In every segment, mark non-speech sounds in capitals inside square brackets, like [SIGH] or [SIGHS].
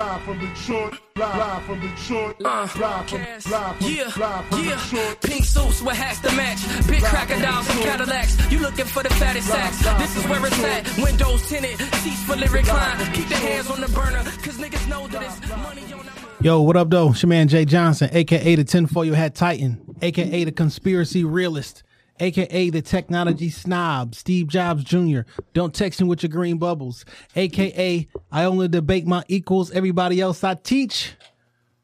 Live from Detroit, live from Detroit, Uh, live from, Cass. live from, yeah, live from yeah. Detroit. Pink suits with hats to match. Big crocodiles and Cadillacs. You looking for the fattest sacks. This is where it's at. Windows tinted, seats fully reclined. Keep the hands on the burner, cause niggas know that it's money on the Yo, what up, though? It's your man Jay Johnson, aka the tinfoil hat titan, aka the conspiracy realist, aka the technology snob, Steve Jobs Jr. Don't text me with your green bubbles, aka I only debate my equals, everybody else I teach.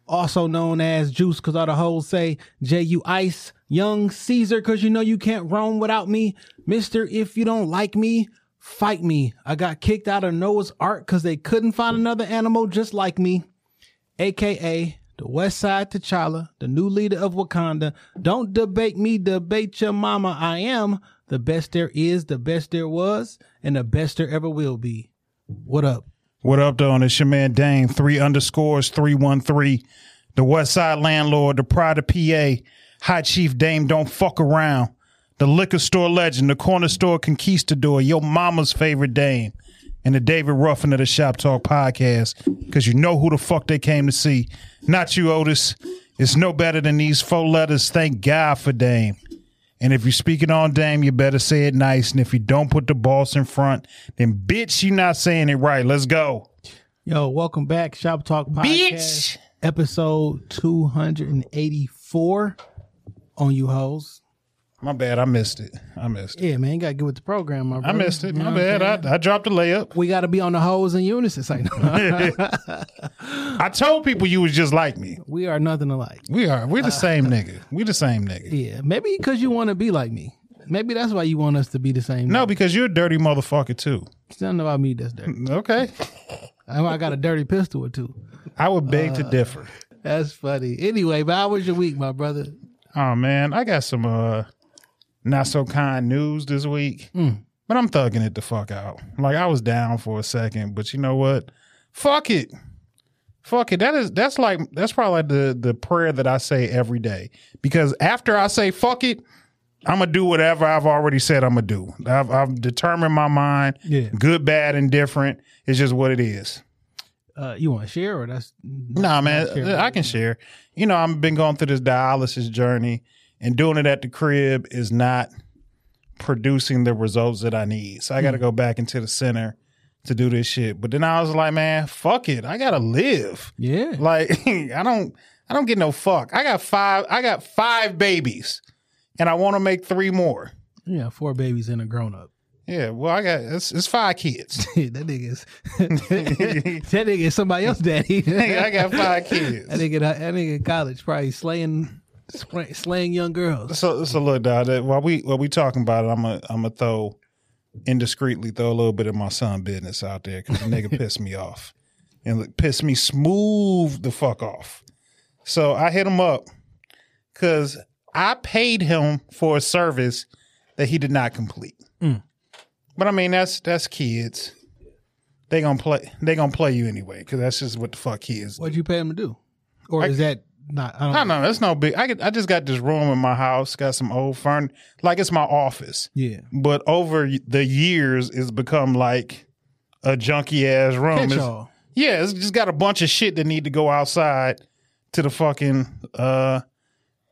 Also known as Juice, cause all the hoes say J.U. Ice, Young Caesar, cause you know you can't roam without me. Mister, if you don't like me, fight me. I got kicked out of Noah's Ark cause they couldn't find another animal just like me aka the West Side T'Challa, the new leader of Wakanda. Don't debate me, debate your mama. I am the best there is, the best there was, and the best there ever will be. What up? What up, though? It's your man Dame, three underscores, 313. The West Side Landlord, the Pride of PA, High Chief Dame, don't fuck around. The liquor store legend, the corner store conquistador, your mama's favorite Dame, and the David Ruffin of the Shop Talk podcast, because you know who the fuck they came to see. Not you, Otis. It's no better than these four letters. Thank God for Dame. And if you're speaking on Dame, you better say it nice. And if you don't put the boss in front, then bitch, you're not saying it right. Let's go. Yo, welcome back, Shop Talk Podcast, Bitch. episode 284 on you hoes. My bad. I missed it. I missed it. Yeah, man, you gotta get with the program, my brother. I brother. missed it. You My what I'm bad. saying? I, I dropped the layup. we gotta be on the hoes in unison. It's like, I told people you was just like me. we are nothing alike. We are. We're the uh, same nigga. We the same nigga. Yeah, maybe because you want to be like me. Maybe that's why you want us to be the same. No, because you're a dirty motherfucker too. It's nothing about me that's dirty. Mm, okay. I I got a dirty pistol or two. I would beg to uh, differ. That's funny. Anyway, but how was your week, my brother? Oh man, I got some uh not so kind news this week. But I'm thugging it the fuck out. Like I was down for a second, but you know what? Fuck it. Fuck it. That is that's like that's probably like the the prayer that I say every day. Because after I say fuck it, I'm gonna do whatever I've already said I'm gonna do. I've I've determined my mind. Yeah. Good, bad, and different. It's just what it is. Uh, you want to share or that's Nah, man. I can share. You know, I've been going through this dialysis journey, and doing it at the crib is not producing the results that I need. So I got to hmm. go back into the center to do this shit. But then I was like, man, fuck it, I gotta live. yeah. Like [LAUGHS] I don't, I don't get no fuck. I got five. I got five babies, and I want to make three more. Yeah, four babies and a grown up. Yeah, well, I got it's, it's five kids. [LAUGHS] that nigga is [LAUGHS] that nigga is somebody else daddy. I got five kids. that nigga that nigga in college probably slaying slay- slaying young girls. So, so look. That while we while we talking about it, I'm gonna I'm gonna throw indiscreetly throw a little bit of my son business out there because the nigga [LAUGHS] pissed me off and look, pissed me smooth the fuck off. So I hit him up because I paid him for a service that he did not complete. Mm. But I mean, that's that's kids. They gonna play. They gonna play you anyway because that's just what the fuck kids. do. What'd you pay him to do? Or is that not? I don't know that's no big. I get, I just got this room in my house. Got some old furn, like it's my office. Yeah. But over the years, it's become like a junky ass room. It's- yeah, it's just got a bunch of shit that need to go outside to the fucking uh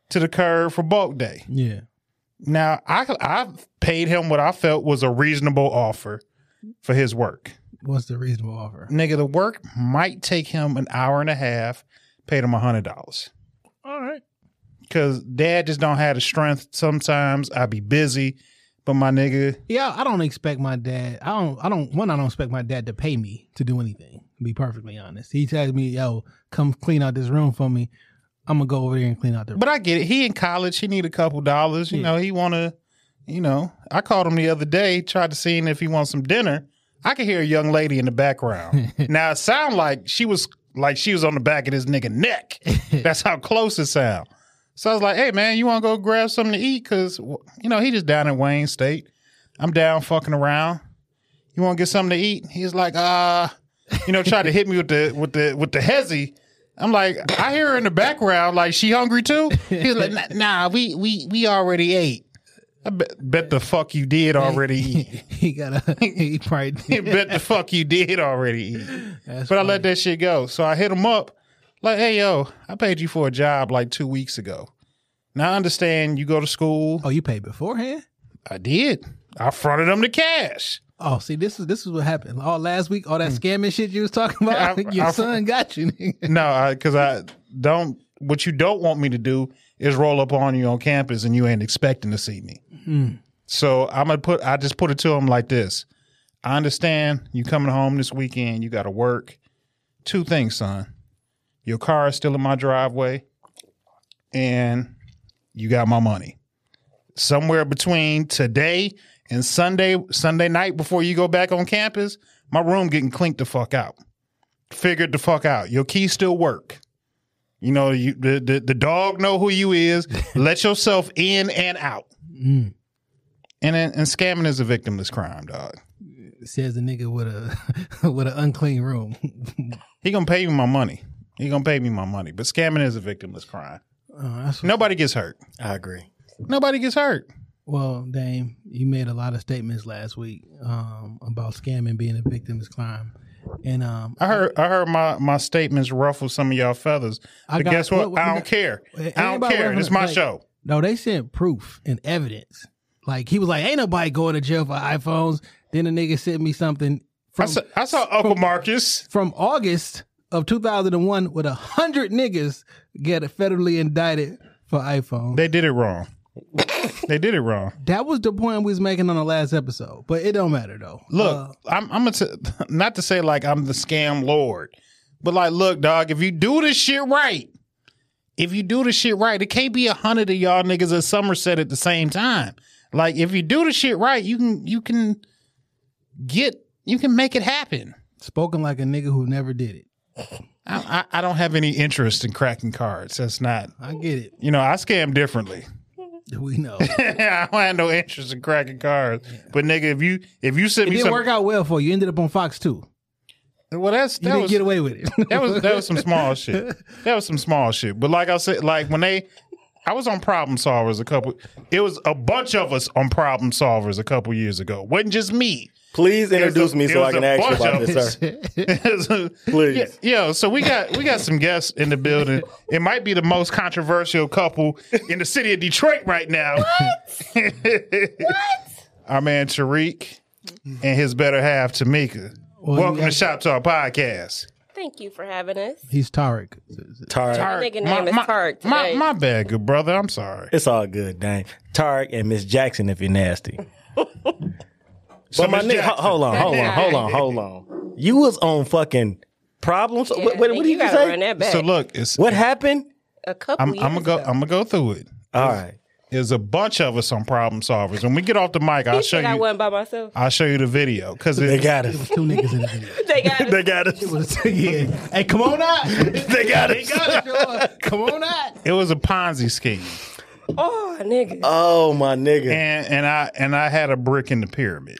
to the curb for bulk day. Yeah. Now I I paid him what I felt was a reasonable offer for his work. What's the reasonable offer? Nigga, the work might take him an hour and a half. Paid him a hundred dollars. All right. Cause dad just don't have the strength. Sometimes I be busy, but my nigga, Yeah, I don't expect my dad. I don't. I don't. One, I don't expect my dad to pay me to do anything. To be perfectly honest, he tells me, "Yo, come clean out this room for me." I'm gonna go over there and clean out the. but I get it. He in college. He need a couple dollars. You know, he want to. You know, I called him the other day, tried to see if he wants some dinner. I could hear a young lady in the background. [LAUGHS] now it sound like she was like she was on the back of this nigga neck. [LAUGHS] That's how close it sound. So I was like, "Hey man, you want to go grab something to eat? Cause you know he just down in Wayne State. I'm down fucking around. You want to get something to eat?" He's like, "Uh, you know, tried to hit me with the with the with the hezzy. I'm like, I hear her in the background, like she hungry too. He's like, "Nah, nah, we we we already ate. I bet, bet the fuck you did [LAUGHS] already eat. he got a [LAUGHS] he probably [LAUGHS] did. bet the fuck you did already. That's But I let that shit go. So I hit him up, like, hey yo, I paid you for a job like two weeks ago. Now I understand you go to school. Oh, you paid beforehand? I did. I fronted him the cash. Oh, see, this is this is what happened. All last week, all that mm. scamming shit you was talking about. I- your I- son got you. nigga. No, because I, don't. What you don't want me to do is roll up on you on campus and you ain't expecting to see me. Hmm. So I'm gonna put. I just put it to him like this. I understand you coming home this weekend. You got to work. Two things, son. Your car is still in my driveway, and you got my money. Somewhere between today and Sunday, Sunday night before you go back on campus, my room getting clinked the fuck out figured the fuck out. Your keys still work. You know, you the, the, the dog know who you is. [LAUGHS] Let yourself in and out. Mm. And and scamming is a victimless crime, dog. Says the nigga with a [LAUGHS] with an unclean room. [LAUGHS] He gonna pay me my money. He gonna pay me my money. But scamming is a victimless crime. Oh, Nobody gets hurt. I agree. Nobody gets hurt. Well, Dame, you made a lot of statements last week um, about scamming being a victimless crime, and um, I heard I heard my, my statements ruffle some of y'all feathers. I But got- guess what? what- I don't care. I don't care. It's my like, show. No, they sent proof and evidence. Like he was like, "Ain't nobody going to jail for iPhones." Then the nigga sent me something I from saw, I saw Uncle Marcus. from August of 2001 with a hundred niggas get federally indicted for iPhone. They did it wrong. They did it wrong. that was the point we was making on the last episode, but it don't matter though. Look, Uh, I'm, I'm t- [LAUGHS] not to say like I'm the scam lord, but like, look, dog, if you do this shit right, if you do the shit right, it can't be a hundred of y'all niggas at Somerset at the same time. Like, if you do the shit right, you can you can get you can make it happen. spoken like a nigga who never did it. I, I, I don't have any interest in cracking cards. That's not, I get it. you know, I scam differently. [LAUGHS] We know. [LAUGHS] I don't have no interest in cracking cards. But nigga, if you if you send It me didn't some, work out well for you. You ended up on Fox 2. well, that's You that didn't was, get away with it. [LAUGHS] That was that was some small shit. That was some small shit. But like I said, like when they, I was on Problem Solvers a couple. It was a bunch of us on Problem Solvers a couple years ago. wasn't just me. Please introduce a- me so I can a ask you about this, sir. [LAUGHS] It Please. Yeah, yo, so we got we got some guests in the building. It might be the most controversial couple in the city of Detroit right now. What? [LAUGHS] what? Our man Tariq and his better half Tamika. Well, Welcome to got- Shop Talk Podcast. Thank you for having us. He's Tarek. Tarek. My nigga name is Tarek my, my bad, good brother. I'm sorry. It's all good, dang. Tarek and Miss Jackson if you're nasty. [LAUGHS] So but my nigga, hold on, hold on, hold on, hold on. You was on fucking problems. Yeah, what what, what did you, gotta say? run that back. So look, it's What happened? a couple I'm, years I'm gonna go. ago. I'm gonna go through it. All right. There's a bunch of us on problem solvers. When we get off the mic, I'll show said I you. wasn't by myself. I'll show you the video because They got It us. was two niggas in the video. [LAUGHS] They got [LAUGHS] us. They got us. It was- yeah. Hey, come on out. [LAUGHS] They got us. They got us. come on out. it was a Ponzi scheme, Oh, nigga. Oh my nigga. and and I and I had a brick in the pyramid.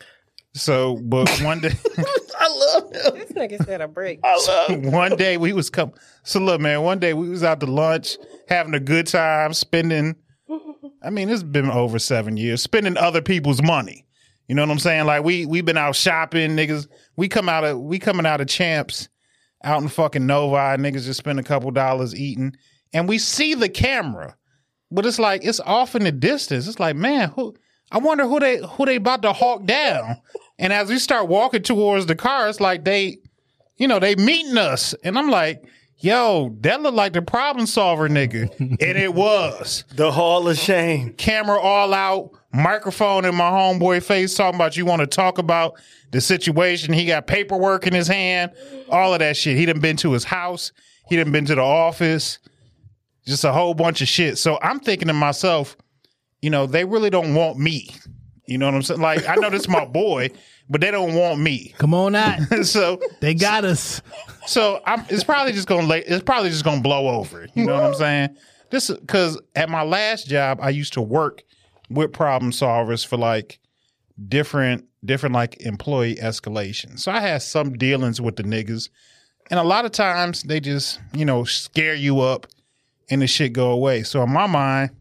So, but one day, [LAUGHS] I love him. this nigga said a break. I love. [LAUGHS] Him. one day we was come. So look, man. One day we was out to lunch, having a good time, spending. I mean, it's been over seven years spending other people's money. You know what I'm saying? Like we we been out shopping, niggas. We come out of we coming out of champs, out in fucking Novi. Niggas just spend a couple dollars eating, and we see the camera, but it's like it's off in the distance. It's like, man, who? I wonder who they who they about to hawk down. And as we start walking towards the car, it's like they, you know, they meeting us, and I'm like. Yo, that looked like the problem solver nigga. [LAUGHS] and it was The Hall of Shame. camera all out, microphone in my homeboy face, talking about you want to talk about the situation. He got paperwork in his hand, all of that shit. He done been to his house, he done been to the office, just a whole bunch of shit. So I'm thinking to myself, you know, they really don't want me. You know what I'm saying? Like, I know this is my [LAUGHS] boy, but they don't want me. Come on out. [LAUGHS] so They got us. so I'm, it's probably just gonna lay, it's probably just gonna blow over. You know what I'm saying? This because at my last job, I used to work with problem solvers for like different different like employee escalation. So I had some dealings with the niggas, and a lot of times they just you know scare you up, and the shit go away. So in my mind,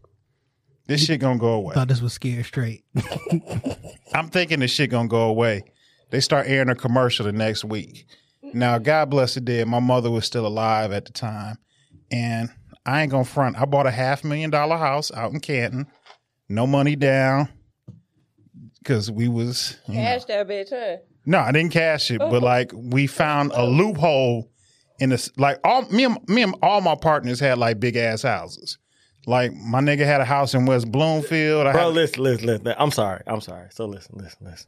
this shit gonna go away. Thought this was scared straight. [LAUGHS] I'm thinking this shit gonna go away. They start airing a commercial the next week. Now, God bless the dead, my mother was still alive at the time, and I ain't gonna front. I bought a half million dollar house out in Canton, no money down, because we was you know, Cash that bitch, huh? no, I didn't cash it, but oh. like we found a loophole in this. Like all me and me and all my partners had like big ass houses. Like my nigga had a house in West Bloomfield. I Bro, had, listen, listen, listen. I'm sorry. I'm sorry. So listen, listen, listen.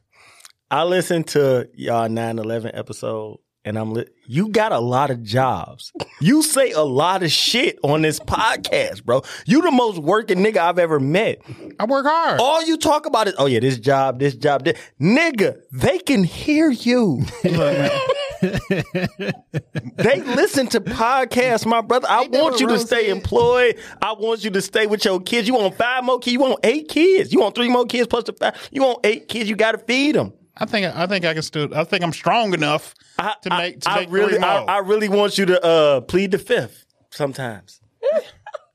I listened to y'all 9-11 episode and I'm li- you got a lot of jobs. You say a lot of shit on this podcast, bro. You the most working nigga I've ever met. I work hard. All you talk about is, oh yeah, this job, this job, this. Nigga, they can hear you. [LAUGHS] they listen to podcasts, my brother. I want you to stay employed. I want you to stay with your kids. You want five more kids? You want eight kids? You want three more kids plus the five? You want eight kids? You got to feed them. I think I think I can still. I think I'm strong enough I, to make to I make really, three I. I really want you to uh, plead the fifth. Sometimes,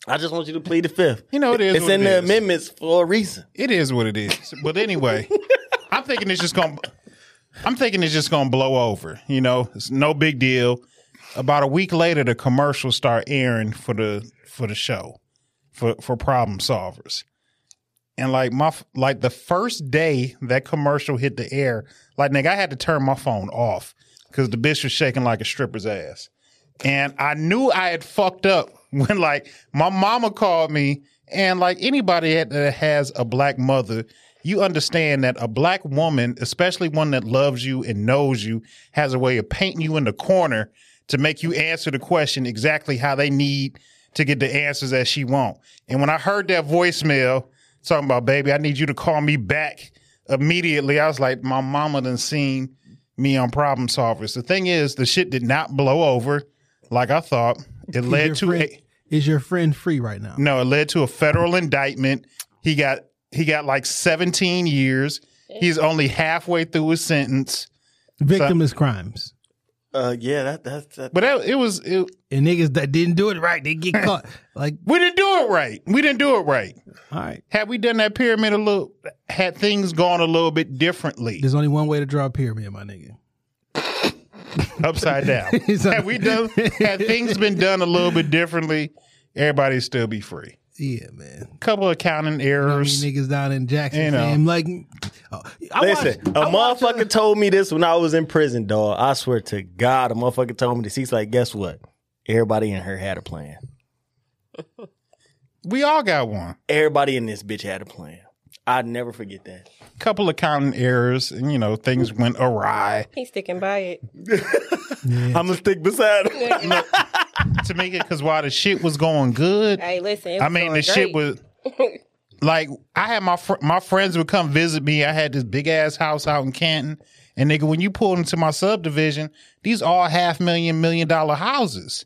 I just want you to plead the fifth. You know, it is It's what in it the is. amendments for a reason. It is what it is. But anyway, [LAUGHS] I'm thinking it's just gonna. I'm thinking it's just gonna blow over. You know, it's no big deal. About a week later, the commercials start airing for the for the show, for for problem solvers. And like my like the first day that commercial hit the air, like nigga, I had to turn my phone off because the bitch was shaking like a stripper's ass. And I knew I had fucked up [LAUGHS] when like my mama called me and like anybody that has a black mother, you understand that a black woman, especially one that loves you and knows you, has a way of painting you in the corner to make you answer the question exactly how they need to get the answers that she want. And when I heard that voicemail talking about, baby, I need you to call me back immediately, I was like, my mama done seen me on problem solvers. The thing is, the shit did not blow over like I thought. It Is led to friend, a is your friend free right now? no, it led to a federal indictment. He got he got like 17 years. He's only halfway through his sentence. Victimless crimes. Uh, yeah, that that's that. But that, it was it, And niggas that didn't do it right, they get caught. [LAUGHS] Like, we didn't do it right. We didn't do it right. all right. Had we done that pyramid a little, had things gone a little bit differently, There's only one way to draw a pyramid, my nigga. [LAUGHS] upside down. [LAUGHS] had we done, had things been done a little bit differently, everybody'd still be free. Yeah, man. Couple of accounting How many errors. niggas down in Jackson You know. saying, like, oh, I Listen, watched- a I motherfucker uh, told me this when I was in prison, dog. I swear to God, a motherfucker told me this. He's like, guess what? Everybody in her had a plan. We all got one. Everybody in this bitch had a plan. I'd never forget that. Couple of accounting errors, and you know things mm. went awry. He's sticking by it. I'm gonna stick beside him. to make it because while the shit was going good, Hey, listen. It I mean going the shit was [LAUGHS] like I had my fr- my friends would come visit me. I had this big ass house out in Canton, and nigga, when you pulled into my subdivision, these all half million million dollar houses.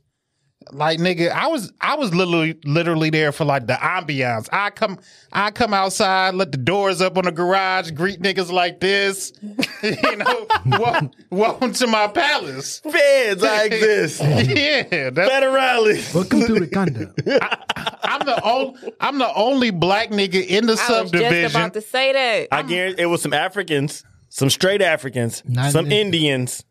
Like nigga, I was I was literally literally there for like the ambiance. I come I come outside, let the doors up on the garage, greet niggas like this, [LAUGHS] you know, [LAUGHS] wel- welcome to my palace. Feds, like [LAUGHS] this. Yeah, that's Federales. Welcome to the condo. I'm the only I'm the only black nigga in the I was just about to say that. I guarantee it was some Africans, some straight Africans, Not some in- Indians.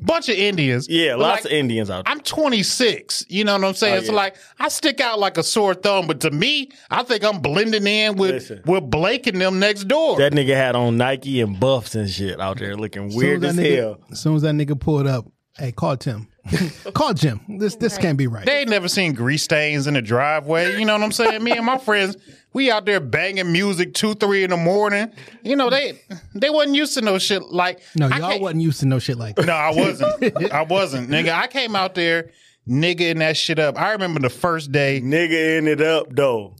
Bunch of Indians. Yeah, lots like, of Indians out there. I'm 26. You know what I'm saying? Oh, So like I stick out like a sore thumb, but to me, I think I'm blending in with Listen. with Blake and them next door. That nigga had on Nike and buffs and shit out there looking weird soon as that nigga, hell. As soon as that nigga pulled up, hey, call Tim. [LAUGHS] call Jim. This this can't be right. they ain't never seen grease stains in the driveway. You know what I'm saying? Me and my friends, we out there banging music two, three in the morning. You know they they wasn't used to no shit like no, I y'all wasn't used to no shit like that. No, I wasn't. [LAUGHS] I wasn't, nigga. I came out there, nigga, that shit up. I remember the first day. Nigga ended up though.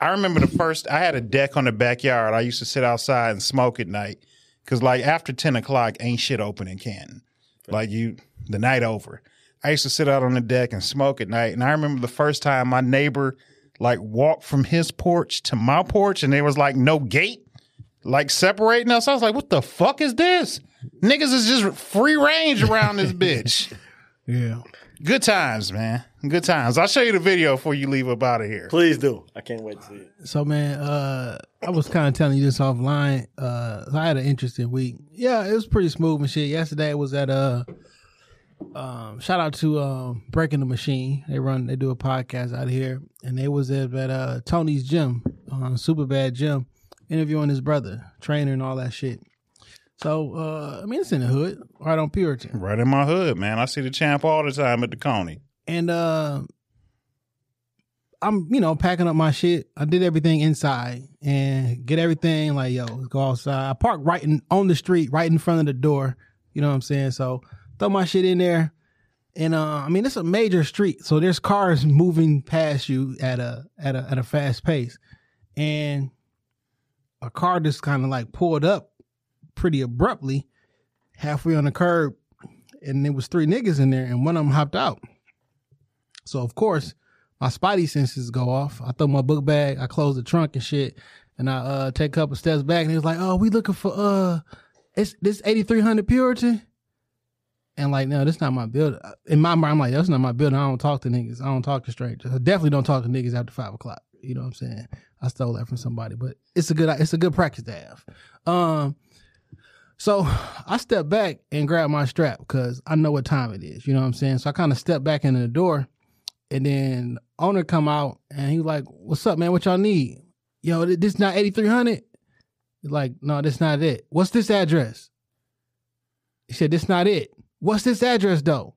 I remember the first. I had a deck on the backyard. I used to sit outside and smoke at night because, like, after ten o'clock, ain't shit open in Canton. Like you, the night over. I used to sit out on the deck and smoke at night. And I remember the first time my neighbor like walked from his porch to my porch, and there was like no gate. like separating us. I was like, what the fuck is this? Niggas is just free range around this [LAUGHS] bitch. Yeah. Good times, man. Good times. I'll show you the video before you leave up out of here. Please do. I can't wait to see it. So man, uh, I was kind of telling you this offline. Uh, I had an interesting week. Yeah, it was pretty smooth and shit. Yesterday I was at uh, um, shout out to um, Breaking the Machine. They run, they do a podcast out here, and they was at, at uh, Tony's gym, uh, Super Bad Gym, interviewing his brother, trainer, and all that shit. So uh, I mean, it's in the hood, right on Puritan. Right in my hood, man. I see the champ all the time at the Coney. And uh I'm, you know, packing up my shit. I did everything inside and get everything like, yo, let's go outside. I parked right in on the street, right in front of the door. You know what I'm saying? So throw my shit in there. And uh I mean it's a major street, so there's cars moving past you at a at a at a fast pace. And a car just kind of like pulled up pretty abruptly halfway on the curb and there was three niggas in there and one of them hopped out. So of course, my spidey senses go off. I throw my book bag, I close the trunk and shit, and I uh take a couple steps back and he was like, "Oh, we looking for uh, it's this eighty three hundred Puritan." And like, no, this not my building. In my mind, I'm like, that's not my building. I don't talk to niggas. I don't talk to strangers. I definitely don't talk to niggas after five o'clock. You know what I'm saying? I stole that from somebody, but it's a good it's a good practice to have. Um, so I step back and grab my strap because I know what time it is. You know what I'm saying? So I kind of step back into the door, and then owner come out and he was like, "What's up, man? What y'all need? Yo, this not 8300." Like, no, this not it. What's this address? He said, "This not it. What's this address though?"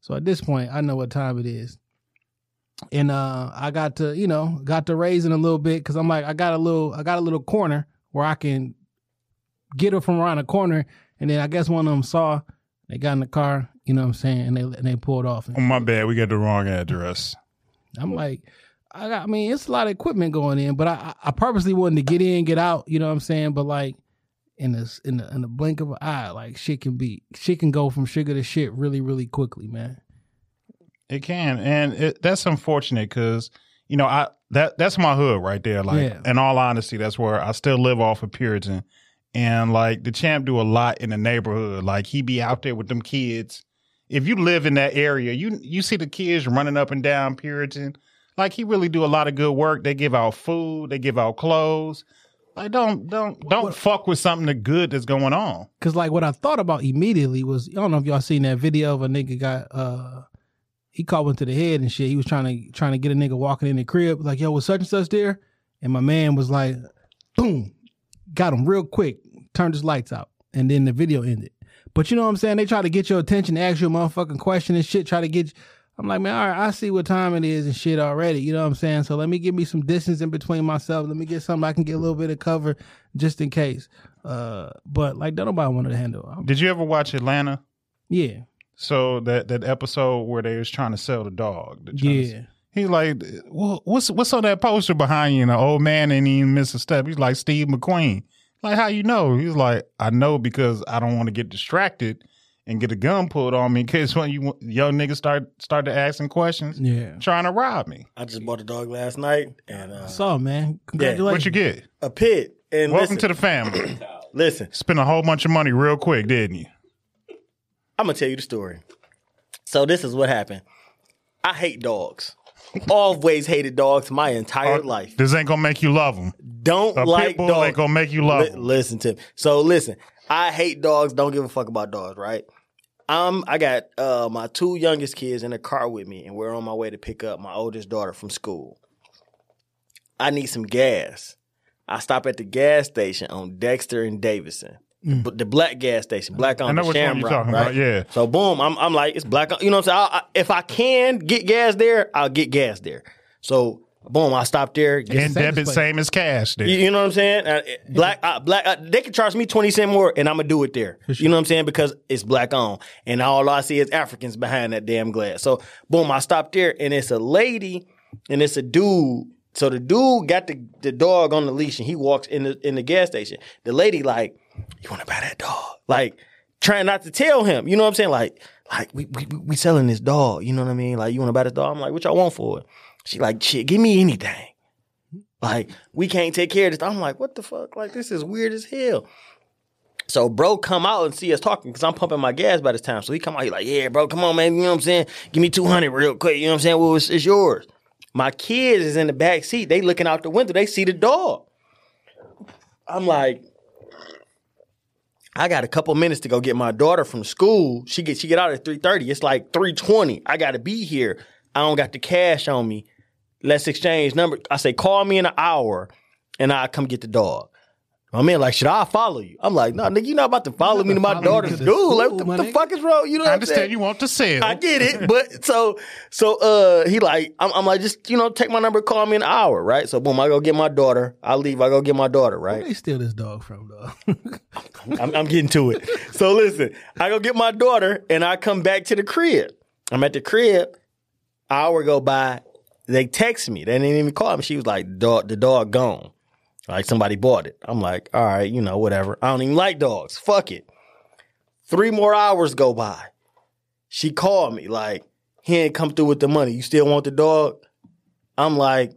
So at this point, I know what time it is. And uh I got to, you know, got to raising a little bit because I'm like, I got a little, I got a little corner where I can get her from around the corner. And then I guess one of them saw, they got in the car, you know what I'm saying, and they and they pulled off. Oh, my bad. We got the wrong address. I'm like, I got, I mean, it's a lot of equipment going in, but I, I purposely wanted to get in, get out, you know what I'm saying? But like, in the in the in the blink of an eye, like shit can be, shit can go from sugar to shit really, really quickly, man. It can, and it, that's unfortunate because you know I that that's my hood right there. Like, Yeah. in all honesty, that's where I still live off of Puritan, and like the champ do a lot in the neighborhood. Like he be out there with them kids. If you live in that area, you you see the kids running up and down Puritan. Like he really do a lot of good work. They give out food, they give out clothes. Like don't don't don't fuck with something that good that's going on. Cause like what I thought about immediately was, I don't know if y'all seen that video of a nigga got, uh, he caught one to the head and shit. He was trying to trying to get a nigga walking in the crib, like, yo, was such and such there? And my man was like, boom, got him real quick, turned his lights out, and then the video ended. But you know what I'm saying? They try to get your attention, ask you a motherfucking question and shit, try to get I'm like, man, all right, I see what time it is and shit already. You know what I'm saying? So let me give me some distance in between myself. Let me get something I can get a little bit of cover just in case. Uh, but like, don't nobody wanted to handle. I'm- Did you ever watch Atlanta? yeah, So that that episode where they was trying to sell the dog. the trying to- yeah. He's like, well, what's what's on that poster behind you? And the old man ain't even miss a step. He's like Steve McQueen. Like, how you know? He's like, I know because I don't want to get distracted and get a gun pulled on me in case when you young niggas start start to asking questions, Yeah. trying to rob me. I just bought a dog last night and uh, So man, congratulations. What you get? a pit. And Welcome listen, to the family. [CLEARS THROAT] listen, Spent a whole bunch of money real quick, didn't you? I'm gonna tell you the story. So this is what happened. I hate dogs. Always hated dogs my entire life. This ain't gonna make you love them. Don't A like pit bull dogs. ain't gonna make you love Li- listen to me. So listen, I hate dogs. Don't give a fuck about dogs, right? Um, I got uh my two youngest kids in the car with me, and we're on my way to pick up my oldest daughter from school. I need some gas. I stop at the gas station on Dexter and Davidson. The, the black gas station, black on Mm. know the which one you're talking right? about, yeah. So boom, I'm I'm like it's black. on- You know what I'm saying? I, I, if I can get gas there, I'll get gas there. So boom, I stop there. Get And same debit, place. same as cash. There. you, you know what I'm saying? Uh, black, uh, black. Uh, they can charge me twenty cent more, and I'm gonna do it there. You know what I'm saying? Because it's black on, and all I see is Africans behind that damn glass. So boom, I stop there, and it's a lady, and it's a dude. So the dude got the, the dog on the leash, and he walks in the in the gas station. The lady like, you want to buy that dog? Like trying not to tell him. You know what I'm saying? Like like we we we selling this dog. You know what I mean? Like you want to buy this dog? I'm like, what y'all want for it? She like, shit, give me anything. Like, we can't take care of this. I'm like, what the fuck? Like, this is weird as hell. So bro come out and see us talking because I'm pumping my gas by this time. So he come out, he like, yeah, bro, come on, man. You know what I'm saying? Give me 200 real quick. You know what I'm saying? Well, it's, it's yours. My kids is in the back seat. They looking out the window. They see the dog. I'm like, I got a couple minutes to go get my daughter from school. She get she get out at 3:30. It's like 3:20. I got to be here. I don't got the cash on me. Let's exchange number. I say call me in an hour and I come get the dog. My man like, should I follow you? I'm like, no, nigga, you not about to follow me to my daughter's school. Like, what the, the fuck is wrong? You know I understand saying? you want to sell. I get it, but so so uh he like I'm, I'm like just you know take my number, call me in an hour, right? So boom, I go get my daughter. I leave, I go get my daughter, Where right? they steal this dog from, though? [LAUGHS] I'm, I'm getting to it. So listen, I go get my daughter and I come back to the crib. I'm at the crib. Hour go by. They text me. They didn't even call me. She was like, "Dog, the dog gone. Like somebody bought it." I'm like, "All right, you know, whatever. I don't even like dogs. Fuck it." Three more hours go by. She called me like, "He ain't come through with the money. You still want the dog?" I'm like,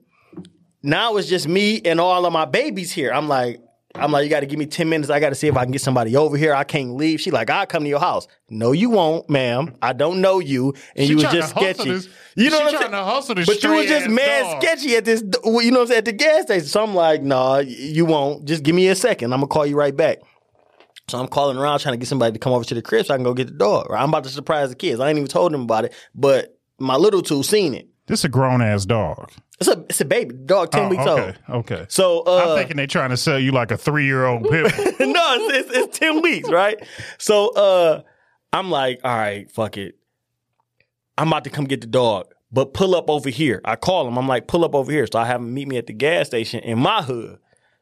now it's just me and all of my babies here. I'm like, I'm like, you got to give me 10 minutes. I got to see if I can get somebody over here. I can't leave. She like, I'll come to your house. No, you won't, ma'am. I don't know you. And She you was just sketchy. You know she what I'm trying saying? to hustle this but you was just mad dog. sketchy at this, you know what I'm saying, at the gas station. So I'm like, nah, you won't. Just give me a second. I'm going to call you right back. So I'm calling around trying to get somebody to come over to the crib so I can go get the dog. I'm about to surprise the kids. I ain't even told them about it, but my little two seen it. This is a grown ass dog. It's a it's a baby dog, ten Oh, weeks okay, old. okay. So uh, I'm thinking they're trying to sell you like a three year old [LAUGHS] pit. no, it's, it's, it's 10 weeks, right? So uh I'm like, all right, fuck it. I'm about to come get the dog, but pull up over here. I call him. I'm like, pull up over here. So I have him meet me at the gas station in my hood.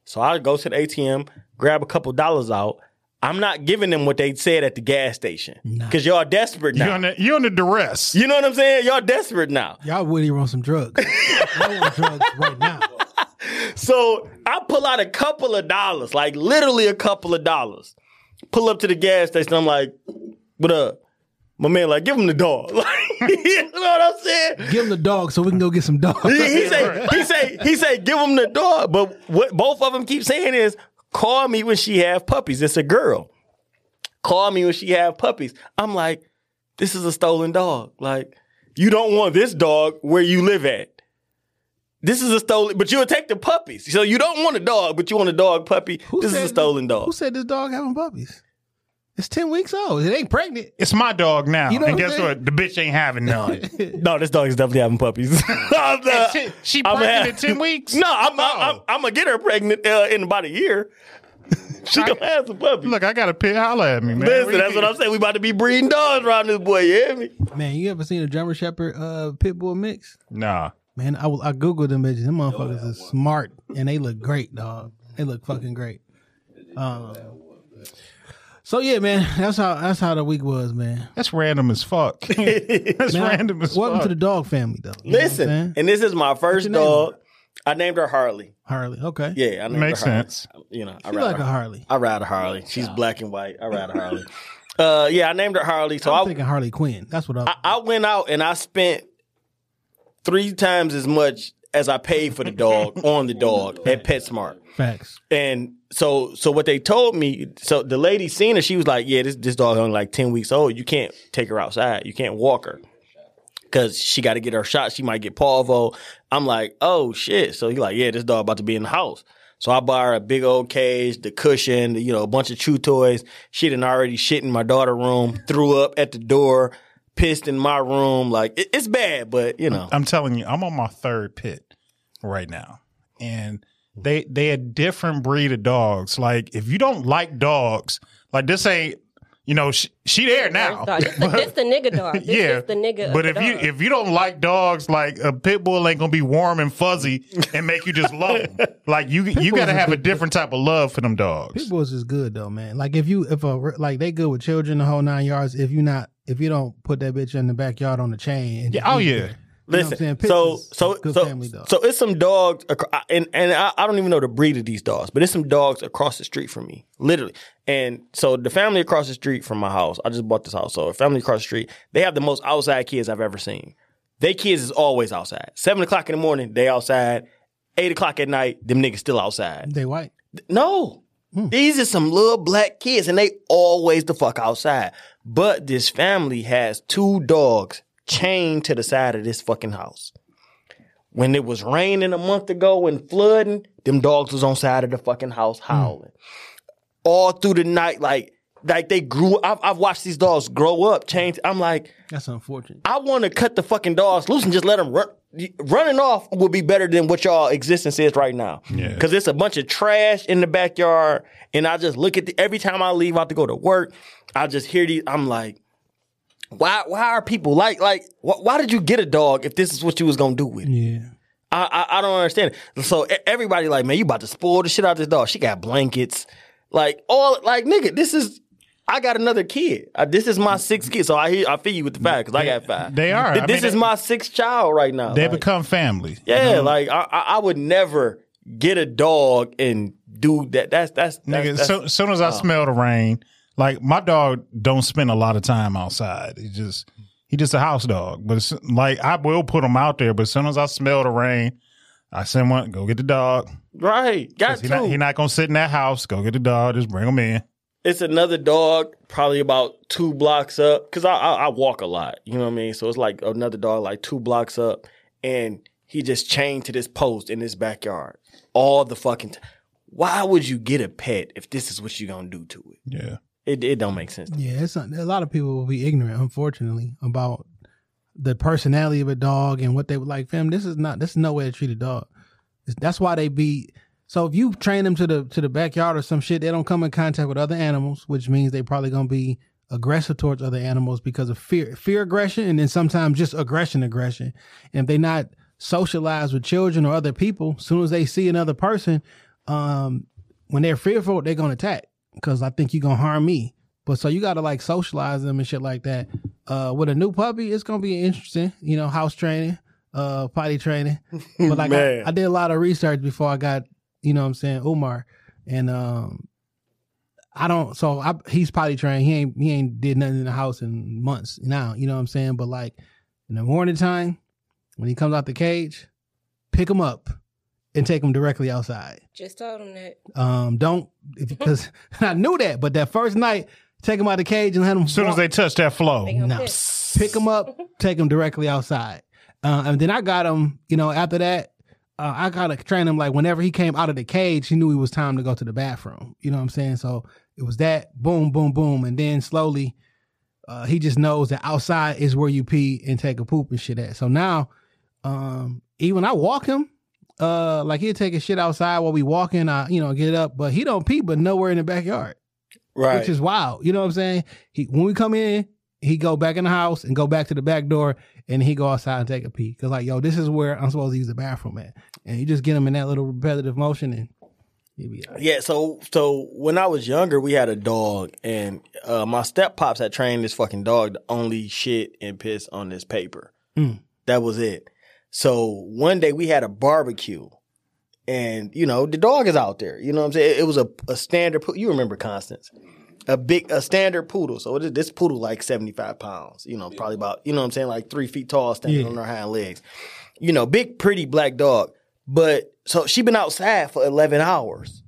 So I go to the ATM, grab a couple dollars out. I'm not giving them what they said at the gas station because y'all desperate you now. under you under duress. you know what I'm saying? Y'all desperate now. Y'all really want some drugs. [LAUGHS] Y'all want drugs right now. So I pull out a couple of dollars, like literally a couple of dollars. Pull up to the gas station. I'm like, what up? My man, like, give him the dog. [LAUGHS] Like, you know what I'm saying? Give him the dog so we can go get some dogs. He, he say, he say, he say, give him the dog. But what both of them keep saying is, call me when she have puppies. It's a girl. Call me when she have puppies. I'm like, this is a stolen dog. Like, you don't want this dog where you live at. This is a stolen, but you'll take the puppies. So you don't want a dog, but you want a dog puppy. this is a stolen dog. Who said this dog having puppies? It's 10 weeks old. It ain't pregnant. It's my dog now. You know and what guess saying? what? The bitch ain't having none. [LAUGHS] No, this dog is definitely having puppies. [LAUGHS] I'm, uh, She- she I'm pregnant have- at 10 weeks? No, I'm, I'm, I'm. I'm gonna get her pregnant uh, in about a year. [LAUGHS] she gonna have some puppies. Look, I got a pit. Holla at me, man. Listen, that's what I'm saying. We about to be breeding dogs around this boy. You hear me? Man, you ever seen a German Shepherd uh, pit bull mix? Nah. Man, I, I googled them bitches. Them motherfuckers is smart and they look great, dog. They look fucking great. Um, so yeah, man, that's how that's how the week was, man. That's random as fuck. [LAUGHS] that's Man, random as fuck. welcome fuck. to the dog family, though. You know what I'm Listen, and this is my first your name? dog. I named her Harley. Harley. Okay, Yeah, I named Makes her Harley. sense. You know, I she ride like a Harley. I ride a Harley. She's black and white. I ride a [LAUGHS] Harley. Uh, yeah, I named her Harley. So I'm I, thinking Harley Quinn. That's what I. I, I went out and I spent three times as much as I paid for the dog [LAUGHS] on the dog at PetSmart. facts. And so, so what they told me, so the lady seen her, she was like, "Yeah, this this dog only like ten weeks old. You can't take her outside. You can't walk her because she got to get her shot. She might get parvo." I'm like, "Oh shit!" So he like, "Yeah, this dog about to be in the house." So I bought her a big old cage, the cushion, you know, a bunch of chew toys. She done already shit in my daughter room, threw up at the door, pissed in my room. Like it, it's bad, but you know, I'm telling you, I'm on my third pit right now, and they they a different breed of dogs. Like if you don't like dogs, like this ain't, you know, she, she there now. Dog. This, the, this the nigga dog. This yeah, is the nigga. but the if you if you don't like dogs, like a pit bull ain't gonna be warm and fuzzy and make you just love them. [LAUGHS] Like you you got to have a different type of love for them dogs. Pit bulls is good though, man. Like if you if a like they good with children the whole nine yards. If you're not if you don't put that bitch in the backyard on the chain. And Yeah, oh yeah. there. You know what I'm Listen, so so so so it's some dogs, acro- and and I, I don't even know the breed of these dogs, but it's some dogs across the street from me, literally. And so the family across the street from my house, I just bought this house. So the family across the street, they have the most outside kids I've ever seen. They kids is always outside. Seven o'clock in the morning, they outside. eight o'clock at night, them niggas still outside. They white. No. Mm. These are some little black kids and they always the fuck outside. But this family has two dogs chained to the side of this fucking house. When it was raining a month ago and flooding, them dogs was on side of the fucking house mm. howling. All through the night, like like they grew I've, I've watched these dogs grow up, change. I'm like, That's unfortunate. I want to cut the fucking dogs loose and just let them run. Running off would be better than what y'all existence is right now. Yeah. Because it's a bunch of trash in the backyard, and I just look at the every time I leave out to go to work, I just hear these. I'm like, why? Why are people like like? Wh- why did you get a dog if this is what you was gonna do with it? Yeah. I, I I don't understand. it. So everybody like, man, you about to spoil the shit out of this dog. She got blankets, like all like nigga. This is. I got another kid. Uh, this is my sixth kid, so I hear I feel you with the fact because I got five. They are. Th- I This mean, is my sixth child right now. They Like, become family. yeah, like I, I would never get a dog and do that. That's that's, that's, Nigga, that's so, as soon as I smell the rain, like my dog don't spend a lot of time outside. He just he just a house dog. But it's, like I will put him out there, but as soon as I smell the rain, I send one go get the dog. right. Got He to. not, he not gonna sit in that house. Go get the dog. Just bring him in. It's another dog probably about two blocks up because I, I I walk a lot. You know what I mean? So it's like another dog like two blocks up, and he just chained to this post in his backyard all the fucking. T- Why would you get a pet if this is what you're gonna do to it? Yeah. It it don't make sense. Yeah, it's not, a lot of people will be ignorant, unfortunately, about the personality of a dog and what they would like. Fam, this is not this is no way to treat a dog. It's- That's why they be. So if you train them to the to the backyard or some shit, they don't come in contact with other animals, which means they probably gonna be aggressive towards other animals because of fear, fear aggression, and then sometimes just aggression aggression. And if they not socialized with children or other people, as soon as they see another person, um, when they're fearful, they're gonna attack because I think you're gonna harm me. But so you gotta like socialize them and shit like that. Uh, with a new puppy, it's gonna be interesting. You know, house training, uh, potty training. [LAUGHS] But like I, I did a lot of research before I got, you know, what I'm saying Umar, and um, I don't. So I, he's probably trained. He ain't he ain't did nothing in the house in months now. You know what I'm saying? But like in the morning time, when he comes out the cage, pick him up and take him directly outside. Just told him that. Um, don't because [LAUGHS] [LAUGHS] I knew that, but that first night, take him out the cage and let him. As soon as they touch that flow, They gonna no, pick him up, [LAUGHS] take him directly outside. Uh, and then I got him. You know, after that, uh, I gotta train him. Like whenever he came out of the cage, he knew it was time to go to the bathroom. You know what I'm saying? So it was that boom, boom, boom, and then slowly, uh, he just knows that outside is where you pee and take a poop and shit at. So now, um, even I walk him. Uh, like he'll take a shit outside while we walking. I, you know, get up, but he don't pee, but nowhere in the backyard Right. which is wild. You know what I'm saying? He when we come in, he go back in the house and go back to the back door, and he go outside and take a pee. Cause like, yo, this is where I'm supposed to use the bathroom at, and you just get him in that little repetitive motion, and he be all right. Yeah, so so when I was younger, we had a dog, and uh, my step pops had trained this fucking dog to only shit and piss on this paper. Mm. That was it. So one day we had a barbecue, and you know the dog is out there. You know what I'm saying? It was a, a standard. You remember Constance? A big a standard poodle. So it is, this poodle like 75 pounds. You know, probably about you know what I'm saying like three feet tall, standing Yeah. on her hind legs. You know, big pretty black dog. But so she been outside for 11 hours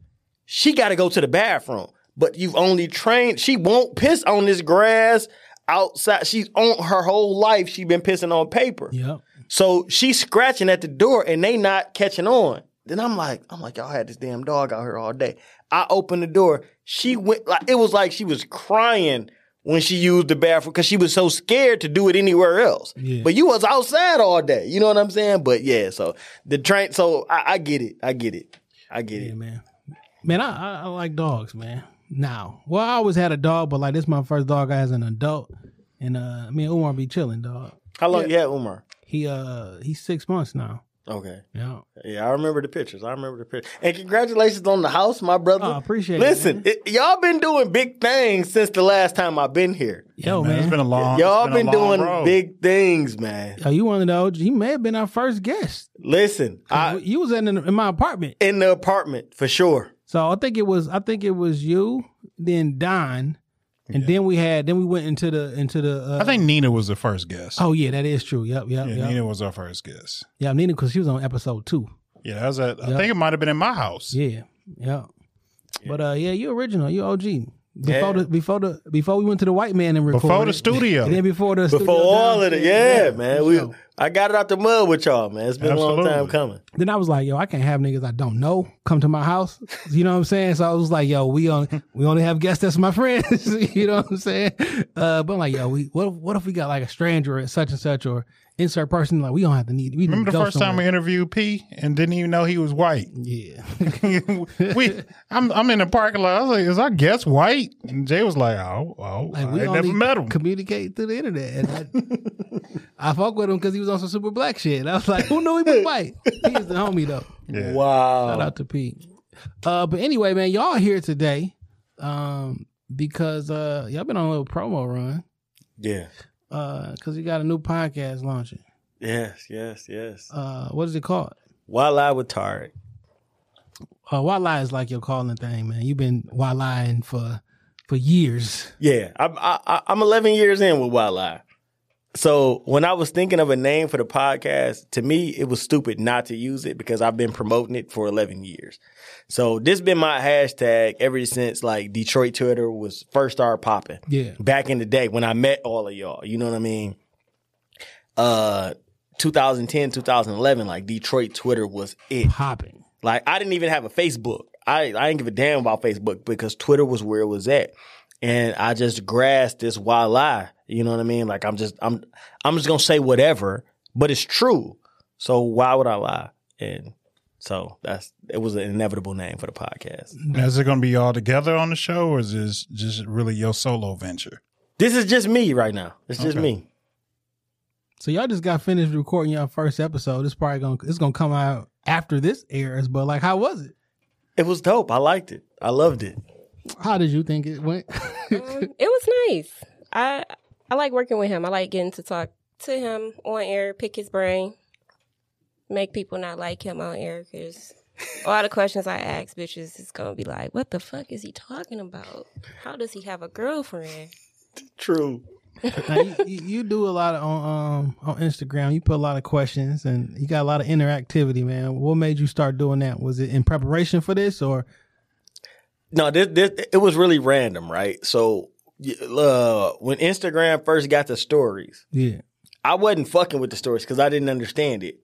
she got to go to the bathroom. But you've only trained. She won't piss on this grass outside. She's on her whole life. She been pissing on paper. Yep. So she's scratching at the door and they not catching on. Then I'm like, I'm like, y'all had this damn dog out here all day. I opened the door. She went like it was like she was crying when she used the bathroom because she was so scared to do it anywhere else. Yeah. But you was outside all day. You know what I'm saying? But yeah, so the train. So I, I get it. I get it. I get Yeah, it. man. Man, I, I I like dogs, man. Now, well, I always had a dog, but like this, is my first dog as an adult, and uh, me and Umar be chilling, dog. How long you had Umar? He uh, he's six months now. Okay. Yeah. Yeah, I remember the pictures. I remember the pictures. And congratulations on the house, my brother. Oh, I appreciate it, Listen, y'all been doing big things since the last time I've been here. Yo, man, man. it's been a long. y'all been, been, doing road. big things, man. Yo, you one of the OG. You may have been our first guest. Listen, I you was in, in my apartment. in the apartment for sure. So I think it was I think it was you, then Don, and then we had then we went into the into the. Uh, I think Nina was the first guest. Oh yeah, that is true. Yep, yep, yeah, yep. Nina was our first guest. Yeah, Nina because she was on episode two. Yeah, that was at, I think it might have been in my house. Yeah, yeah. But uh, yeah, you original, you OG. Before Yeah. the before the before we went to the white man and recorded Before the studio. and [LAUGHS] then before the Before studio all of it, downstairs. yeah, man. We, sure. I got it out the mud with y'all, man. It's been a long time coming. Then I was like, yo, I can't have niggas I don't know come to my house. You know what I'm saying? So I was like, yo, we only we only have guests that's my friends. [LAUGHS] you know what I'm saying? Uh, but I'm like, yo, we what if, what if we got like a stranger at such and such or insert person like we don't have to need. We Remember the first time we interviewed P and didn't even know he was white. Yeah. [LAUGHS] we, I'm, I'm in the parking lot. I was like, "Is our guest white?" And Jay was like, "Oh, oh, Like I we ain't only never met him." communicate through the internet. And I, I fuck with him because he was on some super black shit. And I was like, who knew he was [LAUGHS] white? He was the homie though. Yeah. Wow. Shout out to Pete. Uh, but anyway, man, y'all here today, um, because uh, y'all been on a little promo run, Yeah. uh, because you got a new podcast launching. Yes, yes, yes. Uh, what is it called? While I was tired. Uh, Wildlife is like your calling thing, man. You've been wildlife for for years. Yeah, I'm I, I- I'm 11 years in with Wildlife. So when I was thinking of a name for the podcast, to me it was stupid not to use it because I've been promoting it for 11 years. So this been my hashtag ever since like Detroit Twitter was first started popping. Yeah. back in the day when I met all of y'all. You know what I mean? Uh, 2010, 2011, like Detroit Twitter was it. Popping. Like I didn't even have a Facebook. I I didn't give a damn about Facebook because Twitter was where it was at, and I just grasped this wild lie. You know what I mean? Like I'm just I'm I'm just gonna say whatever, but it's true. So why would I lie? And so that's it was an inevitable name for the podcast. Is it going to be all together on the show, or is this just really your solo venture? This is just me right now. It's just Okay. me. So y'all just got finished recording your first episode. It's probably gonna it's gonna come out after this airs. But like, how was it? It was dope. I liked it. I loved it. How did you think it went? Um, it was nice. I I like working with him. I like getting to talk to him on air, pick his brain, make people not like him on air because a lot of questions I ask bitches is gonna be like, "What the fuck is he talking about? How does he have a girlfriend?" True. Now, you, you you do a lot of, on um on Instagram. You put a lot of questions and you got a lot of interactivity, man. What made you start doing that? Was it in preparation for this or? No, this, this it was really random, right? So uh, when Instagram first got the stories, Yeah, I wasn't fucking with the stories because I didn't understand it.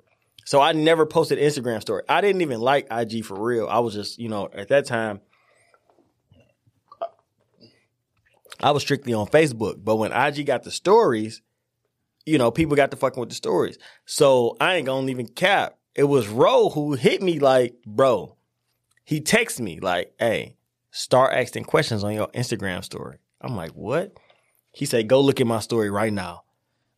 So I never posted Instagram story. I didn't even like IG for real. I was just, you know, at that time, I was strictly on Facebook. But when IG got the stories, you know, people got to fucking with the stories. So I ain't gonna even cap. It was Ro who hit me like, bro, he texted me like, hey, start asking questions on your Instagram story. I'm like, what? He said, go look at my story right now.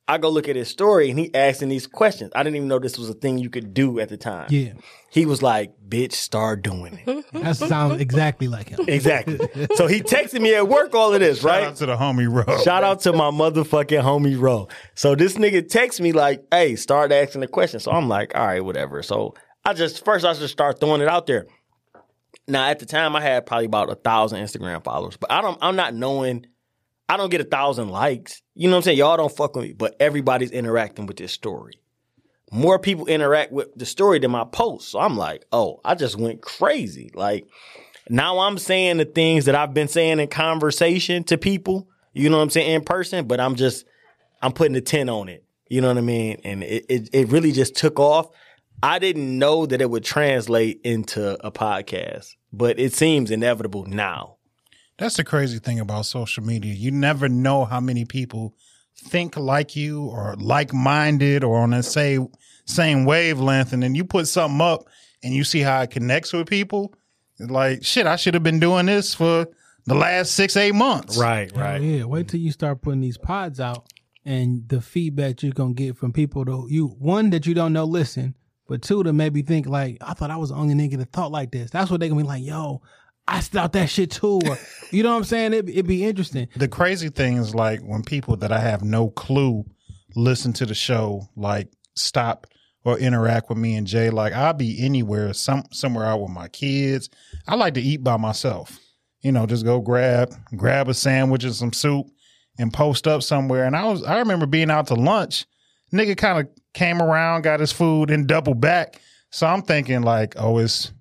I go look at his story and he asking these questions. I didn't even know this was a thing you could do at the time. yeah. He was like, bitch, start doing it. [LAUGHS] That sounds exactly like him. exactly. [LAUGHS] So he texted me at work all of this, Shout right? Shout out to the homie Ro. Shout out to my motherfucking homie Ro. So this nigga texts me like, hey, start asking the question. So I'm like, all right, whatever. So I just, first I just start throwing it out there. Now at the time I had probably about a thousand Instagram followers, but I don't, I'm not knowing, I don't get a thousand likes. You know what I'm saying? Y'all don't fuck with me, but everybody's interacting with this story. More people interact with the story than my post. So I'm like, oh, I just went crazy. Like, now I'm saying the things that I've been saying in conversation to people, you know what I'm saying, in person, but I'm just, I'm putting a 10 on it. You know what I mean? And it, it, it really just took off. I didn't know that it would translate into a podcast, but it seems inevitable now. That's the crazy thing about social media. You never know how many people think like you or like minded or on the same same wavelength, and then you put something up and you see how it connects with people. It's like shit, I should have been doing this for the last six eight months. Right, Oh, yeah, wait till you start putting these pods out and the feedback you're gonna get from people to you one that you don't know listen, but two to maybe think like, I thought I was the only nigga that thought like this. That's what they gonna be like, yo, I thought that shit too. Or [LAUGHS] you know what I'm saying? It it'd be interesting. The crazy thing is like when people that I have no clue listen to the show, like stop or interact with me and Jay. Like I'll be anywhere, some somewhere out with my kids. I like to eat by myself. You know, just go grab grab a sandwich and some soup and post up somewhere. And I was I remember being out to lunch. Nigga kind of came around, got his food, and doubled back. So I'm thinking like, oh, it's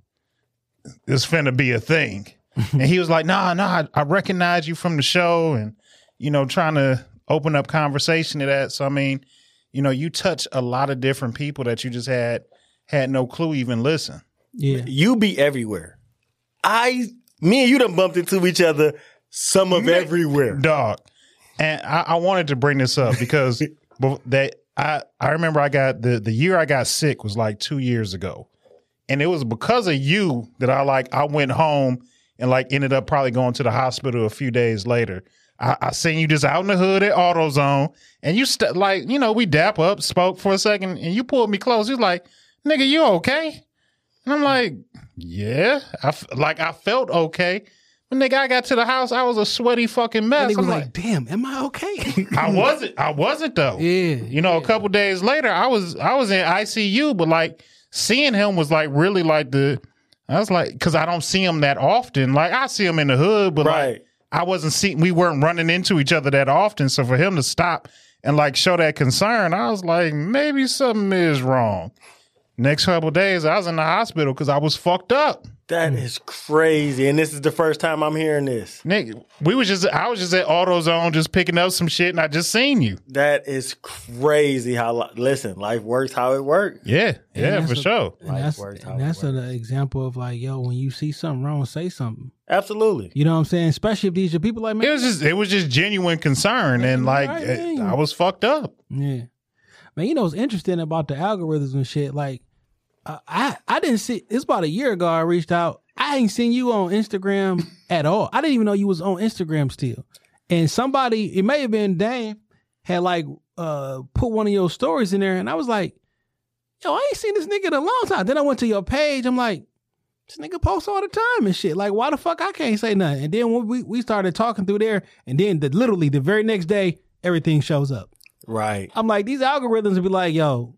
it's finna be a thing. [LAUGHS] and he was like, nah, nah, I, I recognize you from the show and, you know, trying to open up conversation to that. So I mean, you know, you touch a lot of different people that you just had had no clue even listen. Yeah. You be everywhere. I, me and you done bumped into each other some of everywhere. dog. And I, I wanted to bring this up because [LAUGHS] that I I remember I got the the year I got sick was like two years ago, and it was because of you that I like I went home and like ended up probably going to the hospital a few days later. I, I seen you just out in the hood at AutoZone, and you st- like you know we dap up, spoke for a second, and you pulled me close. You was like, "Nigga, you okay?" And I'm like, "Yeah." I f- like I felt okay. But nigga, I got to the house, I was a sweaty fucking mess. And he was I'm like, "Damn, am I okay?" [LAUGHS] I wasn't. I wasn't though. Yeah, You know, a couple days later, I was I was in ICU, but like seeing him was like really like the. I was like, because I don't see him that often. Like I see him in the hood, but Right. like I wasn't seeing. We weren't running into each other that often. So for him to stop and like show that concern, I was like, maybe something is wrong. Next couple days, I was in the hospital because I was fucked up. That mm. is crazy. And this is the first time I'm hearing this. Nick, we was just I was just at AutoZone just picking up some shit, and I just seen you. That is crazy how, listen, life works how it works. Yeah, yeah, for a- sure. And that's, works how and it that's an example of like, yo, when you see something wrong, say something. Absolutely. You know what I'm saying? Especially if these are people like, man, It was just it was just genuine concern, and like right, it- I was fucked up. Yeah, man. You know what's interesting about the algorithms and shit? Like, uh, I I didn't see. It's about a year ago. I reached out. I ain't seen you on Instagram [LAUGHS] at all. I didn't even know you was on Instagram still. And somebody, it may have been Dame, had like uh put one of your stories in there, and I was like, yo, I ain't seen this nigga in a long time. Then I went to your page. I'm like. This nigga posts all the time and shit. Like, why the fuck I can't say nothing? And then when we, we started talking through there, and then the, literally the very next day, everything shows up. Right. I'm like, these algorithms will be like, yo,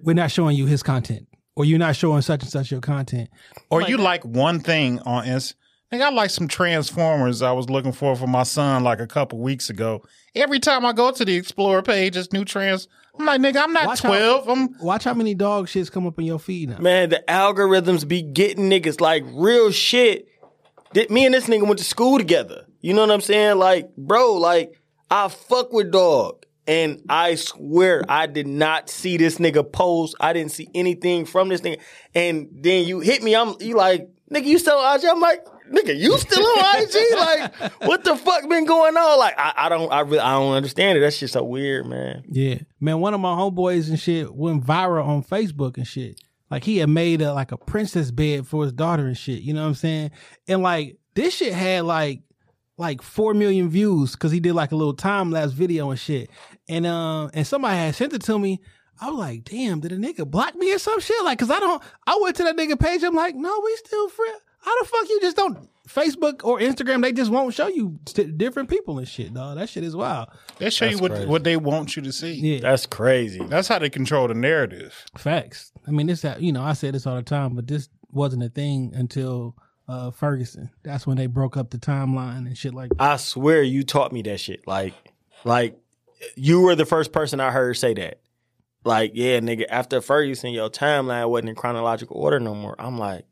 we're not showing you his content, or you're not showing such and such your content. Or you like one thing on Inst. Like I like some Transformers I was looking for for my son like a couple weeks ago. Every time I go to the Explorer page, it's new trans. I'm like, nigga, I'm not Watch how- twelve. I'm Watch how many dog shits come up in your feed now. Man, the algorithms be getting niggas like real shit. That me and this nigga went to school together. You know what I'm saying? Like, bro, like I fuck with dog. And I swear I did not see this nigga post. I didn't see anything from this nigga. And then you hit me. I'm you like, nigga, you still on IG? I'm like, nigga, you still on IG? like, what the fuck been going on? Like, I, I don't I really I don't understand it. That's just so weird, man. Yeah, man. One of my homeboys and shit went viral on Facebook and shit. Like he had made a like a princess bed for his daughter and shit. You know what I'm saying? And like this shit had like like four million views because he did like a little time lapse video and shit. And um and somebody had sent it to me. I was like, damn, did a nigga block me or some shit? Like, cause I don't. I went to that nigga page. I'm like, no, we still friends. How the fuck you just don't Facebook or Instagram? They just won't show you st- different people and shit, dog. That shit is wild. they show you what crazy. what they want you to see. Yeah, That's crazy. That's how they control the narrative. Facts. I mean, this, you know, I say this all the time, but this wasn't a thing until uh, Ferguson. That's when they broke up the timeline and shit like that. I swear you taught me that shit. Like, like you were the first person I heard say that. Like, yeah, nigga, after Ferguson, your timeline wasn't in chronological order no more. I'm like,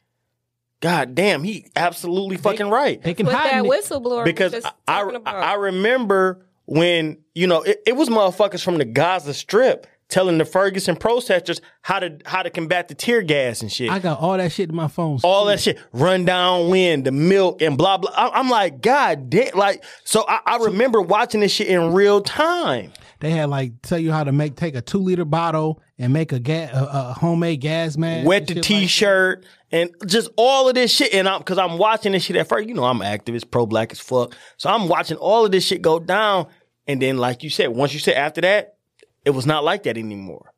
God damn, he absolutely fucking right. They can With hide that it. whistleblower, Because just I, I, about. I remember when, you know, it, it was motherfuckers from the Gaza Strip telling the Ferguson protesters how to how to combat the tear gas and shit. I got all that shit in my phone. all that shit, run down wind, the milk, and blah blah. I, I'm like, God damn! Like, so I, I remember watching this shit in real time. They had like tell you how to make take a two liter bottle and make a gas a, a homemade gas mask. Wet the t-shirt and just all of this shit. And I'm because I'm watching this shit at first. You know, I'm an activist, pro black as fuck. So I'm watching all of this shit go down. And then, like you said, once you said after that, it was not like that anymore.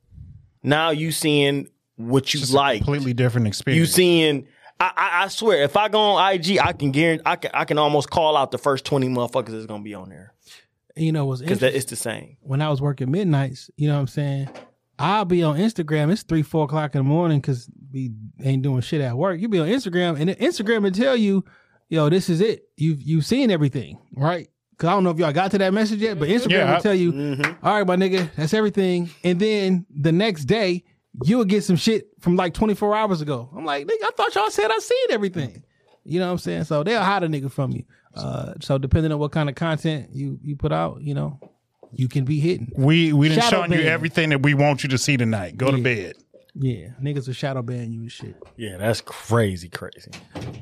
Now you seeing what you It's a like. completely different experience. You seeing? I, I, I swear, if I go on IG, I can guarantee, I can, I can almost call out the first twenty motherfuckers that's gonna be on there. You know what's because it's the same. when I was working midnights, you know what I'm saying? I'll be on Instagram. It's three, four o'clock in the morning because we ain't doing shit at work. You be on Instagram, and then Instagram will tell you, "Yo, this is it. You've you've seen everything, right?" Because I don't know if y'all got to that message yet, but Instagram Yeah, I- will tell you, Mm-hmm. "All right, my nigga, that's everything." And then the next day, you'll get some shit from like 24 hours ago. I'm like, nigga, I thought y'all said I seen everything. You know what I'm saying? So they'll hide a nigga from you. Uh, so depending on what kind of content you you put out, you know, you can be hidden. We we done Shadow shown you everything that we want you to see tonight. Go to bed. Yeah, niggas will shadow ban you and shit. Yeah, that's crazy, crazy.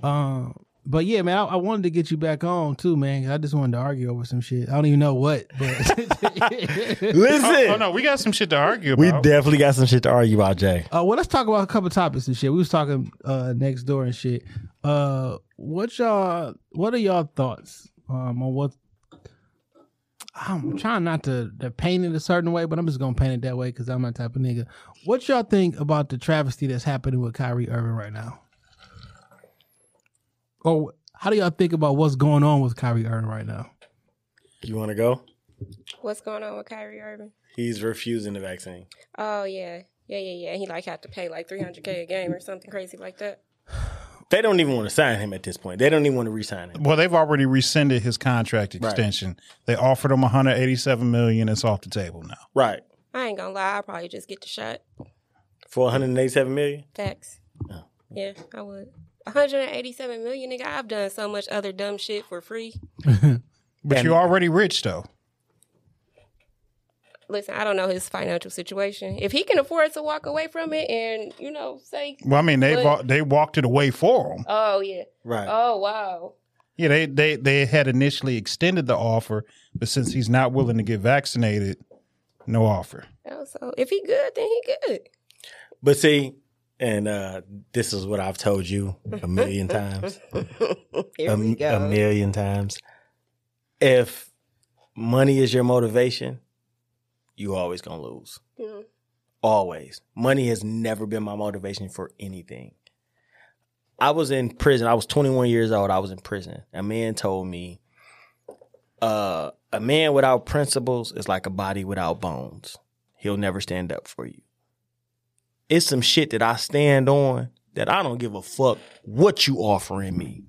Um, but yeah, man, I, I wanted to get you back on too, man. I just wanted to argue over some shit. I don't even know what, but [LAUGHS] Listen, Oh, oh, no, we got some shit to argue we definitely got some shit to argue about, Jay. Uh, well, let's talk about a couple topics and shit. We was talking uh next door and shit. Uh, what y'all? What are y'all thoughts um on what? I'm trying not to, to paint it a certain way, but I'm just gonna paint it that way because I'm that type of nigga. What y'all think about the travesty that's happening with Kyrie Irving right now? Or how do y'all think about what's going on with Kyrie Irving right now? You want to go? What's going on with Kyrie Irving? He's refusing the vaccine. Oh yeah, yeah, yeah, yeah. He like had to pay like three hundred k a game or something crazy like that. They don't even want to sign him at this point. They don't even want to re-sign him. well, they've already rescinded his contract extension. They offered him 187 million. It's off the table now. Right. I ain't gonna lie, I'll probably just get the shot. For 187 million? Facts. Oh. Yeah, I would. 187 million, nigga. I've done so much other dumb shit for free. [LAUGHS] But you're already rich though. Listen, I don't know his financial situation. If he can afford to walk away from it and, you know, say, Well, I mean, they But- wa- they walked it away for him. oh, yeah. Right. Oh, wow. Yeah, they, they they had initially extended the offer, but since he's not willing to get vaccinated, no offer. Oh, So if he good, then he good. But see, and uh, this is what I've told you a million times. [LAUGHS] Here a, we go. a million times. If money is your motivation, you always gonna lose. Mhm. Always. Money has never been my motivation for anything. I was in prison. I was 21 years old. I was in prison. A man told me, uh, a man without principles is like a body without bones. He'll never stand up for you. It's some shit that I stand on that I don't give a fuck what you offering me.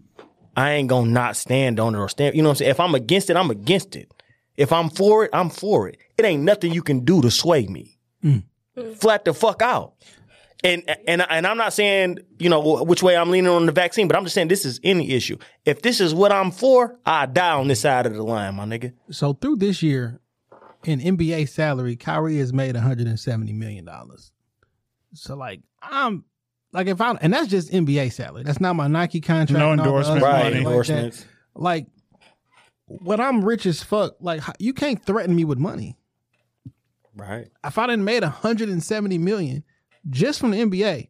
I ain't gonna not stand on it or stand. You know what I'm saying? If I'm against it, I'm against it. If I'm for it, I'm for it. It ain't nothing you can do to sway me. Mm. Flat the fuck out. And and and I'm not saying you know which way I'm leaning on the vaccine, but I'm just saying this is any issue. If this is what I'm for, I die on this side of the line, my nigga. So through this year, in NBA salary, Kyrie has made 170 million dollars. So like I'm like if I and that's just NBA salary. That's not my Nike contract. No and all the endorsement Right, shit money. like that. endorsements. Like when I'm rich as fuck, like you can't threaten me with money. Right. If I didn't made 170 million just from the NBA,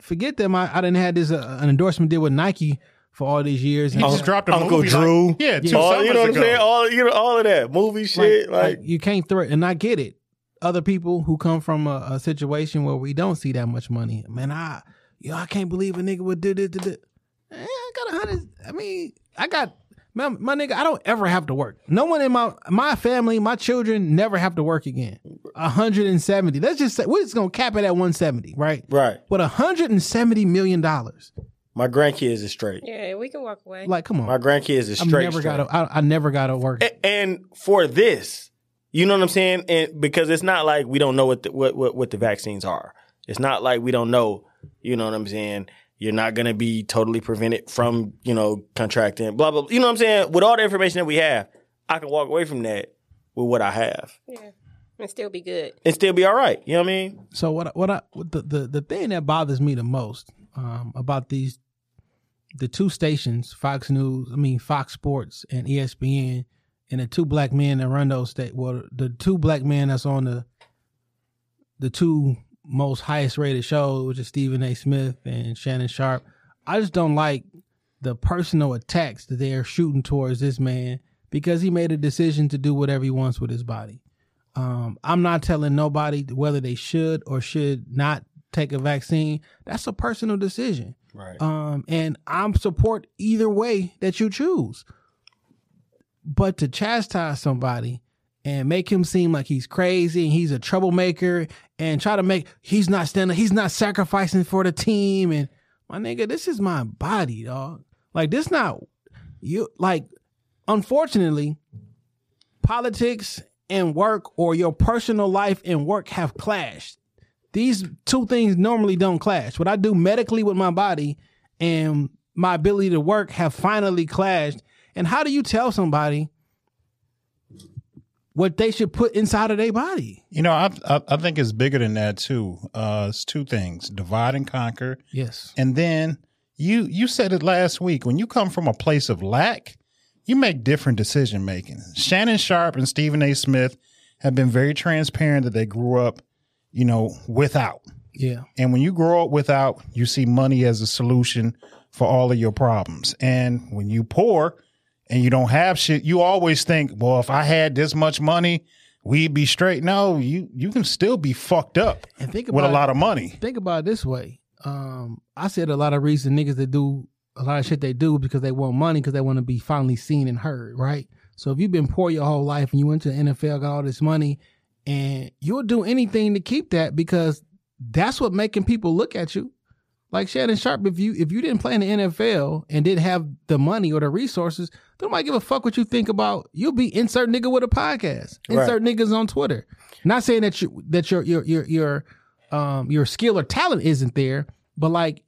forget that my I didn't have this uh, an endorsement deal with Nike for all these years. He And just dropped a Uncle movie Drew. Like, yeah, two All, you know what I'm saying? All you know, all of that movie shit. like, Like, like, you can't threaten. And I get it. Other people who come from a, a situation where we don't see that much money, man, I yo, I can't believe a nigga would do this. do this. Eh, I got a hundred. I mean, I got my, my nigga. I don't ever have to work. No one in my my family, my children, never have to work again. Hundred and seventy. Let's just say we're just gonna cap it at one seventy, right? right. But hundred and seventy million dollars. My grandkids is straight. Yeah, we can walk away. Like, come on. My grandkids is straight. I've straight. never got. to I, I never got to work. A- and for this, you know what I'm saying? And because it's not like we don't know what the, what, what what the vaccines are. It's not like we don't know. You know what I'm saying? You're not gonna be totally prevented from you know contracting. Blah blah. blah. You know what I'm saying? With all the information that we have, I can walk away from that with what I have yeah, and still be good. and still be all right. You know what I mean? So what? I- What I what the, the the thing that bothers me the most um, about these the two stations, Fox News, I mean Fox Sports and ESPN, and the two black men that run those state. Well, the two black men that's on the the two most highest rated shows, which is Stephen A. Smith and Shannon Sharpe. I just don't like the personal attacks that they are shooting towards this man because he made a decision to do whatever he wants with his body. Um, I'm not telling nobody whether they should or should not take a vaccine. That's a personal decision. Right. Um, and I'm support either way that you choose. But to chastise somebody and make him seem like he's crazy and he's a troublemaker and try to make he's not standing, he's not sacrificing for the team. And my nigga, this is my body, dog. Like this not you like unfortunately, politics and work or your personal life and work have clashed. These two things normally don't clash. What I do medically with my body and my ability to work have finally clashed. And how do you tell somebody what they should put inside of their body? You know, I, I I think it's bigger than that too. Uh, it's two things: divide and conquer, Yes. and then you you said it last week. When you come from a place of lack, you make different decision making. Shannon Sharpe and Stephen A. Smith have been very transparent that they grew up, you know, without. Yeah. And when you grow up without, you see money as a solution for all of your problems. And when you poor and you don't have shit, you always think, well, if I had this much money, we'd be straight. No, you you can still be fucked up And think with a lot of money. think about it this way. Um, I said a lot of reason niggas that do a lot of shit they do because they want money because they want to be finally seen and heard, right? So if you've been poor your whole life and you went to the NFL, got all this money, and you'll do anything to keep that because that's what making people look at you. Like Shannon Sharpe, if you if you didn't play in the NFL and didn't have the money or the resources, might give a fuck what you think about. You'll be insert nigga with a podcast, insert niggas on Twitter. Not saying that you that your your your your um your skill or talent isn't there, but like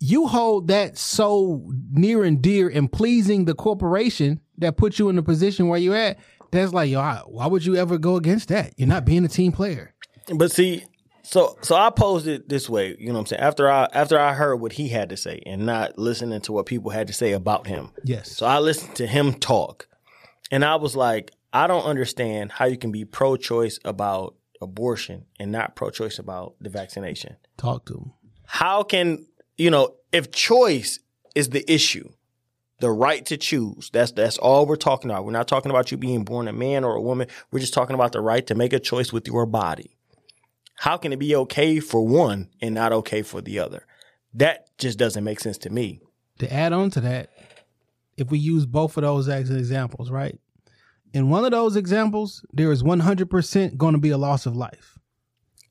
you hold that so near and dear and pleasing the corporation that put you in the position where you're at. That's like, yo, I- why would you ever go against that? You're not being a team player. But see, so so I posed it this way, you know what I'm saying? After I after I heard what he had to say and not listening to what people had to say about him. Yes. So I listened to him talk. And I was like, I don't understand how you can be pro choice about abortion and not pro choice about the vaccination. Talk to him. How can, you know, if choice is the issue, the right to choose, that's that's all we're talking about. We're not talking about you being born a man or a woman. We're just talking about the right to make a choice with your body. How can it be okay for one and not okay for the other? That just doesn't make sense to me. To add on to that, if we use both of those as examples, right? In one of those examples, there is 100% going to be a loss of life.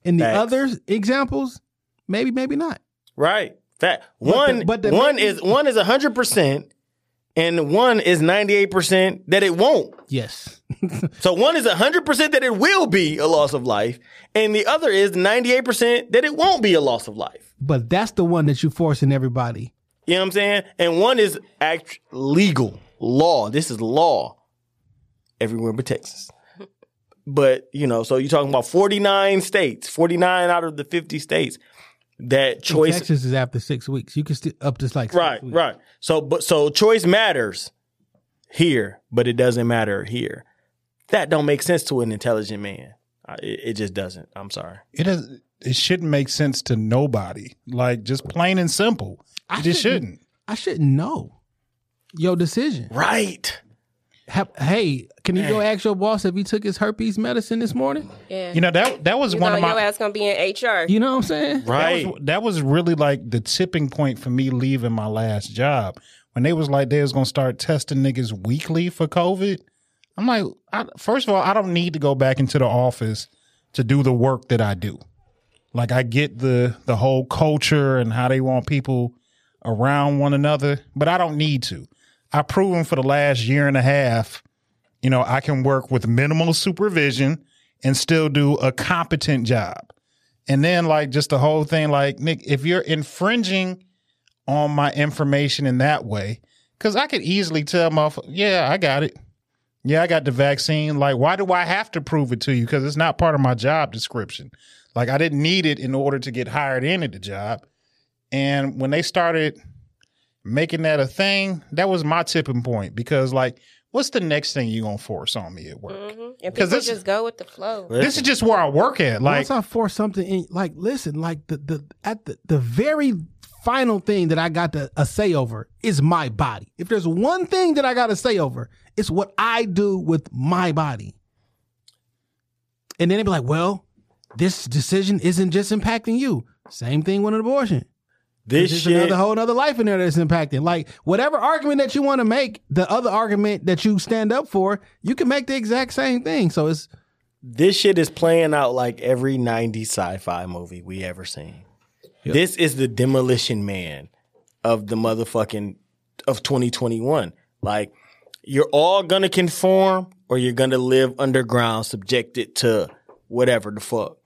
In the Facts. other examples, maybe, maybe not. Right. Fact. But One the- but the one maybe- is one is hundred percent and one is ninety eight percent that it won't. Yes. [LAUGHS] [LAUGHS] So one is hundred percent that it will be a loss of life, and the other is ninety eight percent that it won't be a loss of life. but that's the one that you're forcing everybody. You know what I'm saying? And one is act legal law. This is law everywhere but Texas. [LAUGHS] But you know, so you're talking about 49 states, 49 out of the 50 states that choice Texas is after six weeks. You can still up to like six Right, weeks. right. So, but so choice matters here, but it doesn't matter here. That don't make sense to an intelligent man. I- It, it just doesn't. I'm sorry. It is. It shouldn't make sense to nobody. Like just plain and simple. I It just shouldn't- shouldn't. I shouldn't know your decision. Right. Ha- Hey, can you go ask your boss if he took his herpes medicine this morning? Yeah. You know that that was you one know of my your ass gonna be in HR. You know what I'm saying? Right. That was, that was really like the tipping point for me leaving my last job when they was like they was gonna start testing niggas weekly for COVID. I'm like, I, first of all, I don't need to go back into the office to do the work that I do. Like I get the the whole culture and how they want people around one another, but I don't need to. I've proven for the last year and a half, you know, I can work with minimal supervision and still do a competent job. And then like just the whole thing, like Nick, if you're infringing on my information in that way, because I could easily tell my, yeah, I got it. Yeah, I got the vaccine. Like, why do I have to prove it to you? Because it's not part of my job description. Like, I didn't need it in order to get hired in at the job. And when they started making that a thing, that was my tipping point. Because, like, what's the next thing you gonna force on me at work? Mhm. And 'Cause people this- just go with the flow. This is just where I work at. Like, Once I force something in, like, listen, like the the at the the very final thing that I got to a say over is my body. If there's one thing that I got to say over, it's what I do with my body. And then they be like, well, this decision isn't just impacting you. Same thing with an abortion. This There's shit. another whole other life in there that's impacting. Like whatever argument that you want to make, the other argument that you stand up for, you can make the exact same thing. So it's this shit is playing out like every 90s sci-fi movie we ever seen. This is the demolition man of the motherfucking of 2021. Like you're all gonna conform or you're gonna live underground subjected to whatever the fuck.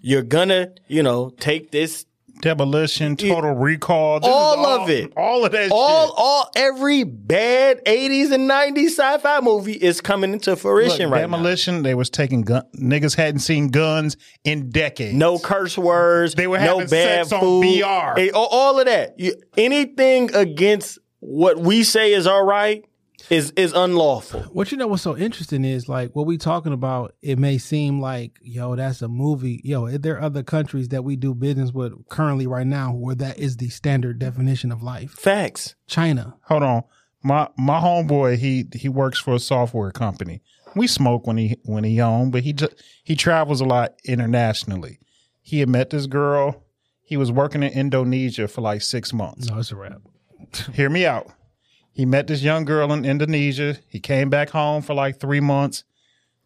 You're gonna, you know, take this Demolition, Total Recall, this is all of it. all of that. all shit. all every bad 80s and 90s sci-fi movie is coming into fruition Look, right Demolition, they was taking gun. Niggas hadn't seen guns in decades. No curse words. They were no having bad sex on food. VR. Eh, all- all of that. You, anything against what we say is all right is is unlawful. What you know what's so interesting is like what we talking about. It may seem like yo, that's a movie. Yo, eh, there are other countries that we do business with currently right now where that is the standard definition of life. Facts. China, Hold on, my my homeboy, he he works for a software company. We smoke when he when he home, but he just he travels a lot internationally. He had met this girl. He was working in Indonesia for like six months. no, it's a wrap. Hear me out. He met this young girl in Indonesia. He came back home for like three months.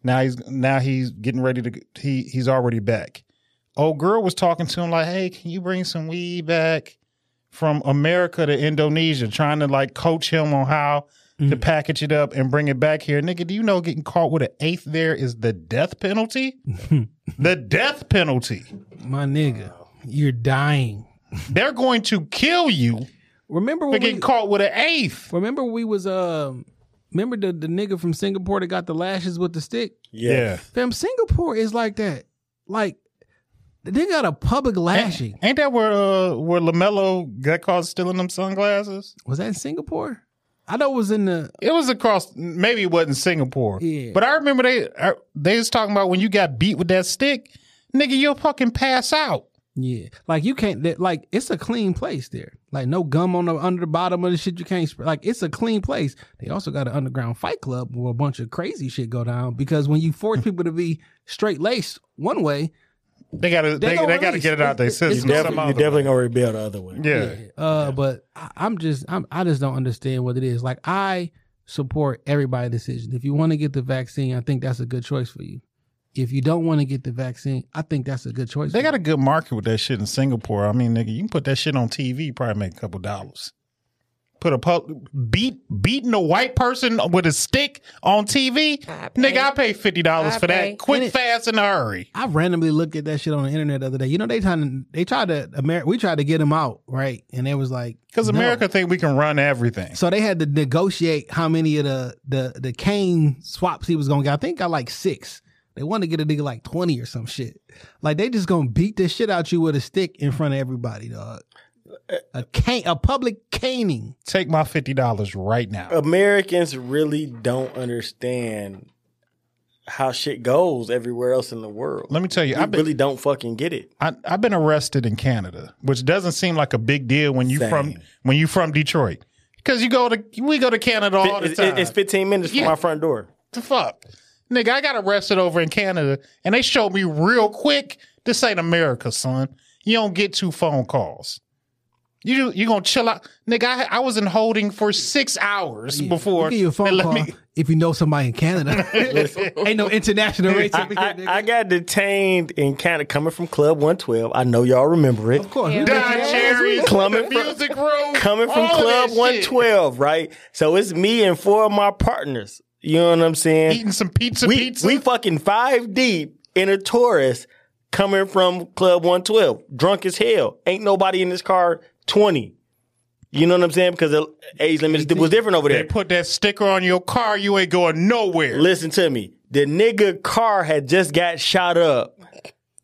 Now he's now he's getting ready to he he's already back. Old girl was talking to him like, "Hey, can you bring some weed back from America to Indonesia?" Trying to like coach him on how to mm. package it up and bring it back here. Nigga, do you know getting caught with an eighth there is the death penalty? [LAUGHS] the death penalty. My nigga, you're dying. They're going to kill you Remember for when getting we, caught with an eighth. remember we was um remember the the nigga from Singapore that got the lashes with the stick? Yeah. Fam, Singapore is like that. Like they got a public lashing. Ain't that where uh where Lamelo got caught stealing them sunglasses? Was that in Singapore? I know it was in the It was across. Maybe it wasn't Singapore. Yeah. But I remember they uh, they was talking about when you got beat with that stick, nigga, you'll fucking pass out. Yeah, like you can't. that- Like it's a clean place there. Like no gum on the under the bottom of the shit. You can't. sp- Like it's a clean place. They also got an underground fight club where a bunch of crazy shit go down. Because when you force people to be straight laced one way, They gotta They they, they, gotta get it out their system. it's some Definitely, other you're definitely gonna rebel the other way. yeah. uh, but I, I'm just. I'm. I just don't understand what it is. Like I support everybody's decision. If you want to get the vaccine, I think that's a good choice for you. If you don't want to get the vaccine, I think that's a good choice. They got a good market with that shit in Singapore. I mean, nigga, you can put that shit on TV, probably make a couple dollars. Put a pu- beat beating a white person with a stick on TV, I nigga. I pay fifty dollars for pay. that. Quick, And it- fast, in a hurry. I randomly looked at that shit on the internet the other day. You know, they trying to they tried to America. We tried to get them out, right? And it was like Because no. America think we can run everything. So they had to negotiate how many of the the the cane swaps he was gonna get. I think I like six. They want to get a nigga like twenty or some shit. Like they just gonna beat the shit out you with a stick in front of everybody, dog. A cane, a public caning. Take my fifty dollars right now. Americans really don't understand how shit goes everywhere else in the world. Let me tell you, we I've been, really don't fucking get it. I, I've been arrested in Canada, which doesn't seem like a big deal when you Same. from when you from Detroit. Because you go to we go to Canada all the It's, time. it's 15 minutes from my front door. the fuck, nigga. I got arrested over in Canada, and they showed me real quick. This ain't America, son. You don't get two phone calls. You you gonna chill out, nigga? I, I was in holding for six hours before Give you a they phone let call me- if you know somebody in Canada. [LAUGHS] Ain't no international rates I, here, I, nigga. I got detained in Canada coming from Club 112. I know y'all remember it. of course, Yeah. Don Cherry, Coming from- music room, coming from Club 112, right? So it's me and four of my partners. You know what I'm saying? eating some pizza, we, pizza. we fucking five deep in a tourist coming from Club 112, drunk as hell. Ain't nobody in this car 20. You know what I'm saying? Because the age limit was different over there. they put that sticker on your car, you ain't going nowhere. Listen to me. The nigga car had just got shot up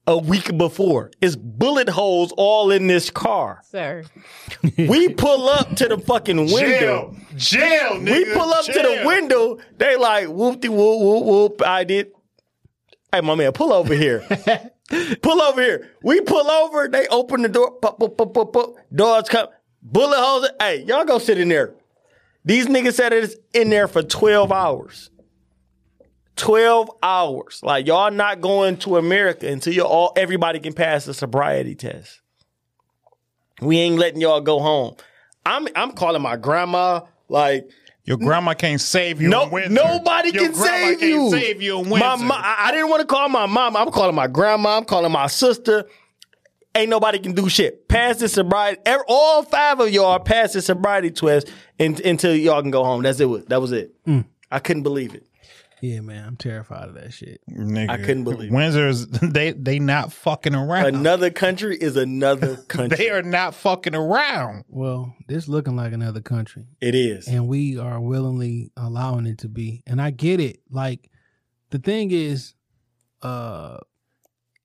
a week before. It's bullet holes all in this car. Sir. [LAUGHS] We pull up to the fucking window. Jail, jail, nigga. We pull up to the window. They like whoop de whoop whoop whoop. I did. Hey, my man, pull over here. [LAUGHS] pull over here. We pull over. They open the door. Pop, pop, pop, pop, pop. Doors come. Bullet holes. Hey, y'all go sit in there. These niggas said it's in there for twelve hours. Twelve hours. Like y'all not going to America until you all everybody can pass the sobriety test. We ain't letting y'all go home. I'm I'm calling my grandma. Like Your grandma can't save you no, in winter. nobody Your can grandma save can't you. save you in My winter. mo- I I didn't want to call my mom. I'm calling my grandma. I'm calling my sister. Ain't nobody can do shit. Pass the sobriety. All five of y'all pass the sobriety test in, until y'all can go home. That's it. That was it. Mm. I couldn't believe it. Yeah, man, I'm terrified of that shit. Nigga. I couldn't believe it. Windsor's [LAUGHS] they they not fucking around. Another country is another [LAUGHS] country. they are not fucking around. Well, this looking like another country. It is. and we are willingly allowing it to be. And I get it. Like the thing is, uh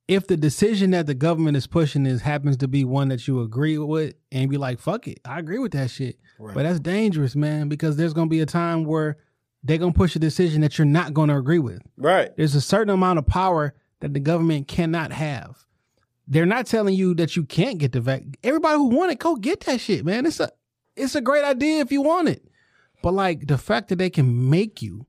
if the decision that the government is pushing is happens to be one that you agree with and be like, fuck it, I agree with that shit. Right. But that's dangerous, man, because there's gonna be a time where they're gonna push a decision that you're not gonna agree with. Right. There's a certain amount of power that the government cannot have. They're not telling you that you can't get the vac. Everybody who want it, go get that shit, man. It's a it's a great idea if you want it. But like the fact that they can make you.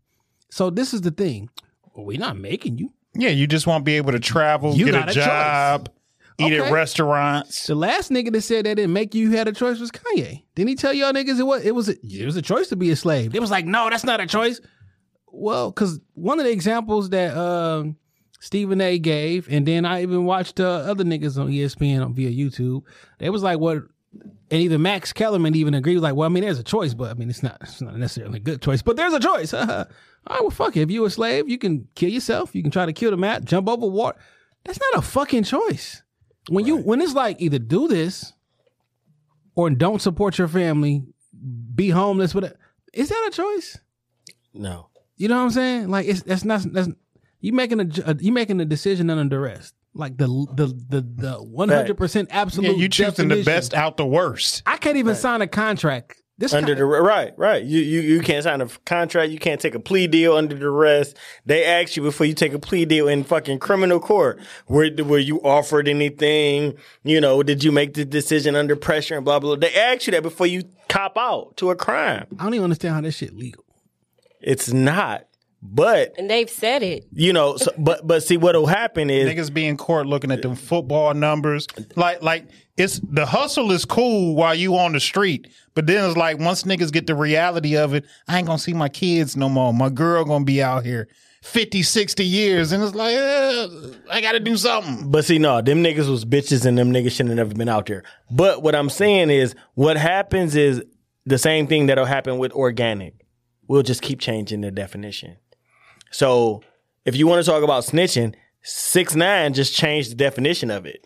So this is the thing. Well, we're not making you. Yeah, you just won't be able to travel, You get got a a choice. Eat Okay. at restaurants. The last nigga that said that didn't make you had a choice was Kanye. Didn't he tell y'all niggas it was it was a, it was a choice to be a slave? It was like, no, that's not a choice. Well, because one of the examples that um, Stephen A. gave, and then I even watched uh, other niggas on ESPN on, via YouTube. It was like, what? And even Max Kellerman even agreed. Like, well, I mean, there's a choice, but I mean, it's not it's not necessarily a good choice, but there's a choice. [LAUGHS] All right, well, fuck it. If you a slave, you can kill yourself. You can try to kill the mat, jump over water. That's not a fucking choice. When you when it's like either do this or don't support your family, be homeless. But is that a choice? No. You know what I'm saying? Like it's that's not that's you making a ju- you making a decision under duress. Like the the the the 100 percent Yeah, absolute. you choosing the best out the worst. I can't even sign a contract. This Under the right, right. You you you can't sign a contract. You can't take a plea deal under duress. They ask you before you take a plea deal in fucking criminal court. Were were you offered anything? You know, did you make the decision under pressure and blah blah? blah. They ask you that before you cop out to a crime. I don't even understand how this shit legal. It's not. But And they've said it. you know, so, but but see what'll happen is Niggas be in court looking at them football numbers. Like like it's the hustle is cool while you on the street, but then it's like once niggas get the reality of it, I ain't gonna see my kids no more. My girl gonna be out here 50, 60 years, and it's like eh, I gotta do something. But see, no, them niggas was bitches and them niggas shouldn't have never been out there. But what I'm saying is, what happens is the same thing that'll happen with organic. We'll just keep changing the definition. So if you want to talk about snitching, six nine just changed the definition of it.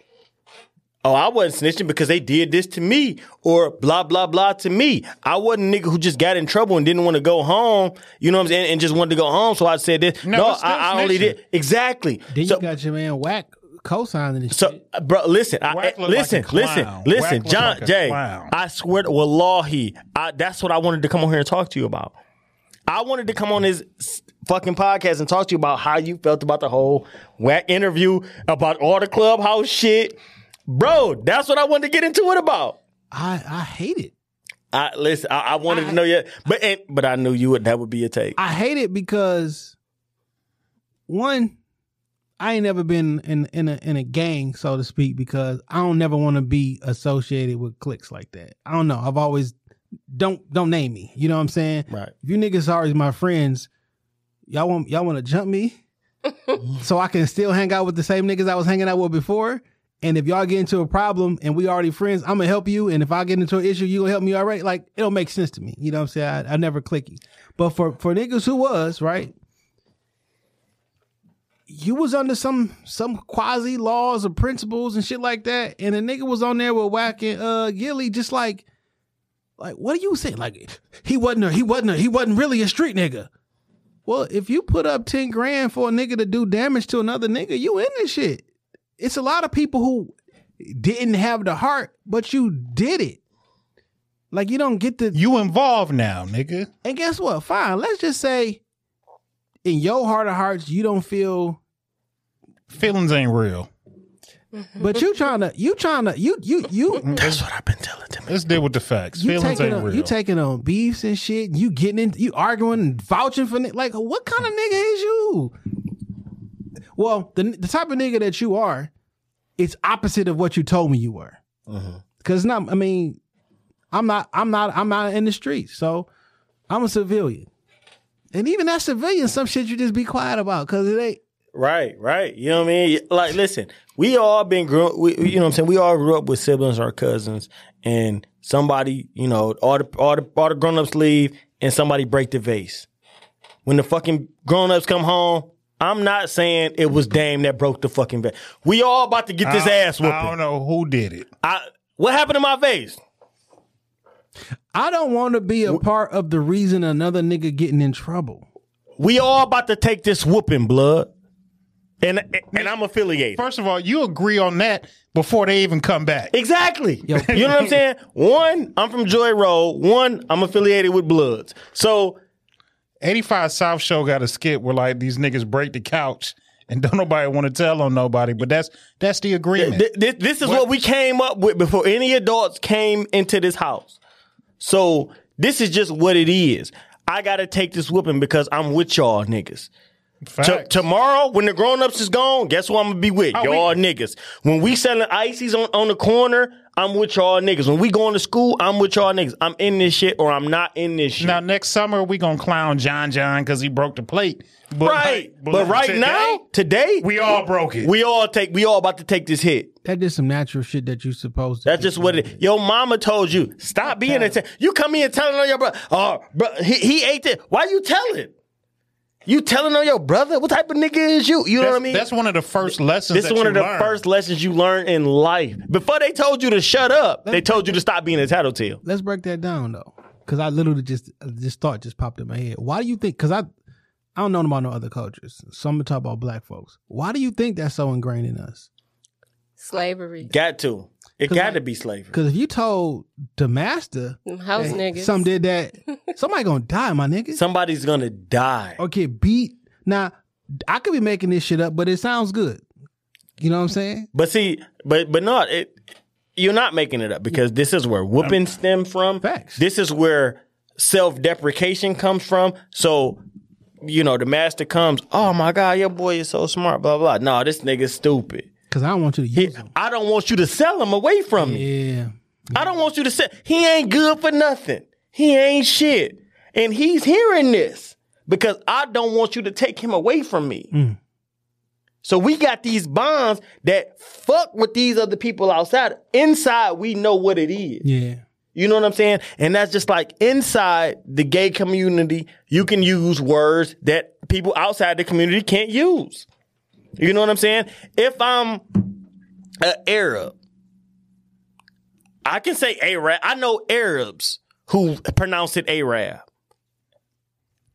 Oh, I wasn't snitching because they did this to me, or blah blah blah to me. I wasn't a nigga who just got in trouble and didn't want to go home. You know what I'm saying? And just wanted to go home, so I said this. No, No, I, I only did exactly. Then So- you got your man Wack co-signing this so, shit. bro, listen, I, Wack listen, like listen, listen, Wack John like Jay. clown. I swear to Wallahi, I, that's what I wanted to come on here and talk to you about. I wanted to come on this s- fucking podcast and talk to you about how you felt about the whole Wack interview, about all the clubhouse shit. Bro, that's what I wanted to get into it about. I I hate it. I listen, I, I wanted to know you, but and, but I knew you would that would be a take. I hate it because one, I ain't never been in in a in a gang, so to speak, because I don't never want to be associated with cliques like that. I don't know. I've always don't don't name me. You know what I'm saying? Right. If you niggas are always my friends, y'all want y'all want to jump me, [LAUGHS] so I can still hang out with the same niggas I was hanging out with before. And if y'all get into a problem and we already friends, I'm gonna help you. And if I get into an issue, you gonna help me already. Like it don't make sense to me. You know what I'm saying? I, I never click you. But for for niggas who was right, you was under some some quasi laws or principles and shit like that, and a nigga was on there with whacking uh Gilly just like like what are you saying? Like he wasn't a, he wasn't a, he wasn't really a street nigga. Well, if you put up ten grand for a nigga to do damage to another nigga, you in this shit. It's a lot of people who didn't have the heart, but you did it. Like you don't get the You involved now, nigga. and guess what? Fine. Let's just say in your heart of hearts, you don't feel Feelings ain't real. Mm-hmm. but you trying to you trying to you you you [LAUGHS] That's what I've been telling them. Let's deal with the facts. you Feelings taking ain't on, real. you taking on beefs and shit. You getting in, you arguing and vouching for like what kind of nigga is you? Well, the the type of nigga that you are, it's opposite of what you told me you were. Mm-hmm. Because not, I mean, I'm not, I'm not, I'm not in the streets, so I'm a civilian. And even that civilian, some shit you just be quiet about because it ain't. Right, right. You know what I mean? Like, listen, we all been grew. We, you know what I'm saying? We all grew up with siblings or cousins, and somebody, you know, all the all the all the grown ups leave, and somebody break the vase. when the fucking grown ups come home. I'm not saying it was Dame that broke the fucking vase. We all about to get this I- ass I don't whooping. know who did it. I, what happened to my vase? I don't want to be a part of the reason another nigga getting in trouble. We all about to take this whooping, blood. And and I'm affiliated. First of all, you agree on that before they even come back. Exactly. Yo. [LAUGHS] you know what I'm saying? One, I'm from Joy Road. One, I'm affiliated with Bloods. So 85 South Show got a skit where like these niggas break the couch and [LAUGHS] don't nobody want to tell on nobody, but that's that's the agreement. th- th- this is what? we came up with before any adults came into this house. So this is just what it is. I gotta take this whooping because I'm with y'all niggas. T- tomorrow, when the grown ups is gone, guess who I'm gonna be with? Oh, y'all we- niggas. When we selling ices on, on the corner, I'm with y'all niggas. When we going to school, I'm with y'all niggas. I'm in this shit or I'm not in this shit. now next summer we gonna clown John John because he broke the plate. But right. like- but right today, now, today, we all broke it. we all take we all about to take this hit. That just some natural shit that you supposed to. That's just what it. Your mama told you stop being a. T- you come here telling on your brother. Oh, uh, bro, he, he ate it. Why you telling? You telling on your brother? What type of nigga is you? You know that's, what I mean? that's one of the first lessons. this is one you of the learn. first lessons you learn in life. Before they told you to shut up, they told you to stop being a tattletale. Let's break that down though, because I literally just this thought just popped in my head. Why do you think? Because I I don't know about no other cultures. So I'm gonna talk about black folks. Why do you think that's so ingrained in us? Slavery. Got to. It 'Cause got like- to be slavery. Because if you told the master Them house niggas. some did that, [LAUGHS] somebody gonna die, my nigga. Somebody's gonna die. or get beat. Now I could be making this shit up, but it sounds good. You know what I'm saying? But see, but but not it. You're not making it up because this is where whooping stem from. Facts. This is where self deprecation comes from. So, you know, the master comes. Oh my God, your boy is so smart. Blah blah. No, this nigga's stupid. Because I don't want you to use them. I don't want you to sell him away from me. Yeah. I don't want you to say he ain't good for nothing. He ain't shit. And he's hearing this because I don't want you to take him away from me. Hmm. So we got these bonds that fuck with these other people outside. Inside, we know what it is. Yeah. You know what I'm saying? And that's just like inside the gay community, you can use words that people outside the community can't use. You know what I'm saying? If I'm an Arab, I can say Arab. I know Arabs who pronounce it Arab.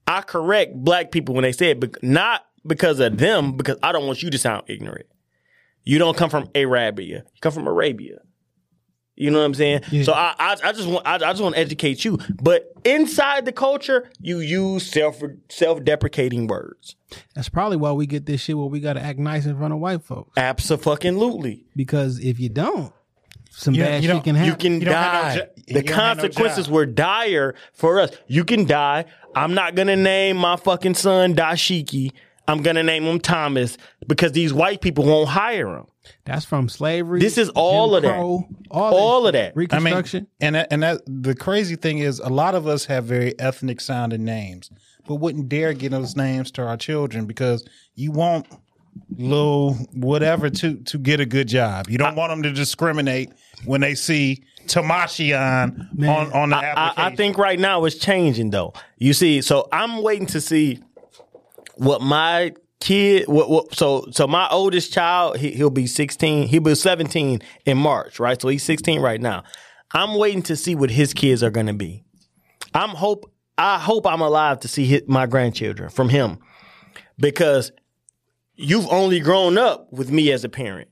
I correct black people when they say it, but not because of them, because I don't want you to sound ignorant. You don't come from Arabia. You come from Arabia. You know what I'm saying? So I, I, I just want, I, I just want to educate you. But inside the culture, you use self, self deprecating words. That's probably why we get this shit where we gotta act nice in front of white folks. Absolutely. Because if you don't, some You- bad you shit don't- can You happen. can You don't no die. jo- the don't no consequences were dire for us. You can die. I'm not gonna name my fucking son Dashiki. I'm gonna name him Thomas because these white people won't hire him. That's from slavery. This is all Jim of that. All, All of shit. that. I mean, Reconstruction. and that, and that the crazy thing is, a lot of us have very ethnic sounding names, but wouldn't dare give those names to our children because you want little whatever to to get a good job. You don't want them to discriminate when they see Tamashi on on, on the I, application. I think right now it's changing though. You see, so I'm waiting to see what my kid. What, what so so my oldest child he, he'll be 16. He'll be 17 in March, right? So he's 16 right now. I'm waiting to see what his kids are going to be. I'm hope I hope I'm alive to see his, my grandchildren from him because you've only grown up with me as a parent.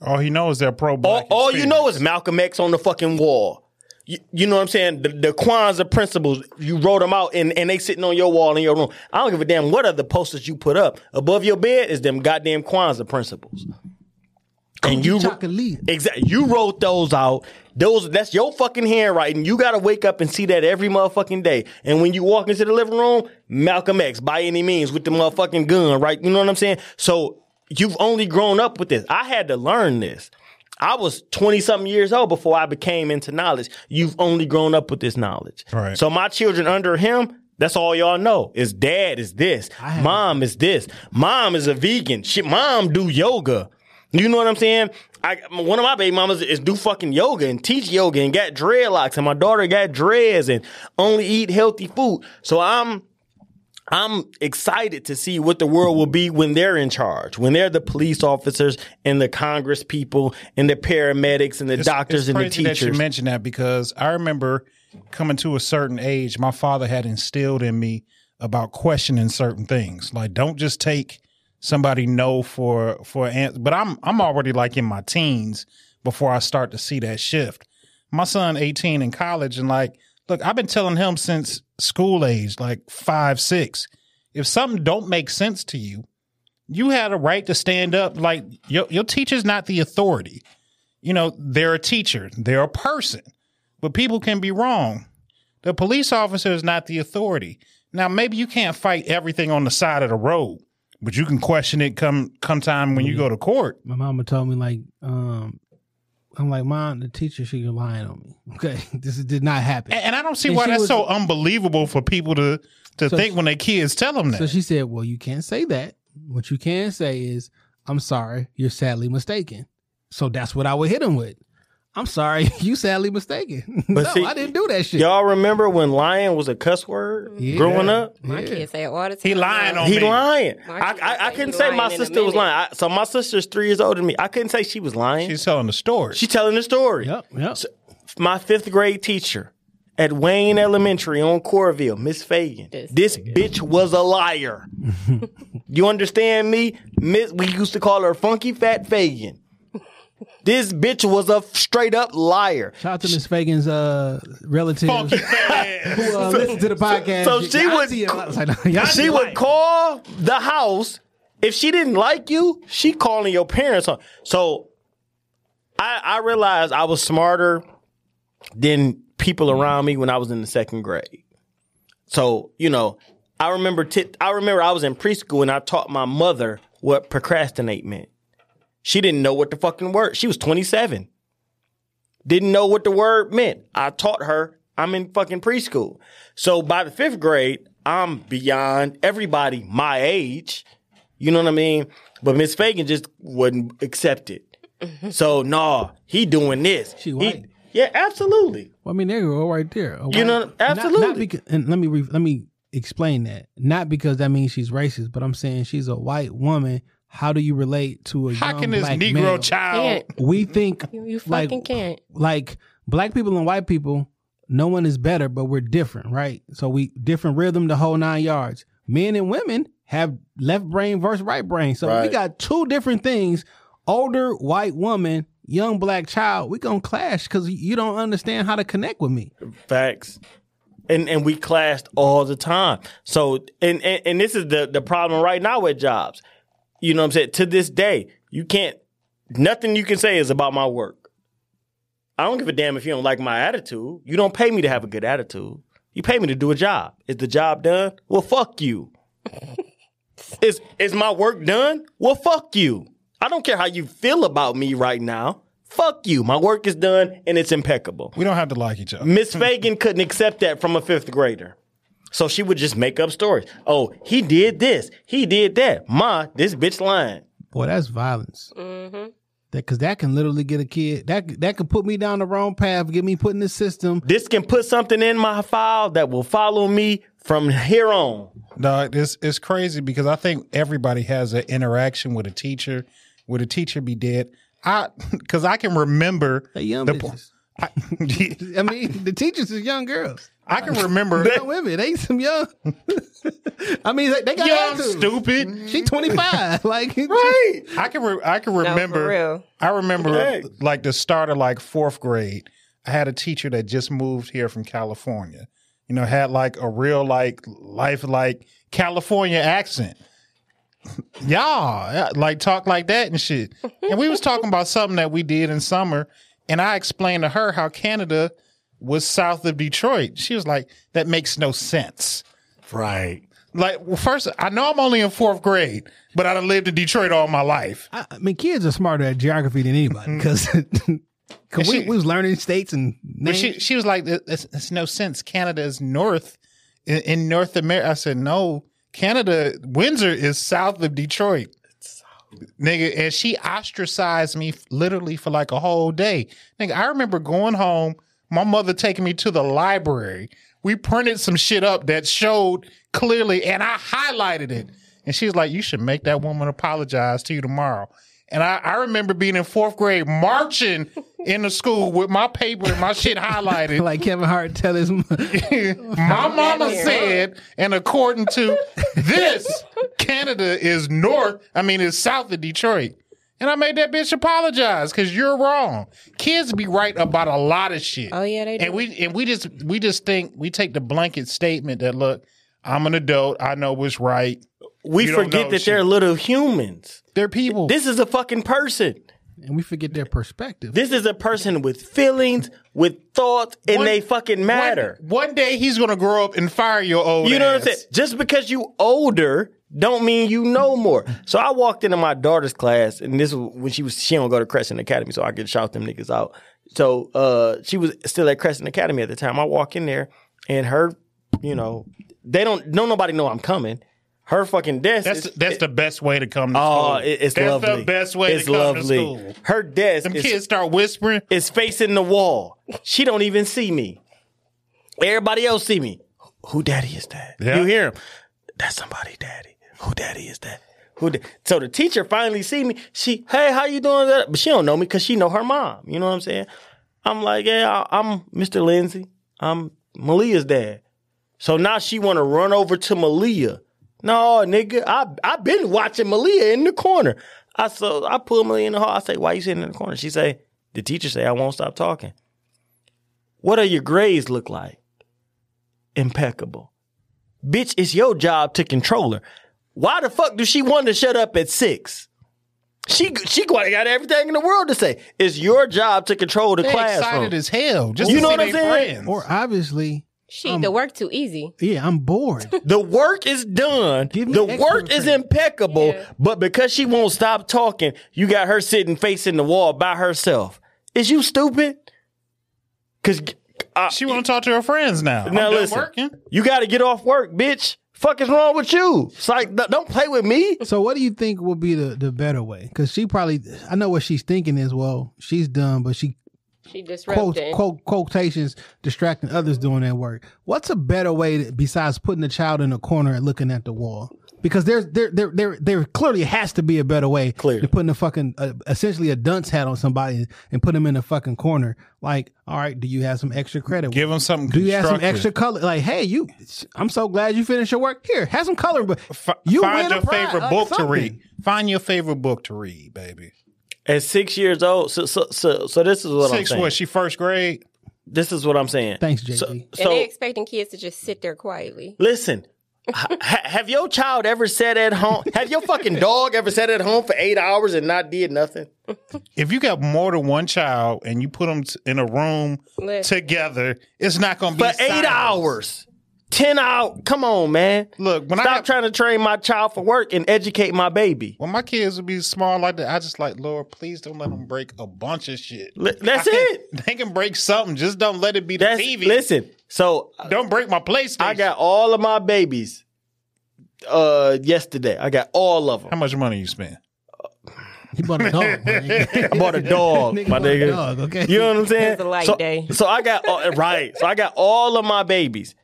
all he knows they're pro All, black. all you know is Malcolm X on the fucking wall. You, you know what I'm saying? The, the Kwanzaa principles, you wrote them out and, and they sitting on your wall in your room. I don't give a damn what other posters you put up. Above your bed is them goddamn Kwanzaa principles. And you exactly you wrote those out. Those that's your fucking handwriting. You gotta wake up and see that every motherfucking day. And when you walk into the living room, Malcolm X by any means with the motherfucking gun, right? You know what I'm saying? So you've only grown up with this. I had to learn this. I was 20 something years old before I became into knowledge. You've only grown up with this knowledge. Right. So my children under him, that's all y'all know. Is dad is this. Mom is this. Mom is a vegan. Shit, mom do yoga. You know what I'm saying? I one of my baby mamas is do fucking yoga and teach yoga and got dreadlocks and my daughter got dreads and only eat healthy food. So I'm I'm excited to see what the world will be when they're in charge, when they're the police officers and the Congress people and the paramedics and the It's- doctors it's and the crazy That you teachers. mentioned that because I remember coming to a certain age, my father had instilled in me about questioning certain things. Like, don't just take somebody no for for an But I'm I'm already like in my teens before I start to see that shift. My son, 18 in college, and like, look, I've been telling him since school age, like five, six. If something don't make sense to you, you had a right to stand up. Like your your teacher's not the authority you know, they're a teacher, they're a person, but people can be wrong. The police officer is not the authority. Now, maybe you can't fight everything on the side of the road, but you can question it come come time when you go to court. My mama told me like, um, I'm like, mom, the teacher she was lying on me. [LAUGHS] Okay, this did not happen. And, and I don't see And why that's was- so unbelievable for people to to So think she- when their kids tell them that. So she said, "Well, you can't say that. What you can say is, I'm sorry, you're sadly mistaken." So that's what I would hit him with. I'm sorry, [LAUGHS] you sadly mistaken. [LAUGHS] But no, see, I didn't do that shit. Y'all remember when lying was a cuss word Yeah. growing up? My Yeah. kids say it all the time. He lying on He me. He lying. I, I, I couldn't say my lying in a sister was lying. I, so my sister's three years older than me. I couldn't say she was lying. She's telling the story. She's telling the story. Yep, yep. My fifth grade teacher at Wayne Elementary on Corville, Miss Fagan. This This, bitch was a liar. [LAUGHS] you understand me? Miss, we used to call her Funky Fat Fagan. This bitch was a straight up liar. Shout out to Miss Fagan's uh, relative [LAUGHS] who fat. uh, listened to the podcast. so she would- see it. I was like, she would call the house if she didn't like you. She calling your parents. on. So I, I realized I was smarter than people around me when I was in the second grade. So you know, I remember. T- I remember I was in preschool and I taught my mother what procrastinate meant. She didn't know what the fucking word. She was twenty seven. Didn't know what the word meant. I taught her. I'm in fucking preschool. So by the fifth grade, I'm beyond everybody my age. You know what I mean? But Miss Fagan just wouldn't accept it. Mm-hmm. So nah, he doing this. She He- white? yeah, absolutely. Well, I mean, there you go, right there. A You know, white- not- absolutely. Not, because, and let me re, let me explain that. Not because that means she's racist, but I'm saying she's a white woman. How do you relate to a How young can this black Negro male? child? Can't. We think You, you like fucking can't. like black people and white people. No one is better, but we're different, right? So we different rhythm, the whole nine yards. Men and women have left brain versus right brain. So we got two different things. Older white woman, young black child. We gonna clash because you don't understand how to connect with me. Facts. And and we clashed all the time. So and, and and this is the the problem right now with jobs. You know what I'm saying? To this day, you can't nothing you can say is about my work. I don't give a damn if you don't like my attitude. You don't pay me to have a good attitude. You pay me to do a job. Is the job done? Well, fuck you. [LAUGHS] is is my work done? Well, fuck you. I don't care how you feel about me right now. Fuck you. My work is done and it's impeccable. We don't have to like each other. Miss Fagan couldn't accept that from a fifth grader. So she would just make up stories. Oh, he did this. He did that. Ma, this bitch lying. Boy, that's violence. Mm-hmm. That because that can literally get a kid. That that could put me down the wrong path, get me put in the system. This can put something in my file that will follow me from here on. No, it's it's crazy because I think everybody has an interaction with a teacher. Would a teacher be dead? I [LAUGHS] because I can remember They young the bitches. I, [LAUGHS] I mean, the teachers is young girls. I can remember. [LAUGHS] Young women, they some young. [LAUGHS] I mean, they, they got Young, attitude. stupid. Mm-hmm. She twenty five. [LAUGHS] like Right. I can re- I can for remember. real. I remember Okay. like the start of like fourth grade. I had a teacher that just moved here from California. You know, had like a real like life like California accent. Y'all yeah, like talk like that and shit. And we was talking about something that we did in summer, and I explained to her how Canada was south of Detroit. She was like, "That makes no sense." Right. Like, well, first, I know I'm only in fourth grade, but I done lived in Detroit all my life. I, I mean, kids are smarter at geography than anybody mm-hmm. because [LAUGHS] we, she- we was learning states and names. she she was like, "It's, it's no sense. Canada is north in, in North America." I said, "No, Canada. Windsor is south of Detroit." Nigga, and she ostracized me literally for like a whole day. Nigga, I remember going home, my mother taking me to the library we printed some shit up that showed clearly, and I highlighted it. And she's like, "You should make that woman apologize to you tomorrow." And I, I remember being in fourth grade marching in the school with my paper and my shit highlighted. [LAUGHS] like Kevin Hart tell his mom. [LAUGHS] My mama said, and according to this, Canada is north, I mean, it's south of Detroit. And I made that bitch apologize because you're wrong. Kids be right about a lot of shit. Oh, yeah, they do. And we and we just we just think we take the blanket statement that look, I'm an adult, I know what's right. We You don't forget know that they're little humans. They're people. This is a fucking person. And we forget their perspective. This is a person with feelings, with thoughts, and One- they fucking matter. One, one day he's gonna grow up and fire your old You know what I'm saying? Just because you older don't mean you know more. So I walked into my daughter's class, and this was when she was she don't go to Crescent Academy, so I could shout them niggas out. So uh, she was still at Crescent Academy at the time. I walk in there, and her, you know, they don't don't nobody know I'm coming. Her fucking desk. That's is, that's the best way to come to oh, school. it- it's that's lovely. the best way it's to come lovely. to school. Her desk Them is kids start whispering. is facing the wall. She don't even see me. Everybody else see me. Who daddy is that? Yeah. You hear him. That's somebody daddy. Who daddy is that? Who da-" So the teacher finally see me. She, hey, how you doing? That, But she don't know me because she know her mom. You know what I'm saying? I'm like, yeah, I- I'm Mr. Lindsay. I'm Malia's dad. So now she want to run over to Malia. No, nigga, I I been watching Malia in the corner. I so I pull Malia in the hall. I say, why you sitting in the corner? She say, the teacher say I won't stop talking. What are your grades look like? Impeccable. Bitch, it's your job to control her. Why the fuck do she want to shut up at six? She she got got everything in the world to say. It's your job to control the They classroom. excited as hell. Just You to know see what I'm saying? friends. or obviously, She the work too easy. yeah, I'm bored. [LAUGHS] The work is done. Give me The work is impeccable. Yeah. But because she won't stop talking, you got her sitting facing the wall by herself. Is you stupid? Cause uh, she want to talk to her friends now. I'm now done listen, working. you got to get off work, bitch. Fuck is wrong with you? It's like don't play with me. So what do you think will be the, the better way? Because she probably, I know what she's thinking is, well, she's done, but she She quote, quote quotations distracting others doing their work. What's a better way to, besides putting the child in a corner and looking at the wall? Because there's there there there there clearly has to be a better way Clearly. to putting a fucking uh, essentially a dunce hat on somebody and put them in a fucking corner. Like, all right, do you have some extra credit? Give them something. do you have some extra color? Like, hey, you, I'm so glad you finished your work. Here, have some color, but F- you find your prize, favorite like book to read. Find your favorite book to read, baby. At six years old, so so so, so this is what I'm Six, saying. what? She first grade. This is what I'm saying. Thanks, JG. So, and so they expecting kids to just sit there quietly. Listen, [LAUGHS] ha- have your child ever sat at home? Have your fucking dog ever sat at home for eight hours and not did nothing? [LAUGHS] If you got more than one child and you put them in a room Listen. together, it's not going to be For eight silence. hours, ten out. Come on, man. Look, when I Stop trying to train my child for work and educate my baby. When my kids would be small like that, I just like, Lord, please don't let them break a bunch of shit. Li- that's I can- it. They can break something. Just don't let it be the That's TV. listen. So Don't break my PlayStation. I got all of my babies. Uh, yesterday I got all of them. How much money you spend? He bought a dog. man. [LAUGHS] I bought a dog, [LAUGHS] Nigga my nigga. dog, okay. You know what I'm saying? It's a light so, day. So I got all, right. So I got all of my babies.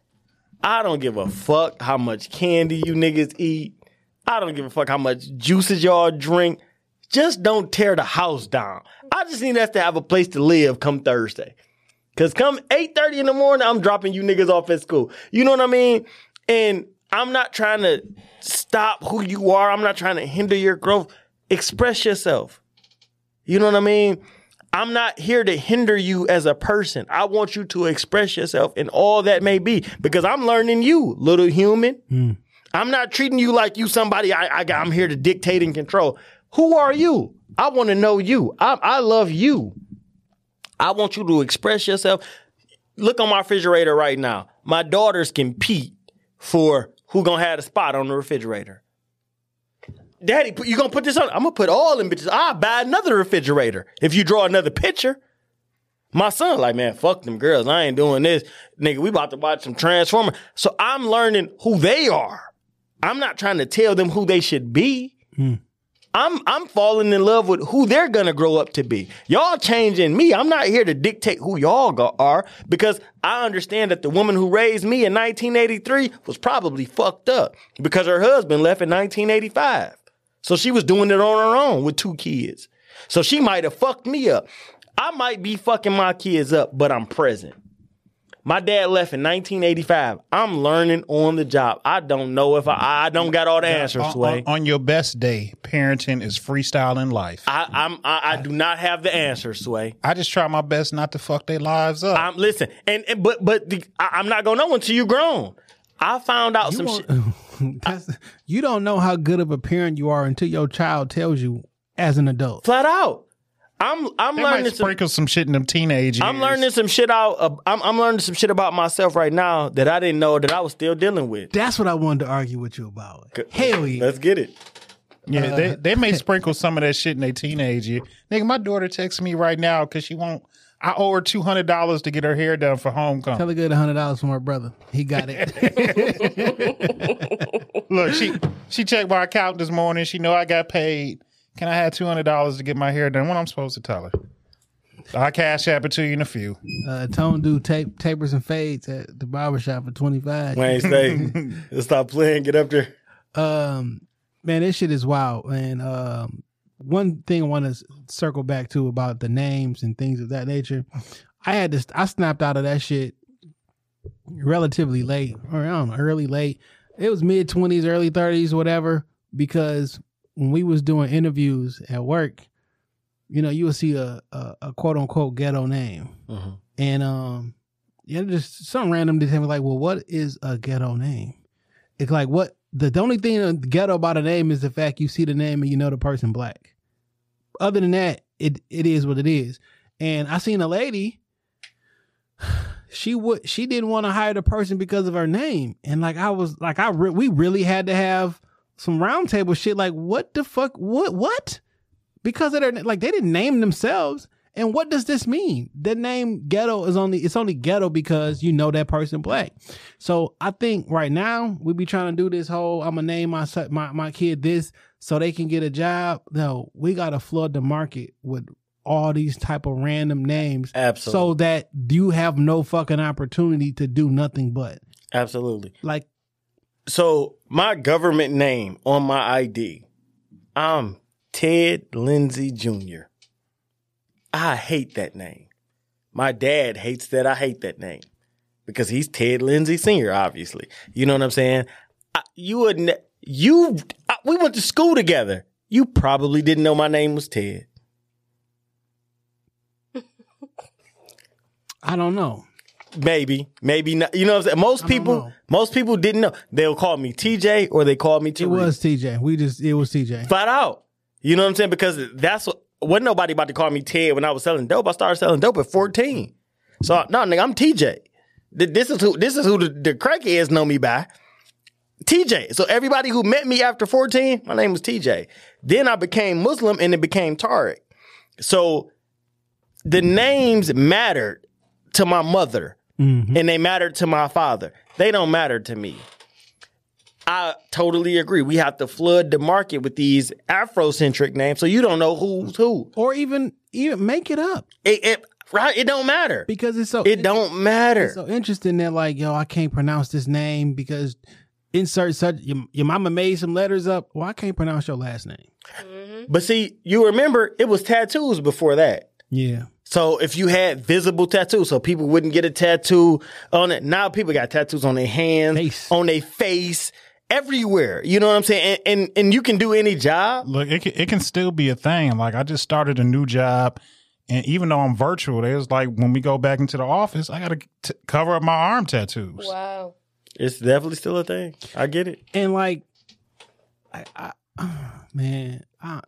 I don't give a fuck how much candy you niggas eat. I don't give a fuck how much juices y'all drink. Just don't tear the house down. I just need us to have a place to live come Thursday. Cause come 8:30 in the morning, I'm dropping you niggas off at school. You know what I mean? And I'm not trying to stop who you are. I'm not trying to hinder your growth. Express yourself. You know what I mean? I'm not here to hinder you as a person. I want you to express yourself in all that may be because I'm learning you, little human. Hmm. I'm not treating you like you somebody I, I got, I'm here to dictate and control. Who are you? I want to know you. I, I love you. I want you to express yourself. Look on my refrigerator right now. My daughters compete for who gonna have the spot on the refrigerator. Daddy, you gonna put this on? I'm gonna put all them bitches. I'll buy another refrigerator if you draw another picture. My son, like, man, fuck them girls. I ain't doing this. Nigga, we about to watch some Transformer. So I'm learning who they are. I'm not trying to tell them who they should be. Hmm. I'm I'm falling in love with who they're gonna grow up to be. Y'all changing me. I'm not here to dictate who y'all go- are because I understand that the woman who raised me in 1983 was probably fucked up because her husband left in 1985. So she was doing it on her own with two kids. So she might have fucked me up. I might be fucking my kids up, but I'm present. My dad left in 1985. I'm learning on the job. I don't know if I, I don't got all the answers, on, Sway. on- on your best day, parenting is freestyling life. I, I'm I, I do not have the answers, Sway. I just try my best not to fuck their lives up. I'm listen, and, and but but the, I, I'm not gonna know until you grown. I found out some shit. [LAUGHS] That's, you don't know how good of a parent you are until your child tells you as an adult. Flat out. I'm I'm they learning some. sprinkle some shit in them teenage years. I'm learning some shit out. Uh, I'm, I'm learning some shit about myself right now that I didn't know that I was still dealing with. That's what I wanted to argue with you about. Hell yeah. Let's get it. Yeah, they, they may [LAUGHS] sprinkle some of that shit in their teenage year. Nigga, my daughter texts me right now because she won't. I owe her two hundred dollars to get her hair done for homecoming. Tell her good hundred dollars from her brother. He got it. [LAUGHS] Look, she she checked my account this morning. She know I got paid. Can I have two hundred dollars to get my hair done? What I'm supposed to tell her? I cash app it to you in a few. uh, Tone do tape tapers and fades at the barbershop for twenty five. Wayne State, [LAUGHS] stop playing. Get up there. um man this shit is wild and um one thing i want to circle back to about the names and things of that nature. I had to i snapped out of that shit relatively late or i don't know early late. It was mid 20s early 30s whatever because when we was doing interviews at work you know you would see a, a, a quote unquote ghetto name. And um yeah just some random tell like well what is a ghetto name? It's like what the, the only thing ghetto about a name is the fact you see the name and you know the person black. Other than that, it it is what it is. And I seen a lady. [SIGHS] She would she didn't want to hire the person because of her name, and like I was like I re- we really had to have some roundtable shit. Like what the fuck? What what? Because of their like they didn't name themselves. And what does this mean? The name ghetto is only it's only ghetto because you know that person black. So I think right now we be trying to do this whole I'm gonna name my my my kid this so they can get a job. No, we gotta flood the market with all these type of random names, Absolutely. so that you have no fucking opportunity to do nothing but Absolutely. like So my government name on my ID, I'm Ted Lindsay Jr. I hate that name. My dad hates that I hate that name because he's Ted Lindsay Senior. Obviously, you know what I'm saying. I, you wouldn't, you I, we went to school together. You probably didn't know my name was Ted. I don't know. Maybe, maybe not. You know what I'm saying? Most people, most people didn't know. They'll call me TJ or they call me TJ. It was TJ. We just it was TJ. flat out. You know what I'm saying? Because that's what wasn't nobody about to call me Ted when I was selling dope. I started selling dope at 14. So no, nigga, I'm TJ. This is who this is who the, the crackheads know me by. TJ. So everybody who met me after 14, my name was TJ. Then I became Muslim and it became Tariq. So the names mattered to my mother mm-hmm. and they mattered to my father. They don't matter to me. I totally agree. We have to flood the market with these Afrocentric names so you don't know who's who. Or even even make it up It, it right? It don't matter. because it's so It don't matter. It's so interesting that like yo, I can't pronounce this name because insert such your, your mama made some letters up. Well, I can't pronounce your last name. Mm-hmm. But see, you remember it was tattoos before that. Yeah, So if you had visible tattoos, so people wouldn't get a tattoo on it. Now people got tattoos on their hands, Face. on their face, everywhere. You know what I'm saying? And, and and you can do any job. Look, it can, it can still be a thing. Like I just started a new job, and even though I'm virtual, there's like when we go back into the office, I got to cover up my arm tattoos. Wow. It's definitely still a thing. I get it. and like, I, I uh, man, I,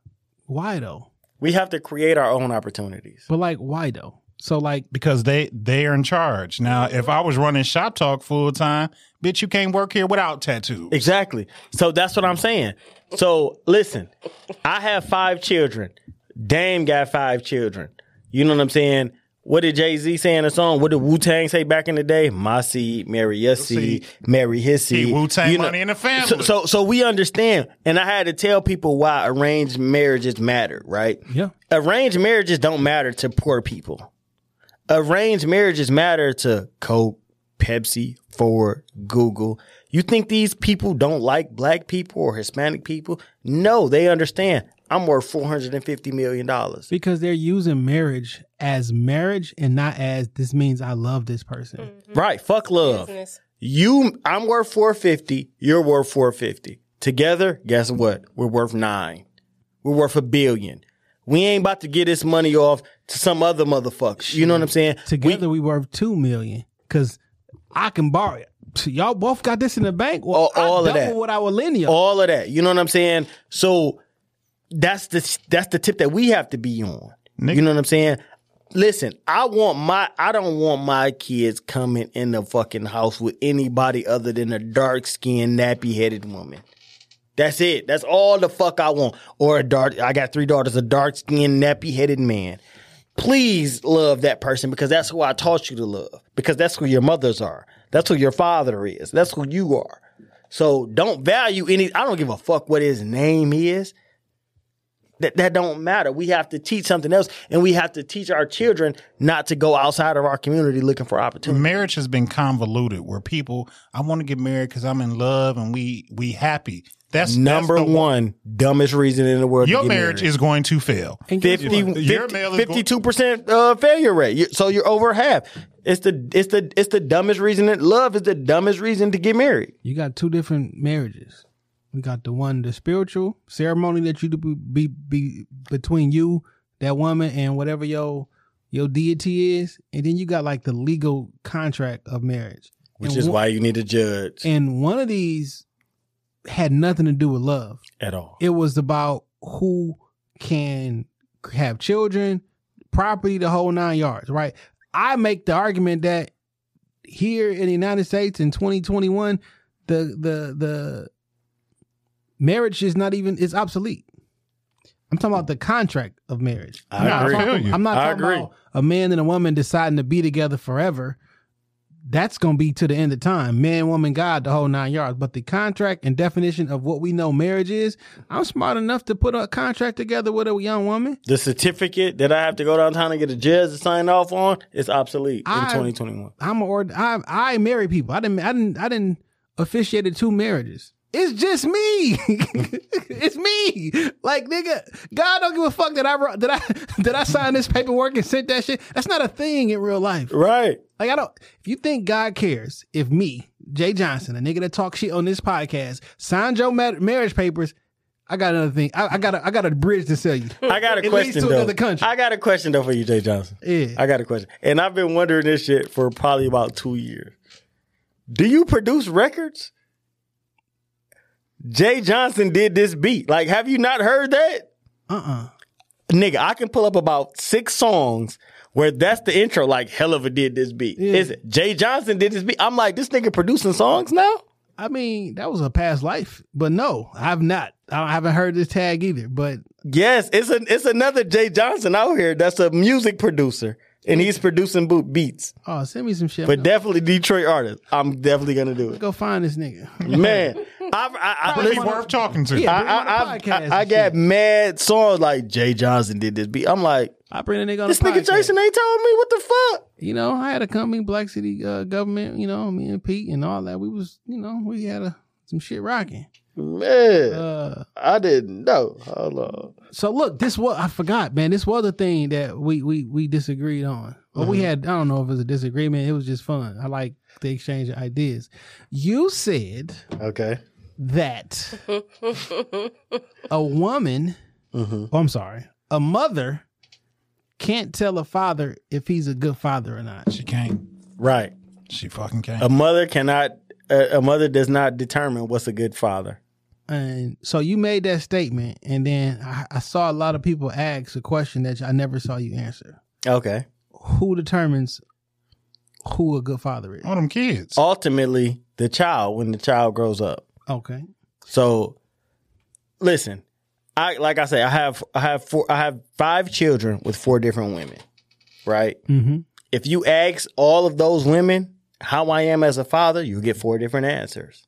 why though? We have to create our own opportunities. But like, why though? So like, because they they are in charge. Now, if I was running Shop Talk full time, bitch, you can't work here without tattoos. Exactly. So that's what I'm saying. So listen, I have five children. Dame got five children. You know what I'm saying? What did Jay Z say in the song? What did Wu Tang say back in the day? My seed, marry your seed, marry his seed. Wu-Tang You know- money in the family. So, so, so we understand. And I had to tell people why arranged marriages matter, right? Yeah. Arranged marriages don't matter to poor people. Arranged marriages matter to Coke, Pepsi, Ford, Google. You think these people don't like black people or Hispanic people? No, they understand. I'm worth four hundred and fifty million dollars. Because they're using marriage as marriage and not as this means I love this person. Mm-hmm. Right? Fuck love. Business. You, I'm worth four fifty. You're worth four fifty. Together, guess what? We're worth nine. We're worth a billion. We ain't about to get this money off to some other motherfucker. You know what I'm saying? Together we, worth two million. Cause I can borrow it. Y'all both got this in the bank. Well, All- all I of that. double what I would lend you. all of that. You know what I'm saying? So that's the that's the tip that we have to be on. You know what I'm saying? Listen, I want my I don't want my kids coming in the fucking house with anybody other than a dark skinned nappy headed woman. That's it. That's all the fuck I want. Or a dark I got three daughters, a dark skinned nappy headed man. Please love that person because that's who I taught you to love. Because that's who your mothers are. That's who your father is. That's who you are. So don't value any. I don't give a fuck what his name is. That that don't matter. We have to teach something else, and we have to teach our children not to go outside of our community looking for opportunity. marriage has been convoluted where people I want to get married because I'm in love and we we happy. That's Number that's the- one dumbest reason in the world. to Your get marriage married. is going to fail. And guess 50. Your mail is 52 percent uh, failure rate. So you're over half. It's the it's the it's the dumbest reason that love is the dumbest reason to get married. You got two different marriages. We got the one, the spiritual ceremony that you do be, be, be between you, that woman, and whatever your your deity is, and then you got like the legal contract of marriage, Which And is one- why you need a judge And one of these had nothing to do with love. at all. It was about who can have children, property, the whole nine yards. Right? I make the argument that here in the United States in 2021, the the the marriage is not even it's obsolete. I'm talking about the contract of marriage. I I'm not agree. talking- I feel you. I'm not talking about a man and a woman deciding to be together forever. That's gonna be to the end of time. Man, woman, God, the whole nine yards. But the contract and definition of what we know marriage is, I'm smart enough to put a contract together with a young woman. The certificate that I have to go downtown and get a judge to sign off on is obsolete in 2021. I'm a I I marry people. I didn't I didn't I didn't officiated two marriages. It's just me. [LAUGHS] it's me. Like nigga, God don't give a fuck that I wrote- that I [LAUGHS] that I signed this paperwork and sent that shit. That's not a thing in real life. Right. Like I don't. If you think God cares, if me, Jay Johnson, a nigga that talk shit on this podcast, signed your ma- marriage papers, I got another thing. I, I got a, I got a bridge to sell you. I got a It question though. I got a question though for you, Jay Johnson. Yeah. I got a question, and I've been wondering this shit for probably about two years. Do you produce records? Jay Johnson did this beat. Like, have you not heard that? Uh uh Nigga, I can pull up about six songs where that's the intro. Like, hell of a did this beat. Yeah. Is it Jay Johnson did this beat? I'm like, this nigga producing songs now. I mean, that was a past life, but no, I've not. I haven't heard this tag either. But Yes, it's a it's another Jay Johnson out here that's a music producer, and he's producing boot beats. oh, send me some shit. But definitely Detroit artist. I'm definitely gonna do it. go find this nigga. Man, [LAUGHS] I've, I, I, Probably listen, worth talking to. Yeah. I, bring him on the I, I, I got mad songs like Jay Johnson did this beat. I'm like, I bring a nigga on this the nigga podcast. Jason ain't told me what the fuck. You know, I had a company, Black City uh, Government. You know, me and Pete and all that. We was, you know, we had a, some shit rocking. Man, Uh, I didn't know. Hold on. so look, this was I forgot, man. This was a thing that we we we disagreed on. But Mm-hmm. we had I don't know if it was a disagreement. It was just fun. I like the exchange of ideas. You said Okay. That a woman, Mm-hmm. oh, I'm sorry, a mother can't tell a father if he's a good father or not. She can't. Right. She fucking can't. A mother cannot. A, a mother does not determine what's a good father. And so you made that statement, and then I, I saw a lot of people ask a question that I never saw you answer. Okay. Who determines who a good father is? All them kids. Ultimately, the child when the child grows up. Okay. So, listen, I like I say, I have I have four, I have five children with four different women. right? Mm-hmm. If you ask all of those women how I am as a father, you'll get four different answers.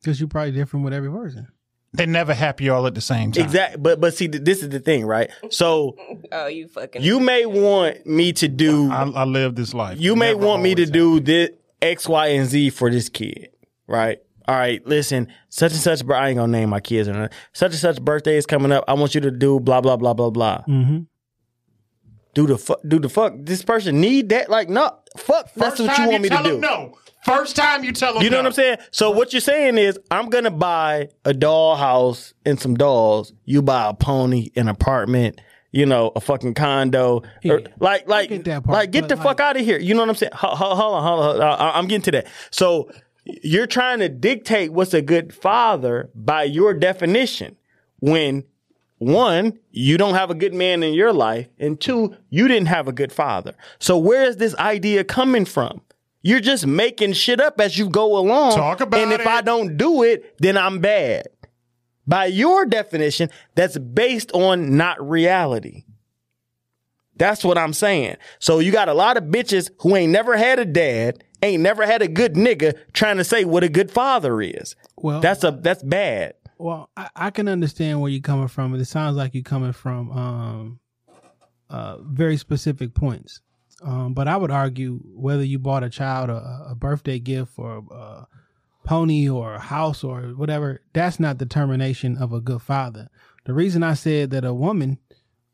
Because you're probably different with every person. They're never happy all at the same time. Exactly. But but see, th- this is the thing, right? So [LAUGHS] Oh, you fucking. you may want me to do. I, I live this life. you may Never want me to always do this X, Y, and Z for this kid, right? All right, listen, such and such. I ain't gonna name my kids or. Such and such birthday is coming up. I want you to do blah blah blah blah blah. Mm-hmm. Do the fuck? Do the fuck? This person need that? Like, no, fuck. That's First what you want me to do. no. First time you tell them You know no. what I'm saying? So what you're saying is, I'm gonna buy a doll house and some dolls. You buy a pony, an apartment, you know, a fucking condo. Or- Yeah. like, like, get part, like, get the fuck out of here. You know what I'm saying? Ho- ho- Hold on, hold on. hold on. I'm getting to that. So you're trying to dictate what's a good father by your definition. When one, you don't have a good man in your life, and two, you didn't have a good father. So where is this idea coming from? You're just making shit up as you go along. Talk about And if it. I don't do it, then I'm bad. By your definition, that's based on not reality. That's what I'm saying. So you got a lot of bitches who ain't never had a dad, ain't never had a good nigga trying to say what a good father is. Well, That's a that's bad. Well, I, I can understand where you're coming from. It sounds like you're coming from um, uh, very specific points. Um, but I would argue whether you bought a child a, a birthday gift or a pony or a house or whatever, that's not determination of a good father. The reason I said that a woman,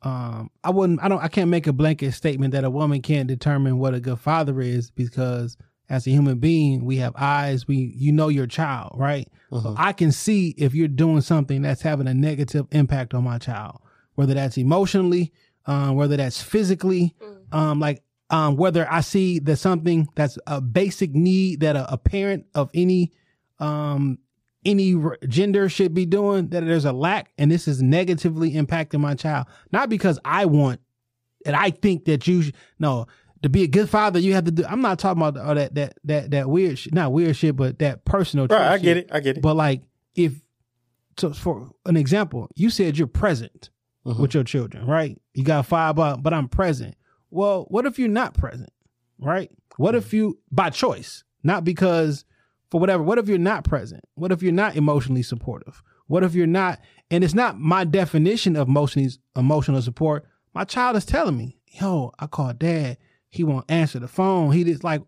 um, I wouldn't, I don't, I can't make a blanket statement that a woman can't determine what a good father is because as a human being, we have eyes. We, you know, your child, right? So I can see if you're doing something that's having a negative impact on my child, whether that's emotionally, um, whether that's physically, um, like, um, whether I see that something that's a basic need that a, a parent of any, um, any r- gender should be doing, that there's a lack and this is negatively impacting my child. Not because I want and I think that you sh- no to be a good father you have to do. I'm not talking about all that that that that weird shit, not weird shit, but that personal. Right, I get shit. it. I get it. But like if so for an example, you said you're present Mhm. with your children, right? You got five but but I'm present. Well, what if you're not present? Right? What if you by choice, not because for whatever, what if you're not present? What if you're not emotionally supportive? What if you're not and it's not my definition of emotionally emotional support. My child is telling me, yo, I called dad. He won't answer the phone. He just like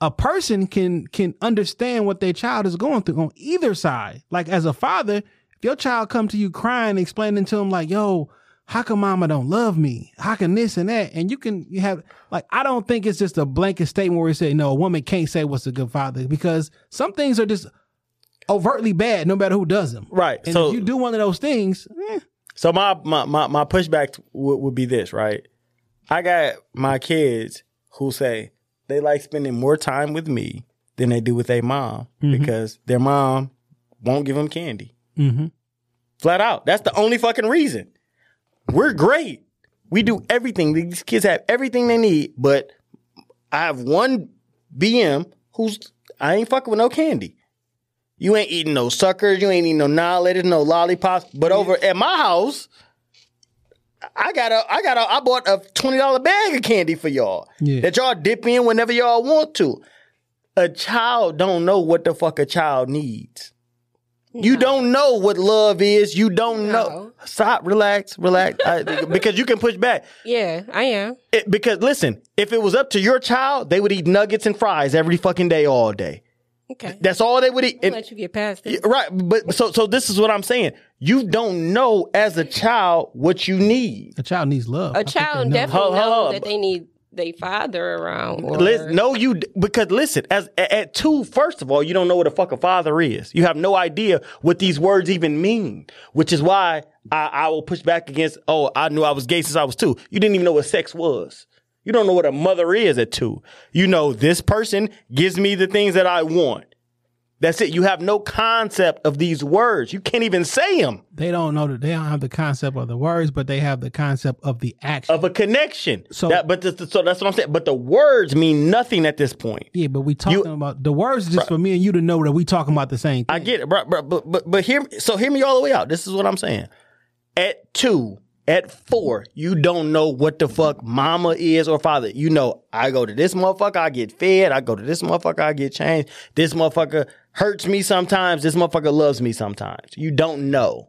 a person can can understand what their child is going through on either side. Like as a father, if your child come to you crying, explaining to him like, "Yo, how come mama don't love me? How can this and that?" And you can you have like I don't think it's just a blanket statement where you say no, a woman can't say what's a good father because some things are just overtly bad no matter who does them. Right. And so if you do one of those things, eh, So my my my, my pushback would, would be this, right? I got my kids who say they like spending more time with me than they do with their mom because their mom won't give them candy. Mhm. Flat out. That's the only fucking reason. We're great. We do everything. These kids have everything they need, but I have one BM who's I ain't fucking with no candy. You ain't eating no suckers. You ain't eating no knowledge, no lollipops. But over at my house, I got a, I got a, I bought a twenty dollar bag of candy for y'all Yeah. that y'all dip in whenever y'all want to. A child don't know what the fuck a child needs. You don't know what love is. You don't know. Stop, relax, relax, I- [LAUGHS] because you can push back. Yeah, I am. It- because listen, if it was up to your child, they would eat nuggets and fries every fucking day, all day. Okay. That's all they would eat. And- let you get past it. Right, but so so this is what I'm saying. You don't know as a child what you need. a child needs love. I A think they child know. definitely Hold- hold know on. that they need their father around. Or, Listen, no, you because listen, as at, at two, first of all, you don't know what a fuck a father is. You have no idea what these words even mean, which is why I, I will push back against. Oh, I knew I was gay since I was two. You didn't even know what sex was. You don't know what a mother is at two. You know this person gives me the things that I want. That's it. You have no concept of these words. You can't even say them. They don't know that they don't have the concept of the words, but they have the concept of the action. of a connection. So- that, but so that's what I'm saying. But the words mean nothing at this point. yeah, but we talking about the words just for me and you to know that we talking about the same thing. I get it, bro, bro, but but but hear. So hear me all the way out. This is what I'm saying. At two, at four, you don't know what the fuck mama is or father. You know, I go to this motherfucker, I get fed. I go to this motherfucker, I get changed. This motherfucker hurts me sometimes. This motherfucker loves me sometimes. You don't know.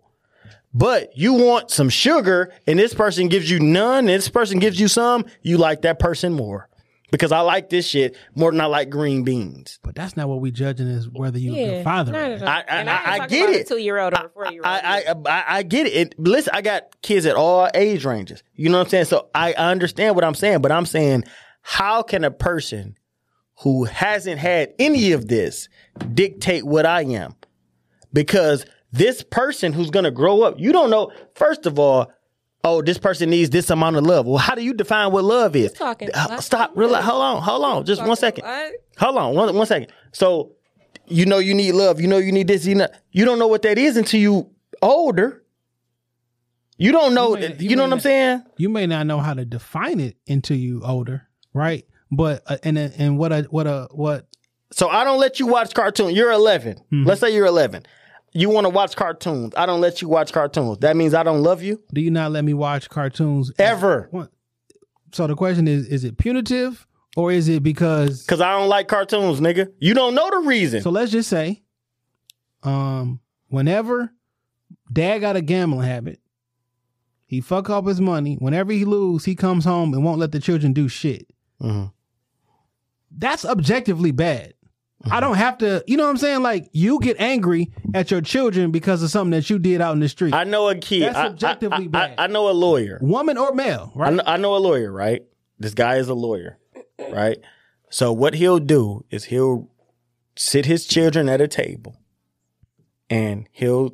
But you want some sugar and this person gives you none, and this person gives you some, you like that person more. Because I like this shit more than I like green beans. But that's not what we judging is whether you Yeah, your father. not is. at all. I- I- And I- ain't I get about it. A two year old or four year old. I, I, I, I get it. it. Listen, I got kids at all age ranges. You know what I'm saying? So I understand what I'm saying, but I'm saying, how can a person who hasn't had any of this dictate what I am? Because this person who's going to grow up, you don't know, first of all, oh, this person needs this amount of love. Well, how do you define what love is? talking a Uh, lot. Stop. Relax. Hold on. Hold on. Just one second. Talking a second. lot. Hold on. One, one second. So, you know you need love. You know you need this. You know you don't know what that is until you older. You don't know. You You, may- you know may what I'm saying? you may not know how to define it until you older, right? But uh, and and what a what a what So I don't let you watch cartoon. You're 11. Mm-hmm. Let's say you're 11. You want to watch cartoons. I don't let you watch cartoons. That means I don't love you do you not let me watch cartoons ever So the question is: Is it punitive or is it because? because I don't like cartoons, nigga. You don't know the reason. So let's just say, um, whenever dad got a gambling habit, he fuck up his money. Whenever he lose, he comes home and won't let the children do shit. Mhm. That's objectively bad. I don't have to, you know what I'm saying? Like you get angry at your children because of something that you did out in the street, I know a kid. That's I- I- objectively I, bad. I, I know a lawyer. woman or male, I right? know, I know a lawyer, right? This guy is a lawyer, right? So what he'll do is he'll sit his children at a table and he'll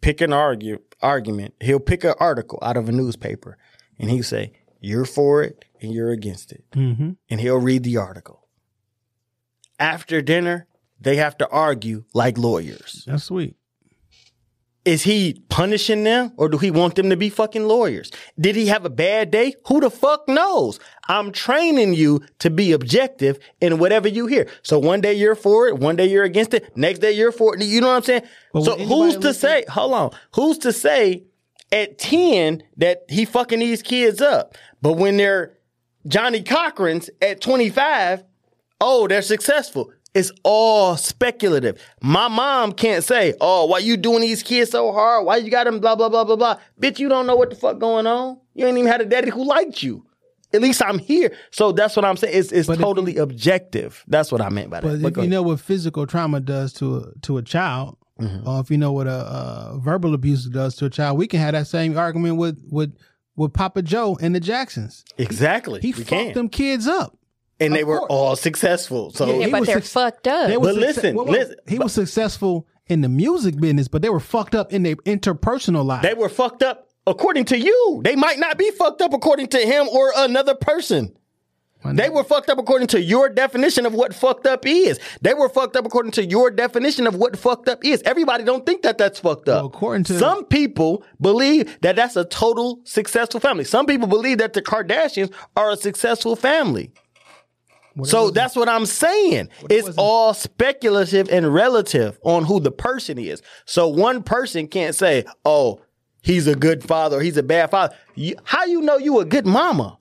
pick an argue argument. He'll pick an article out of a newspaper and he'll say, You're for it and you're against it. Mm-hmm. And he'll read the article. After dinner, they have to argue like lawyers. That's sweet. Is he punishing them or do he want them to be fucking lawyers? Did he have a bad day? Who the fuck knows? I'm training you to be objective in whatever you hear. So one day you're for it, one day you're against it, next day you're for it. You know what I'm saying? But so who's to say, hold on, who's to say at 10 that he fucking these kids up? But when they're Johnnie Cochran's at 25, oh, they're successful. It's all speculative. My mom can't say, oh, why you doing these kids so hard? Why you got them blah, blah, blah, blah, blah. Bitch, you don't know what the fuck going on. You ain't even had a daddy who liked you. At least I'm here. So that's what I'm saying. It's, it's But if totally objective. That's what I meant by that. But But if you know what physical trauma does to a, to a child, Mm-hmm. or if you know what a, uh verbal abuse does to a child, we can have that same argument with with with Papa Joe and the Jacksons. exactly. He we fucked can. them kids up. And they of were course. all successful. So Yeah, Yeah, but they're suc- fucked up. They were But succe- listen, well, well, listen, he was successful in the music business, but they were fucked up in their interpersonal life. they were fucked up according to you. They might not be fucked up according to him or another person. They were fucked up according to your definition of what fucked up is. They were fucked up according to your definition of what fucked up is. Everybody don't think that that's fucked up. Well, according to- some people believe that that's a total successful family. Some people believe that the Kardashians are a successful family. So that's what I'm saying. It's all speculative and relative on who the person is. So one person can't say, "Oh, he's a good father, or he's a bad father." You, how you know you a good mama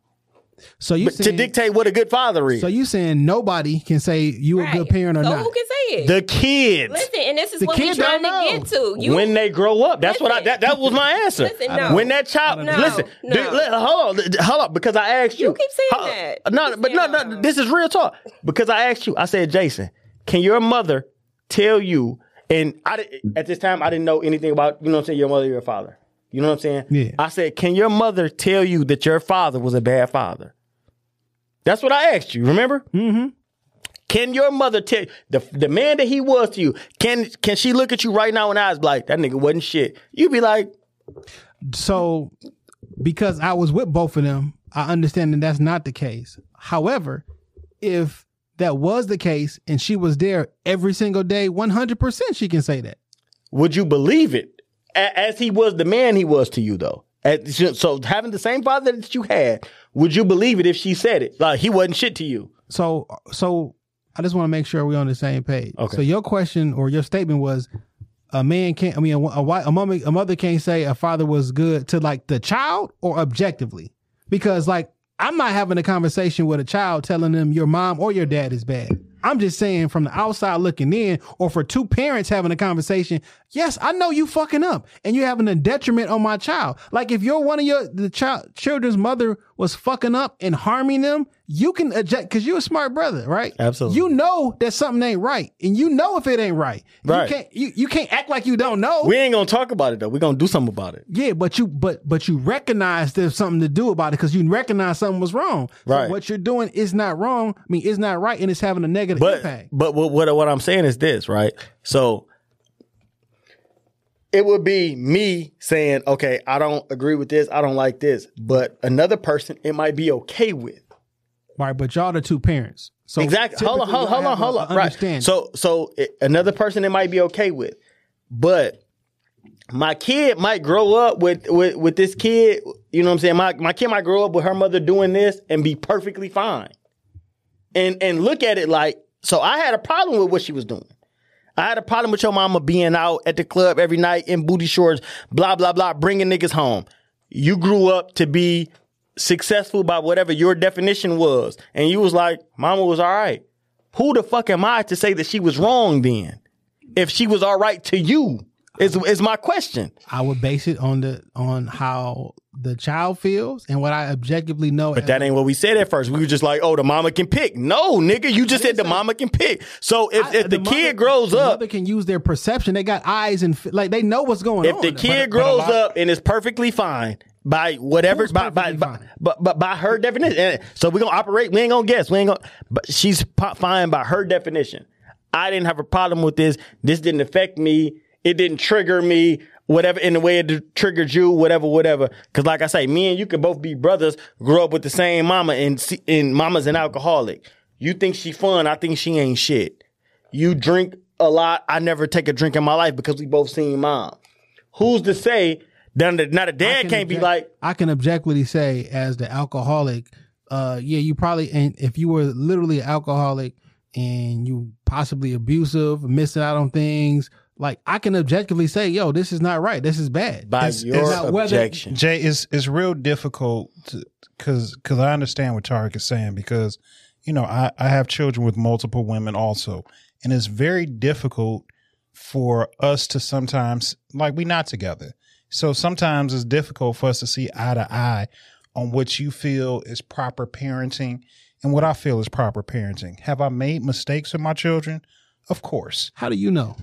so you But to dictate what a good father is? so you saying nobody can say you a good parent or so not? who can say it? the kids Listen, and this is The what we're trying to know. get to. You when they grow up. That's what I. That, that was my answer. Listen, no. When that child, No, listen, no. dude, li- hold on, hold on, because I asked you. You keep saying Ho- that. No, but no, no. This is real talk. Because I asked you. I said, Jason, can your mother tell you? And I at this time I didn't know anything about you know what I'm saying your mother, your father. You know what I'm saying? Yeah. I said, can your mother tell you that your father was a bad father? That's what I asked you. Remember? Mm-hmm. Can your mother tell the the man that he was to you? Can can she look at you right now in the eyes like that nigga wasn't shit? You'd be like, So, because I was with both of them, I understand that that's not the case. However, if that was the case and she was there every single day, 100% she can say that. would you believe it? As he was the man he was to you though. So having the same father that you had, would you believe it if she said it? Like he wasn't shit to you. So, so I just want to make sure we're on the same page. Okay. So your question or your statement was, a man can't. I mean, a, a, wi- a mother, a mother can't say a father was good to like the child or objectively, because like I'm not having a conversation with a child telling them your mom or your dad is bad. I'm just saying from the outside looking in, or for two parents having a conversation. Yes, I know you fucking up, and you're having a detriment on my child. Like if you're one of your the child children's mother was fucking up and harming them, you can eject because you're a smart brother, right? Absolutely. You know that something ain't right, and you know if it ain't right. Right. You can't you, you can't act like you don't know. We ain't gonna talk about it though. We're gonna do something about it. Yeah, but you but but you recognize there's something to do about it because you recognize something was wrong. So Right. what you're doing is not wrong. I mean, it's not right, and it's having a negative But impact. but what, what what I'm saying is this, right? So it would be me saying, okay, I don't agree with this, I don't like this, but another person it might be okay with. Right, but y'all the two parents. So exactly. Hold on, hold, hold on, hold on. Right. So so it, another person it might be okay with, but my kid might grow up with with with this kid. You know what I'm saying? My my kid might grow up with her mother doing this and be perfectly fine, and and look at it like so. I had a problem with what she was doing. I had a problem with your mama being out at the club every night in booty shorts, blah blah blah, bringing niggas home. You grew up to be successful by whatever your definition was, and you was like, "Mama was all right." Who the fuck am I to say that she was wrong then? If she was all right to you, is is my question. I would base it on the on how the child feels and what I objectively know. But that ain't what we said at first. We were just like, "Oh, the mama can pick." No, nigga, you just said the mama can pick. So if, if the, mother- kid grows the up, mother can use their perception. They got eyes and like they know what's going if on. If the kid grows up and is perfectly fine by whatever by by, by, but but by her definition and so we're gonna operate we ain't gonna guess we ain't gonna but she's fine by her definition i didn't have a problem with this this didn't affect me it didn't trigger me whatever in the way it triggered you whatever whatever. Because like i say me and you could both be brothers grow up with the same mama and and mama's an alcoholic. You think she fun i think she ain't shit. You drink a lot i never take a drink in my life because we both seen mom. Who's to say then the, now the dad can can't be like I can objectively say as the alcoholic, uh, yeah, you probably and if you were literally an alcoholic and you possibly abusive, missing out on things, like I can objectively say, yo, this is not right. This is bad. by It's- your it's- Now, whether- objection Jay, it's it's real difficult because because I understand what Tarek is saying because you know I I have children with multiple women also, and it's very difficult for us to sometimes like we not together. So sometimes it's difficult for us to see eye to eye on what you feel is proper parenting and what I feel is proper parenting. Have I made mistakes with my children? Of course. How do you know?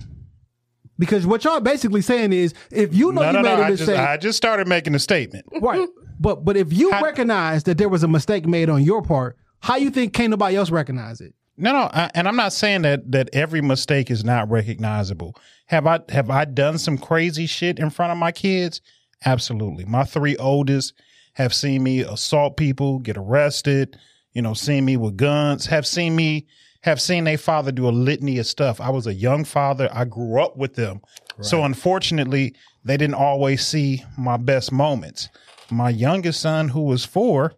Because what y'all basically saying is, if you know No, you no, made no. a I just, mistake, I just started making a statement. right? But but if you How- recognize that there was a mistake made on your part, how you think can't nobody else recognize it? No, no, I, and I'm not saying that that every mistake is not recognizable. Have I have I done some crazy shit in front of my kids? Absolutely. My three oldest have seen me assault people, get arrested, you know, seen me with guns, have seen me have seen their father do a litany of stuff. I was a young father. I grew up with them. So unfortunately, they didn't always see my best moments. My youngest son, who was four,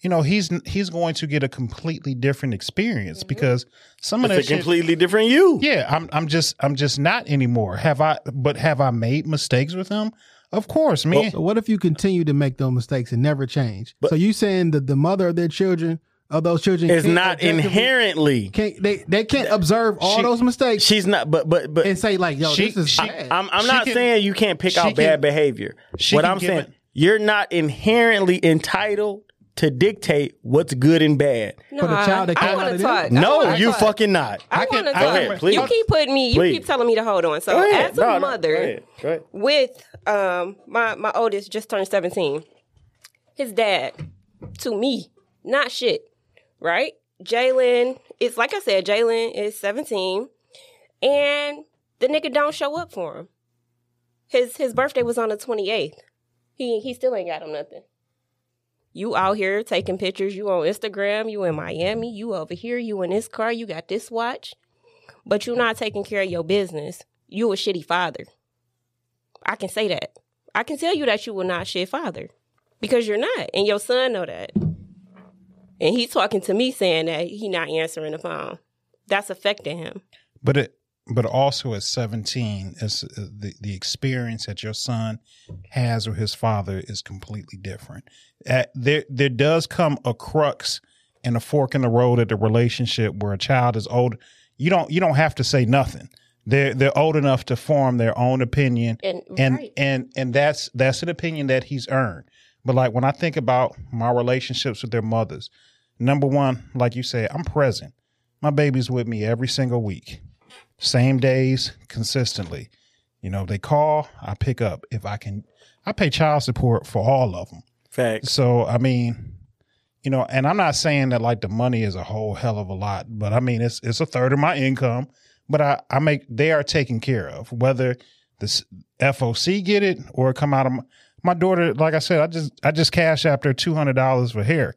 you know, he's he's going to get a completely different experience mm-hmm. because some of it's that a shit, completely different you yeah, I'm I'm just I'm just not anymore. Have I? But have I made mistakes with him? Of course, man. So what if you continue to make those mistakes and never change? so you saying that the mother of their children, of those children, is can't inherently Can't they? They can't observe all She- those mistakes she's not but but but and say like, "Yo, She- this is she- bad." I'm, I'm not can- saying you can't pick out can- bad behavior. What I'm saying, it- you're not inherently entitled to dictate what's good and bad. No, For the child that I came want out of to them? talk. I No, wanna you talk. fucking not. I, I can- want to I talk. please. you keep putting me. You Please. keep telling me to hold on. So Go ahead. as a No, no, mother, go ahead. Go ahead. with um my my oldest just turned 17 his dad to me not shit right? Jalen it's like i said jalen is 17 and the nigga don't show up for him. His his birthday was on the 28th he he still ain't got him nothing. You out here taking pictures. You on instagram. You in miami. You over here. You in this car. You got this watch. But you not taking care of your business. You a shitty father. I can say that. I can tell you that you will not shit father because you're not, and your son know that. And he's talking to me saying that he not answering the phone. That's affecting him. But it, but also at 17, it's, uh, the, the experience that your son has with his father is completely different. Uh, there, there does come a crux and a fork in the road at the relationship where a child is old. You don't, you don't have to say nothing. They're, they're old enough to form their own opinion. And- and, right. and, and that's, that's an opinion that he's earned. But like when I think about my relationships with their mothers, number one, like you said, I'm present. My baby's with me every single week, same days, consistently. You know, they call, I pick up. If I can, I pay child support for all of them. Facts. So, I mean, you know, and I'm not saying that like the money is a whole hell of a lot, but I mean, it's, it's a third of my income, but I, I make, they are taken care of, whether the s- FOC get it or come out of my, my daughter. Like I said, I just, I just cash after $200 for hair.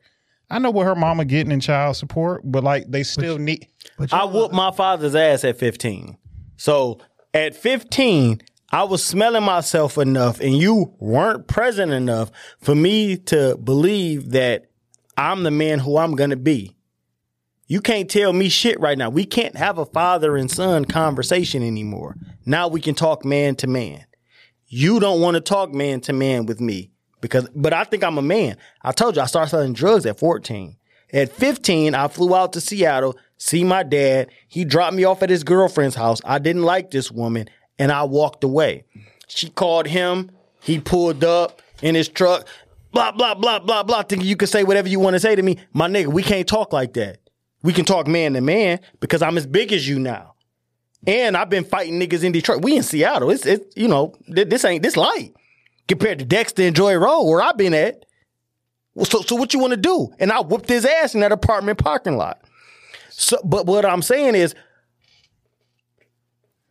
I know what her mama getting in child support, but like they still need, But I you- whooped my father's ass at 15. So at 15, I was smelling myself enough and you weren't present enough for me to believe that I'm the man who I'm going to be. You can't tell me shit right now. We can't have a father and son conversation anymore. Now we can talk man to man. You don't want to talk man to man with me because, but I think I'm a man. I told you I started selling drugs at 14. At 15, I flew out to Seattle, see my dad. He dropped me off at his girlfriend's house. I didn't like this woman and I walked away. She called him. He pulled up in his truck. Blah, blah, blah, blah, blah. Thinking you can say whatever you want to say to me. My nigga, we can't talk like that. We can talk man to man because I'm as big as you now. And I've been fighting niggas in Detroit. We in Seattle. It's, it's you know, th- this ain't this light compared to Dexter and Joy Road where I've been at. So, so what you want to do? And I whooped his ass in that apartment parking lot. So, but what I'm saying is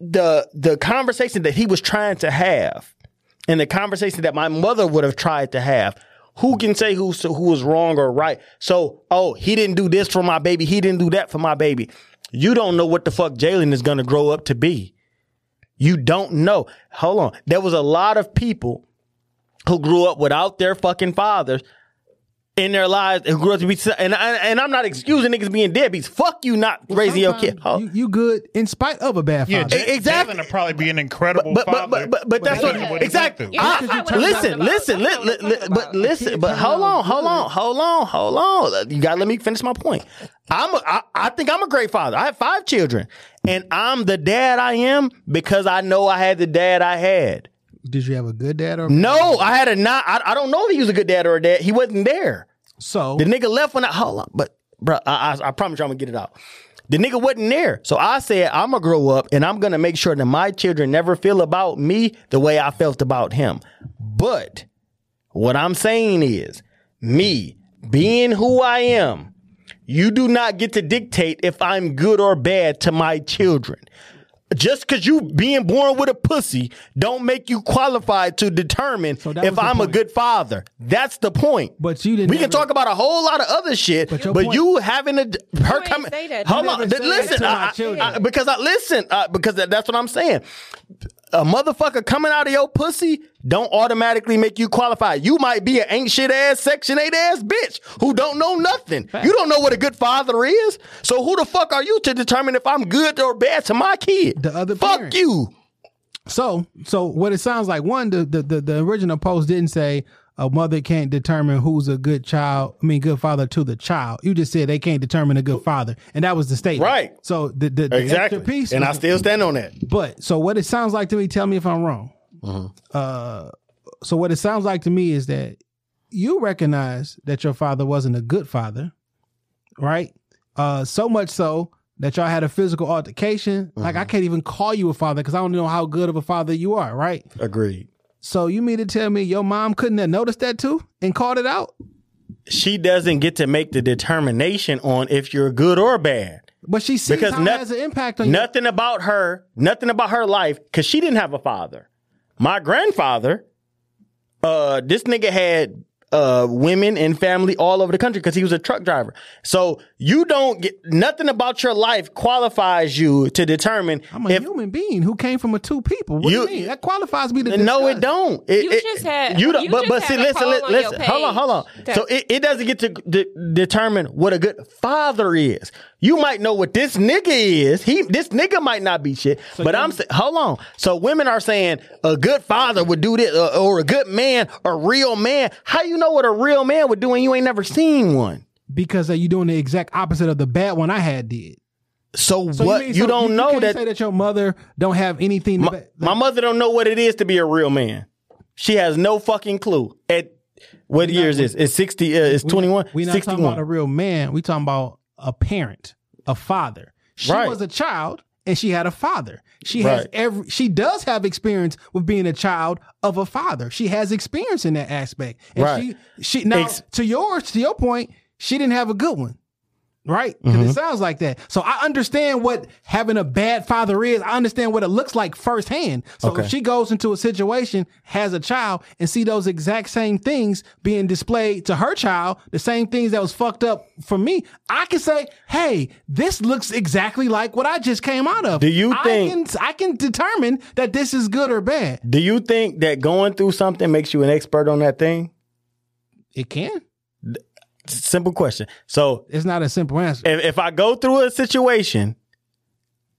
the the conversation that he was trying to have, and the conversation that my mother would have tried to have. Who can say who's who was wrong or right? So, oh, he didn't do this for my baby. He didn't do that for my baby. You don't know what the fuck Jalen is gonna grow up to be. You don't know. Hold on. There was a lot of people who grew up without their fucking fathers in their lives who grew up to be and I, and I'm not excusing niggas being deadbeats. Fuck you not raising your kid. Sometimes You, you good in spite of a bad yeah, father. J- exactly. Jalen probably be an incredible But but father. but but, but that's what, what exactly. Yeah, I- that's what I'm listen, about. listen, That's li- li- but listen, but hold on, hold on, hold on, hold on. You gotta let me finish my point. I'm a, I, I think I'm a great father. I have five children, and I'm the dad I am because I know I had the dad I had. Did you have a good dad or No, I had a not. I, I don't know if he was a good dad or a dad. He wasn't there. So The nigga left when I hold on, but bro, I, I, I promise you I'm gonna get it out. The nigga wasn't there, so I said I'm gonna grow up and I'm gonna make sure that my children never feel about me the way I felt about him. But what I'm saying is, me being who I am, you do not get to dictate if I'm good or bad to my children. Just because you being born with a pussy don't make you qualified to determine So if I'm a good father. That's the point. But you didn't We can talk about a whole lot of other shit, But but, point- you having a her ain't coming. say. Hold on, never th- said listen, that to my I- I- I- because I listen uh, because that- that's what I'm saying. A motherfucker coming out of your pussy don't automatically make you qualified. You might be an ain't shit ass section eight ass bitch who don't know nothing. You don't know what a good father is. So who the fuck are you to determine if I'm good or bad to my kid? The other fuck parent. you. So, so what it sounds like one, the, the the the original post didn't say a mother can't determine who's a good child. I mean, good father to the child. You just said they can't determine a good father, and that was the statement. Right. So the the, the Exactly. extra piece, and I still stand on that. But so what it sounds like to me, tell me if I'm wrong. Mm-hmm. Uh, so what it sounds like to me is that you recognize that your father wasn't a good father, right? Uh, so much so that y'all had a physical altercation. Like Mm-hmm. I can't even call you a father because I don't know how good of a father you are, right? Agreed. So you mean to tell me your mom couldn't have noticed that too and called it out? She doesn't get to make the determination on if you're good or bad. But she sees Because how no- it has an impact on you. Nothing about her, nothing about her life, because she didn't have a father. My grandfather, uh, this nigga had uh women and family all over the country because he was a truck driver. So you don't get nothing about your life qualifies you to determine I'm a if human being who came from a two people. What You- do you mean? That qualifies me to no, it don't. It- You it- just had- you don't. you but just but see, had a listen, listen, on your listen. Hold on, hold on. page So it, it doesn't get to de- determine what a good father is. You might know what this nigga is. He this nigga might not be shit. but I'm saying, hold on. So women are saying a good father would do this, uh, or a good man, a real man. How you know what a real man would do when you ain't never seen one? Because uh, you doing the exact opposite of the bad one I had did. So, So what? You, mean- so don't know can't that, say that your mother don't have anything. my, ba- my mother don't know what it is to be a real man. She has no fucking clue. At what year is this? It's sixty. Uh, it's twenty one. We not talking about a real man. We talking about a parent, a father. She Right. was a child and she had a father. She has every. She does have experience with being a child of a father. She has experience in that aspect. And Right. She, she now Ex- to yours to your point. She didn't have a good one. Right? Because Mm-hmm. it sounds like that. So I understand what having a bad father is. I understand what it looks like firsthand. So Okay. if she goes into a situation, has a child, and see those exact same things being displayed to her child, the same things that was fucked up for me, I can say, hey, this looks exactly like what I just came out of. Do you I think- can, I can determine that this is good or bad? Do you think that going through something makes you an expert on that thing? It can. Simple question. So It's not a simple answer. if, if I go through a situation,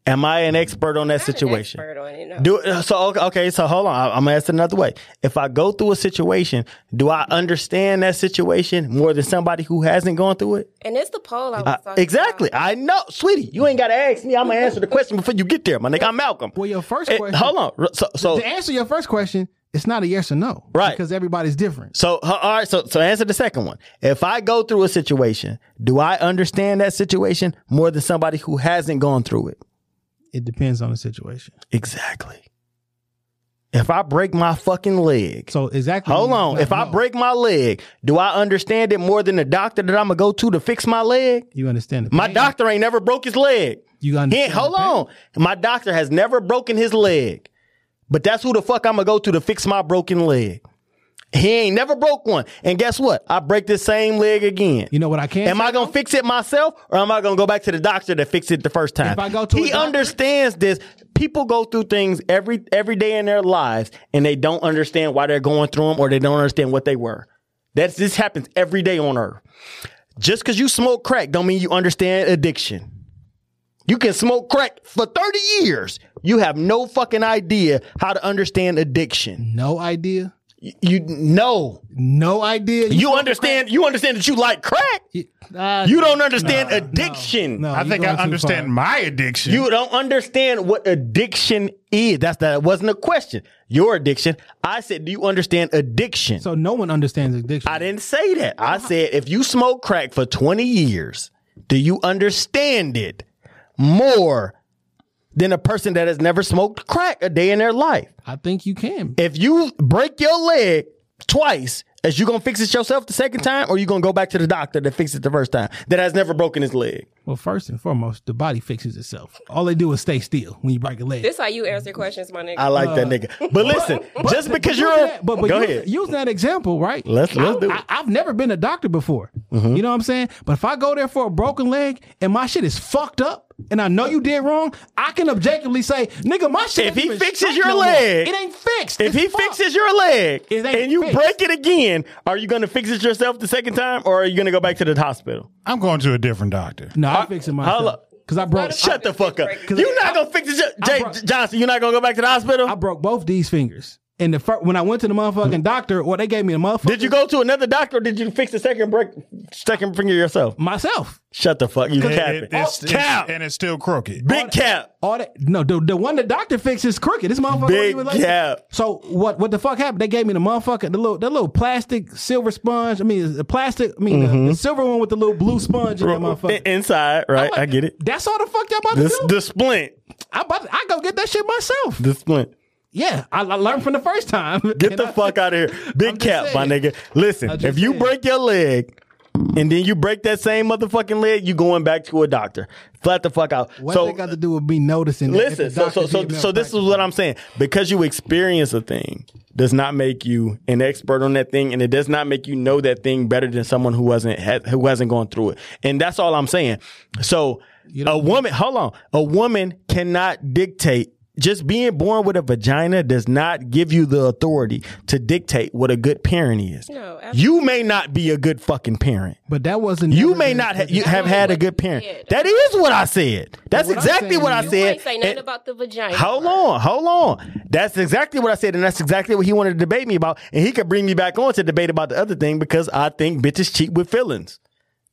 am I an expert on that Not situation? expert on it, no. Do uh, so okay, okay. So hold on, I- I'm gonna ask it another way. If I go through a situation, do I understand that situation more than somebody who hasn't gone through it? and it's the poll I was Uh, exactly. about. I know, sweetie. You ain't gotta ask me. I'm gonna answer the question before you get there, my nigga. I'm Malcolm. Well, your first question. hold on. So so to answer your first question, it's not a yes or no. Right. Because everybody's different. So uh, all right, so so answer the second one. If I go through a situation, do I understand that situation more than somebody who hasn't gone through it? It depends on the situation. Exactly. If I break my fucking leg, So exactly. hold on. If I break my leg, do I understand it more than the doctor that I'm gonna go to to fix my leg? you understand the My doctor ain't never broke his leg. You He understand ain't, hold on. My doctor has never broken his leg. But that's who the fuck I'm gonna go to to fix my broken leg. He ain't never broke one. And guess what? I break the same leg again. You know what I can Am I gonna fix it myself or am I gonna go back to the doctor that fixed it the first time? If I go to he a doctor- understands this. People go through things every every day in their lives and they don't understand why they're going through them or they don't understand what they were. That's this happens every day on earth. Just because you smoke crack don't mean you understand addiction. You can smoke crack for 30 years. You have no fucking idea how to understand addiction. No idea. You, you know. No idea. You smoke understand you understand that you like crack. crack? Uh, You don't understand no, addiction. no, I think I understand far. my addiction. You don't understand what addiction is. That's that wasn't a question. Your addiction. I said, do you understand addiction? So no one understands addiction. I didn't say that. I said, if you smoke crack for 20 years, do you understand it more than a person that has never smoked crack a day in their life? I think you can. If you break your leg twice, is you gonna fix it yourself the second time, or you gonna go back to the doctor that fixed it the first time that has never broken his leg? Well, first and foremost, the body fixes itself. All they do is stay still when you break a leg. This how you answer questions, my nigga. I like that nigga. But listen, just because you're, Using that- but, but go use- ahead. Using that example, right? Let's- let's I, do it. Mm-hmm. I, have never been a doctor before. You know what I'm saying? But if I go there for a broken leg and my shit is fucked up, and I know you did wrong, I can objectively say, nigga, my shit. If he fixes your no more. leg- it ain't fixed. If It's he fucked. fixes your leg and you fixed. break it again, are you gonna fix it yourself the second time, or are you gonna go back to the hospital? I'm going to a different doctor. no, I fix it hold myself up. because I broke. Shut the fuck up. You're not gonna fix it, your- Jay brought- Johnson. You're not gonna go back to the hospital. I broke both these fingers. And the fir- when I went to the motherfucking hmm. doctor, well, they gave me a motherfucker. did you go to another doctor, or did you fix the second break, second finger yourself? myself? Shut the fuck. You It- capping. it- it's- it's- cap. and it's still crooked. Big cap. All that no, the, the one the doctor fixed is crooked. This motherfucker Big wasn't even like cap. So what what the fuck happened? They gave me the motherfucker the little the little plastic silver sponge. I mean the plastic. I mean the, the mm-hmm. silver one with the little blue sponge in that motherfucker. I- Inside, right? I'm like, I get it. That's all the fuck y'all about The, to do. the splint. I about to, I go get that shit myself. The splint. Yeah, I, I learned from the first time. [LAUGHS] Get the I- fuck out of here. [LAUGHS] Big cap, my nigga. Listen, if just you saying. break your leg and then you break that same motherfucking leg, you going back to a doctor. Flat the fuck out. What so they got to do with me noticing? listen, so so so so this is what I'm saying. Because you experience a thing does not make you an expert on that thing, and it does not make you know that thing better than someone who wasn't who hasn't gone through it. And that's all I'm saying. So a woman, hold on, a woman cannot dictate just being born with a vagina does not give you the authority to dictate what a good parent is. No, absolutely. You may not be a good fucking parent. But that wasn't. You never may not ha- you have had a good parent. That is what I said. That's what exactly saying what I is- said. You ain't say nothing And- about the vagina. Hold on, hold on. That's exactly what I said, and that's exactly what he wanted to debate me about. And he could bring me back on to debate about the other thing because I think bitches cheat with feelings.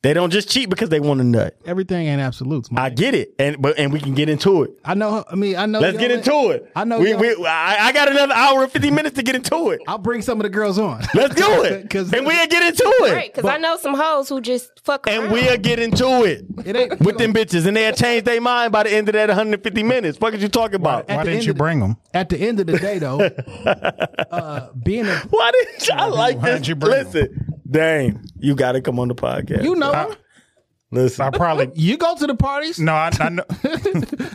They don't just cheat because they want a nut. Everything ain't absolutes. Man. I get it, and but and we can get into it. I know. I mean, I know. Let's get into it. I know. We, we, I, I got another hour and fifty minutes to get into it. I'll bring some of the girls on. [LAUGHS] Let's do it, [LAUGHS] Cause, and we'll get into it. Right, because I know some hoes who just fuck around. And we'll get into it It ain't with them bitches, and they'll change their mind by the end of that 150 minutes. What is you talking about? At Why didn't you the- bring them? At the end of the day, though, [LAUGHS] uh, being a Why didn't you? I like Why this. didn't you bring 'em? Listen, dang, you got to come on the podcast. you know, I- listen. I probably you go to the parties. no. I, I know. [LAUGHS]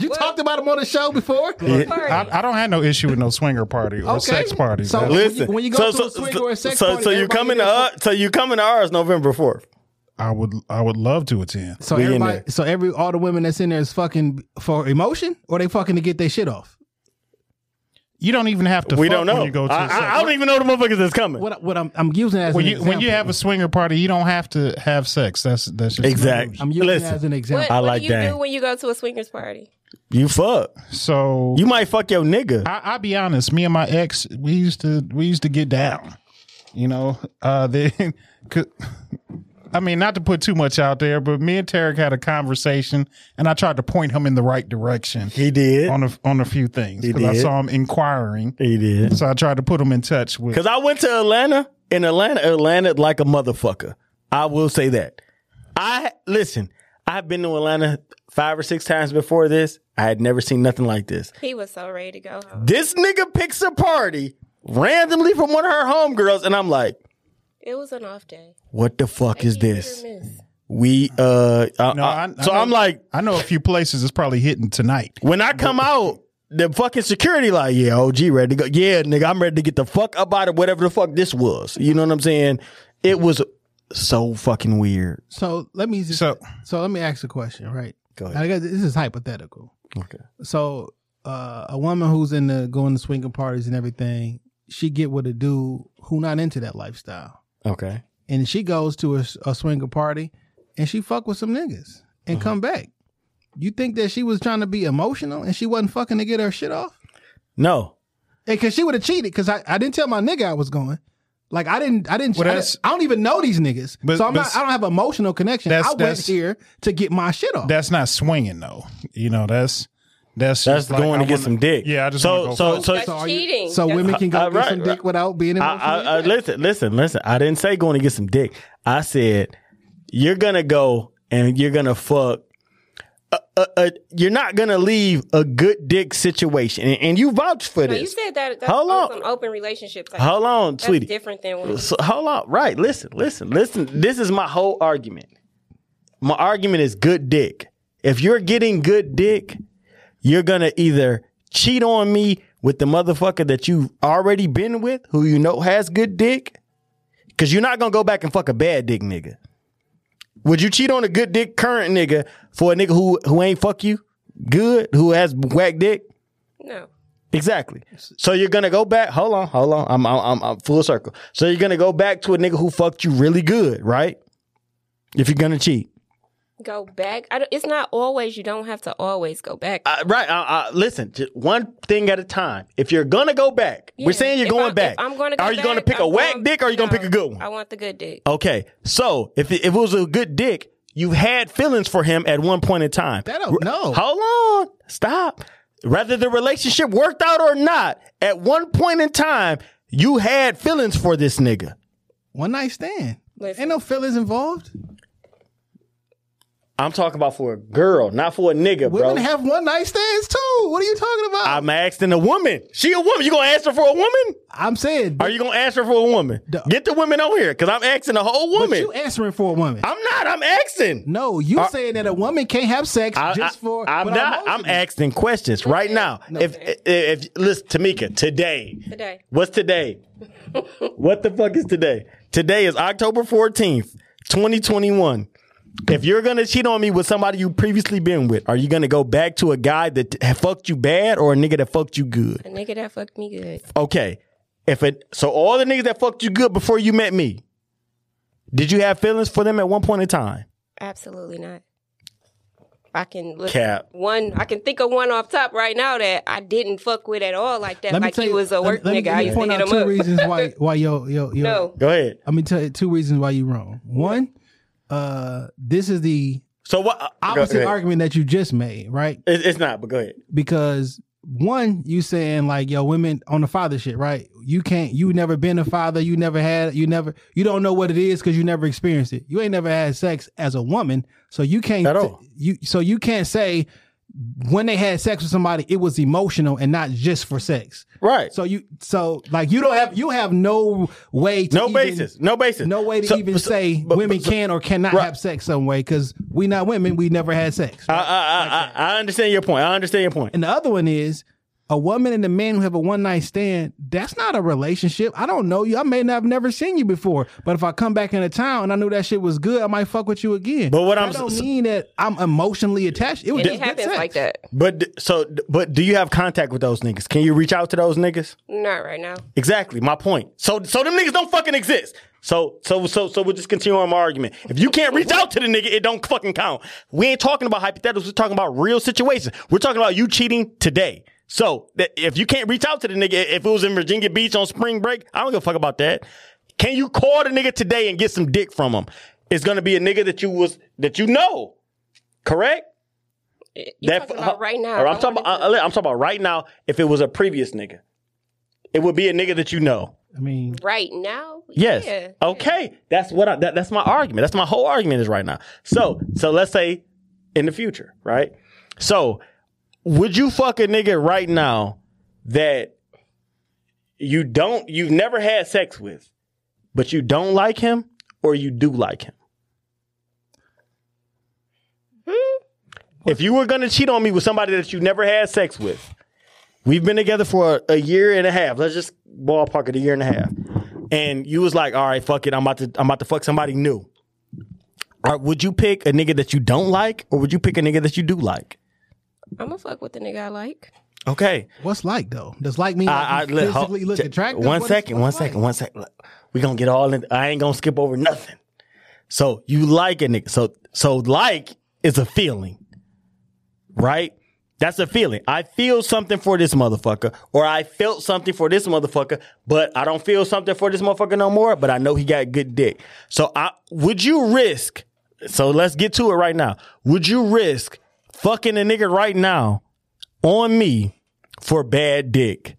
You talked about them on the show before. I, I don't have no issue with no swinger party or Okay. sex party. So- but Listen, when you go to a swing or a sex so, party, uh, so you everybody coming to there us, so you coming to ours November fourth. I would I would love to attend. So We everybody, so every all the women that's in there is fucking for emotion, or they fucking to get their shit off. You don't even have to. We fuck don't know. When you go to I, a I, sex- I don't even know the motherfuckers that's coming. What what I'm I'm using as when an you when you have a swinger party, you don't have to have sex. That's that's just Exactly. I'm using it Listen, as an What, example. I what like do you that. do when you go to a swingers party? you fuck. So You might fuck your nigga. I, I'll be honest. Me and my ex, we used to we used to get down. You know, uh, [LAUGHS] they could. I mean, not to put too much out there, but me and Tarek had a conversation, and I tried to point him in the right direction he did. on a on a few things because I saw him inquiring. he did. So I tried to put him in touch with. Because I went to Atlanta, in Atlanta, Atlanta like a motherfucker. I will say that. I listen. I've been to Atlanta five or six times before this. I had never seen nothing like this. He was so ready to go home. This nigga picks a party randomly from one of her homegirls, and I'm like, It was an off day. "What the fuck is this?" We uh, I- No, I- I- I so know- I'm like, I know a few places it's probably hitting tonight. when I come out, the fucking security like, yeah, OG ready to go. Yeah, nigga, I'm ready to get the fuck up out of whatever the fuck this was. You know what I'm saying? It was so fucking weird. So let me just, so So- so let me ask a question, right? Go ahead. I guess this is hypothetical. Okay. So uh, a woman who's into going to swinging parties and everything, she get with a dude who not into that lifestyle, Okay. and she goes to a, a swinger party and she fuck with some niggas and Uh-huh. come back. You think that she was trying to be emotional and she wasn't fucking to get her shit off? No. Because she would have cheated. Because I, I didn't tell my nigga I was going. Like I didn't I didn't, Well, I, didn't I don't even know these niggas. But- so I'm but not I don't have emotional connection. I went here to get my shit off. That's not swinging though. You know, that's that's That's just like, going I to get wanna- some dick. Yeah, I just so wanna go so fuck. so. That's So are you- cheating. so That's- women can go Uh, get right, some dick right. without being I, emotional. I, I, listen, listen, listen. I didn't say going to get some dick. I said you're gonna go and you're gonna fuck. Uh, uh, uh, you're not gonna leave a good dick situation, and, and you vouch for No, you this. said that that's Hold on on. some open relationships. Like, Hold on, that's sweetie. different than when So, hold on. Right. Listen, listen, listen. This is my whole argument. My argument is good dick. If you're getting good dick, you're to either cheat on me with the motherfucker that you've already been with, who you know has good dick, because you're not to go back and fuck a bad dick nigga. Would you cheat on a good dick current nigga for a nigga who, who ain't fuck you good, who has whack dick? no. Exactly. So you're gonna go back. Hold on, hold on. I'm, I'm, I'm, I'm full circle. So you're gonna go back to a nigga who fucked you really good, right? If you're gonna cheat, Go back. I don't, it's not always. You don't have to always go back. uh, right? Uh, uh, listen, just one thing at a time. If you're gonna go back, we're saying you're If going I'm- back. If I'm going to. Go Are you gonna pick a I'm whack going- dick or are you gonna pick a good one? I want the good dick. Okay, so if it, if it was a good dick, you had feelings for him at one point in time. That don't- no. Hold on, stop. Whether the relationship worked out or not, at one point in time, you had feelings for this nigga. One night stand. Listen. Ain't no feelings involved. I'm talking about for a girl, not for a nigga, bro. Women have one night stands too. What are you talking about? I'm asking a woman. She a woman. You gonna ask her for a woman? I'm saying, Are you gonna ask her for a woman? Duh. Get the women on here, cause I'm asking a whole but woman. you answering for a woman. I'm not. I'm asking. no, you Are- saying that a woman can't have sex I, just for. I'm not. I'm asking questions right now. If, if if listen, Tamika, today, Today. what's today? [LAUGHS] what the fuck is today? Today is October 14th, 2021. If you're gonna cheat on me with somebody you previously been with, are you gonna go back to a guy that had fucked you bad or a nigga that fucked you good? A nigga that fucked me good. Okay. If it so all the niggas that fucked you good before you met me, did you have feelings for them at one point in time? Absolutely not. I can look Cap. one. I can think of one off top right now that I didn't fuck with at all like that. Let like tell he you, was a work let, let me- nigga. let I me used to point hit out him two up. reasons why [LAUGHS] why yo yo yo. No. Go ahead. I'm gonna tell you two reasons why you're wrong. One, uh, this is the So what? opposite argument that you just made, right? It- it's not, but go ahead. because one, you saying like, yo, women on the father shit, right? You can't, you never been a father, you never had, you never, you don't know what it is because you never experienced it. You ain't never had sex as a woman, so you can't, At all. you, so you can't say when they had sex with somebody, it was emotional and not just for sex. Right. So you, so like you don't have, you have no way to no even- basis. No basis. no way to So- even so- say but- women but- so- can or cannot Right. have sex some way because we not women, we never had sex. I, I, I, I I understand your point. I understand your point. And the other one is a woman and a man who have a one night stand. That's not a relationship. I don't know you. I may not have never seen you before, but if I come back into town and I knew that shit was good, I might fuck with you again. But what that I'm- don't so- mean that I'm emotionally attached. It was it happens sex. like that. But so, but do you have contact with those niggas? Can you reach out to those niggas? Not right now. Exactly, my point. So, so them niggas don't fucking exist. So, so, so, so we'll just continue on my argument. If you can't reach out to the nigga, it don't fucking count. We ain't talking about hypotheticals. We're talking about real situations. We're talking about you cheating today. So, that if you can't reach out to the nigga, if it was in Virginia Beach on spring break, I don't give a fuck about that. Can you call the nigga today and get some dick from him? It's gonna be a nigga that you was that you know, correct? You That- talking about right now? Or I'm talking wanted about. I'm talking about right now. If it was a previous nigga, it would be a nigga that you know. I mean, right now. Yes. Yeah. Okay. That's what I, that, that's my argument. That's my whole argument is right now. So, so let's say in the future, right? So, would you fuck a nigga right now that you don't, you've never had sex with, but you don't like him or you do like him? Hmm? If you were to cheat on me with somebody that you never had sex with, we've been together for a, a year and a half. Let's just ballpark it a year and a half. And you was like, all right, fuck it. I'm about to, I'm about to fuck somebody new. Or would you pick a nigga that you don't like or would you pick a nigga that you do like? I'm gonna fuck with the nigga I like. Okay. what's like though? Does like mean like I, I, you look, physically hold- look j- attractive? One What is- second, one what's second, like? one second. We gonna get all in. I ain't gonna skip over nothing. So you like a nigga. So so like is a feeling, right? That's a feeling. I feel something for this motherfucker, or I felt something for this motherfucker, but I don't feel something for this motherfucker no more. But I know he got good dick. So I would you risk? So let's get to it right now. Would you risk fucking a nigga right now on me for bad dick?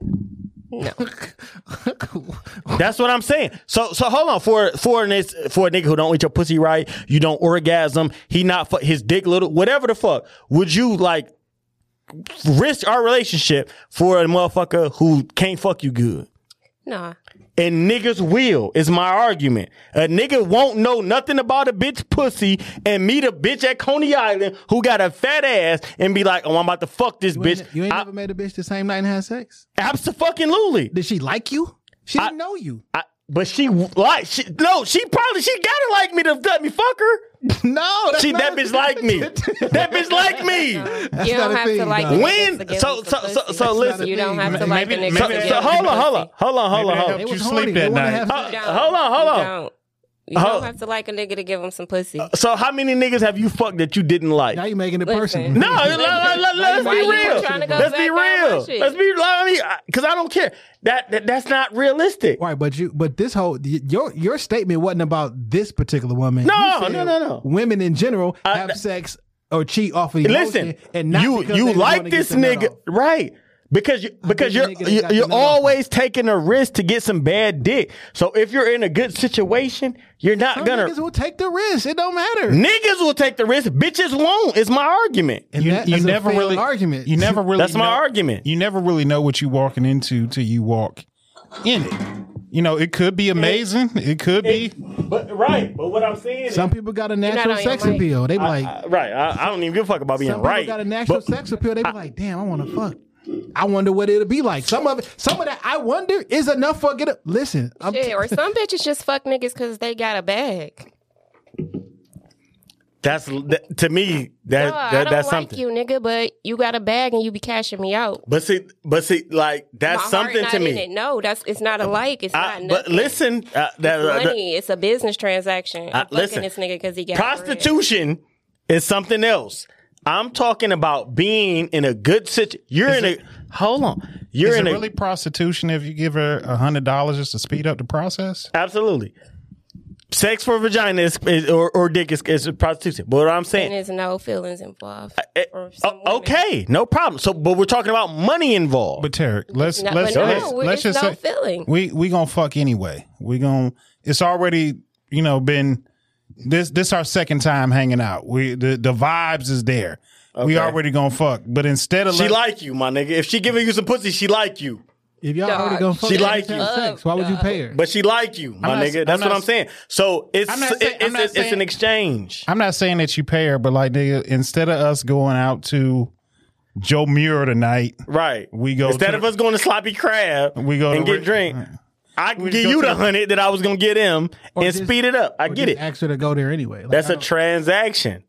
No. [LAUGHS] That's what I'm saying. So so hold on for for this for a nigga who don't eat your pussy right, you don't orgasm, he not fu- his dick little, whatever the fuck. Would you like risk our relationship for a motherfucker who can't fuck you good? Nah. And niggas will is my argument. A nigga won't know nothing about a bitch pussy and meet a bitch at Coney Island who got a fat ass and be like, "Oh, I'm about to fuck this You bitch." ain't, you ain't I- never made a bitch the same night and had sex. Absolutely. Did she like you? She didn't know you. I, but she like she no, she probably she gotta like me to let me fuck her. [LAUGHS] no, that's She not that bitch like me. [LAUGHS] that bitch like me. you don't have to like dog. the When so so so so listen. You don't have to like maybe- nigga So, to maybe- give so hold on, hold on, hold on, hold on, hold on. They helped was you sleep They that night. have sex. hold on, hold on. Don't. You Hold- don't have to like a nigga to give him some pussy. Uh, so how many niggas have you fucked that you didn't like? Now you making it personal. No, let, let, let, let's be real. trying Let's be real. Let's be. I mean, because I don't care. That, that that's not realistic. Right, but you, but this whole your your statement wasn't about this particular woman. No, You no, no, no. Women in general I- have sex or cheat off of emotion, Listen, and not you you like this nigga, right? Because you, because you're you're, you're nut off. always taking a risk to get some bad dick. So if you're in a good situation, you're not Some gonna. niggas will take the risk. It don't matter. Niggas will take the risk. Bitches won't. Is my argument. And You, that you is never failed really argument. You never really. That's my know- argument. You never really know what you're walking into till you walk in it. You know, it could be amazing. It could be. But right. But what I'm saying Some people got a natural sex mic. appeal. They be like, I- right. I, I don't even give a fuck about being some people right. got a natural But- sex appeal. They be like, damn, I want to fuck. I wonder what it'll be like. Some of it, some of that, I wonder is enough for get up. Listen, I'm Shit, or some bitches just fuck niggas because they got a bag. That's that, to me that, No, I that don't that's like something. you, nigga, but you got a bag and you be cashing me out. But see, but see, like that's My something heart to not in me. it. No, that's it's not a like. It's I- not but nothing. listen, uh, that, It's uh, money. it's a business transaction. I'm Uh, listen, this nigga because he got bread. prostitution is something else. I'm talking about being in a good situation. You're in a hold on. You're Is in it a really prostitution if you give her a hundred dollars just to speed up the process? absolutely. Sex for vagina is, is or, or dick is, is prostitution. But what I'm saying, is no feelings involved. eh, for some oh, women. okay, no problem. So, but we're talking about money involved. But Tarek, let's No, let's no, let's, we're- let's just no say feeling. we we gonna fuck anyway. We gonna it's already you know been this this our second time hanging out. We the the vibes is there. We already gonna fuck, but instead of she let- like you, my nigga. If she giving you some pussy, she like you. If y'all Dog, already gonna fuck, she like you. sex. Why would you pay her? But she like you, my not- nigga. That's I'm what not- I'm saying. So it's I'm not saying- it's, it's, it's an exchange. I'm not saying that you pay her, but like nigga, instead of us going out to Joe Muer tonight, Right. We go instead to- of us going to sloppy crab We go and to get Rick- drink. I can give you the hundred that I was gonna get him and just- speed it up. I get it. Ask her to go there anyway. Like, That's a transaction.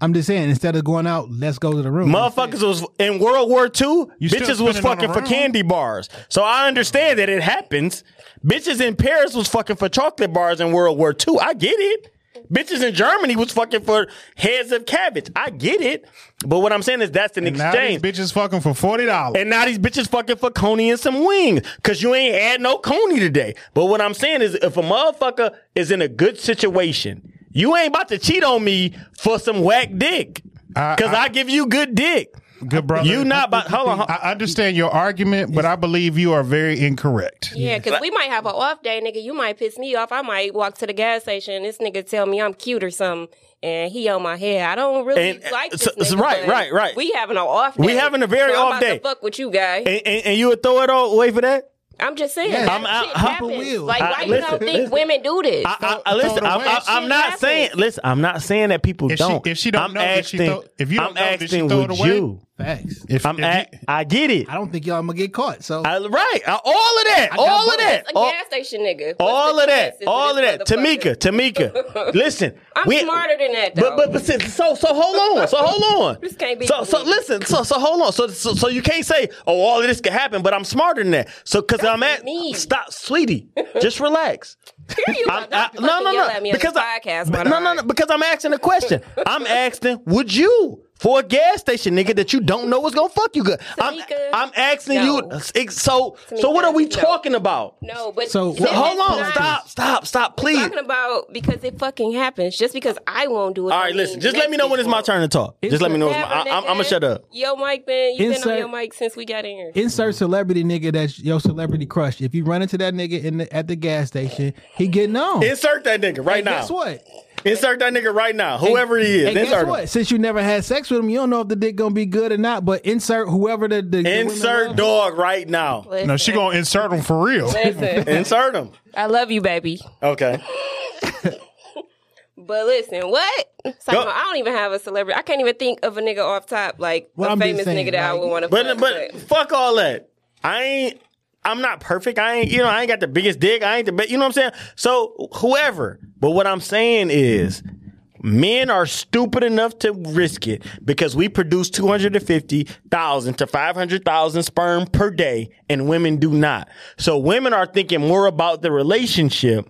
I'm just saying, instead of going out, let's go to the room. Motherfuckers was in World War II. You bitches was fucking for candy bars. So I understand that it happens. Bitches in Paris was fucking for chocolate bars in World War II. I get it. Bitches in Germany was fucking for heads of cabbage. I get it. But what I'm saying is that's an and now these exchange. bitches fucking for forty dollars. And now these bitches fucking for Coney and some wings. Cause you ain't had no Coney today. But what I'm saying is if a motherfucker is in a good situation, you ain't about to cheat on me for some whack dick. I- Cause I, I- give you good dick. Good brother. You not about hold on. hold- I understand your argument, but I believe you are very incorrect. Yeah, because we might have an off day, nigga. You might piss me off. I might walk to the gas station. This nigga tell me I'm cute or something, and he on my head. I don't really And, uh, like this so- nigga. right, but right, right. We having an off day. We having a very so I'm off about day. To fuck with you, guy. and, and, and you would throw it all away for that? I'm just saying. Yeah, that I'm out- shit how- happens. wheel. Like, I- why you listen, don't think listen. women do this? I, I, I Throw listen. it I'm, away. I'm, I'm not happens. saying. Listen, I'm not saying that people If she- don't. if she don't I'm know, did she asking, throw- if you don't I'm know, did she asking, throw it would away? you? Facts. If, I'm if at, you- I get it. I don't think y'all gonna get caught. So I, right. I- all of that. got All of that. A All, gas station nigga. What's all of that. All of that. Tamika. Tamika. [LAUGHS] Listen. I'm we- smarter than that, though. But but but so so hold on. So hold on. [LAUGHS] This can't be So so believed. listen. So so hold on. So so, so you can't say oh all of this could happen, but I'm smarter than that. So because I'm at mean. stop, sweetie. Just relax. [LAUGHS] Here you I'm. I, no, no, no. at me Because I, this podcast, but- no, no, no. Because I'm asking a question. I'm asking, would you for a gas station nigga that you don't know is gonna fuck you good? I'm, Tamika, I'm asking no. you. ex- So, so what are we no. talking about? No, but So- this So Hold on. not- Stop. Stop. Stop. Please. Talking about because it fucking happens. Just because I won't do it. All right. Listen. Just let me know when it's my turn to talk. Just let me know. It's my, I, I'm, I'm gonna shut up. Yo, Mike, man, you been on your mic since we got in here. insert celebrity nigga that's your celebrity crush. If you run into that nigga in the, at the gas station, he getting on. Insert that nigga right And now. Guess what? Insert that nigga right now. Whoever he is. And guess Insert him. what? Since you never had sex with him, you don't know if the dick gonna be good or not. But insert whoever the, the the Insert love. dog right now. Listen, no, she gonna insert them for real. [LAUGHS] [LAUGHS] Insert him. I love you, baby. Okay. [LAUGHS] But listen, what? So Go- I don't even have a celebrity. I can't even think of a nigga off top like Well, a I'm famous saying, nigga that I would want to. But but fuck all that. I ain't. I'm not perfect. I ain't. You know. I ain't got the biggest dick. I ain't the best. You know what I'm saying? So whoever. But what I'm saying is. Men are stupid enough to risk it because we produce 250,000 to 500,000 sperm per day and women do not. So women are thinking more about the relationship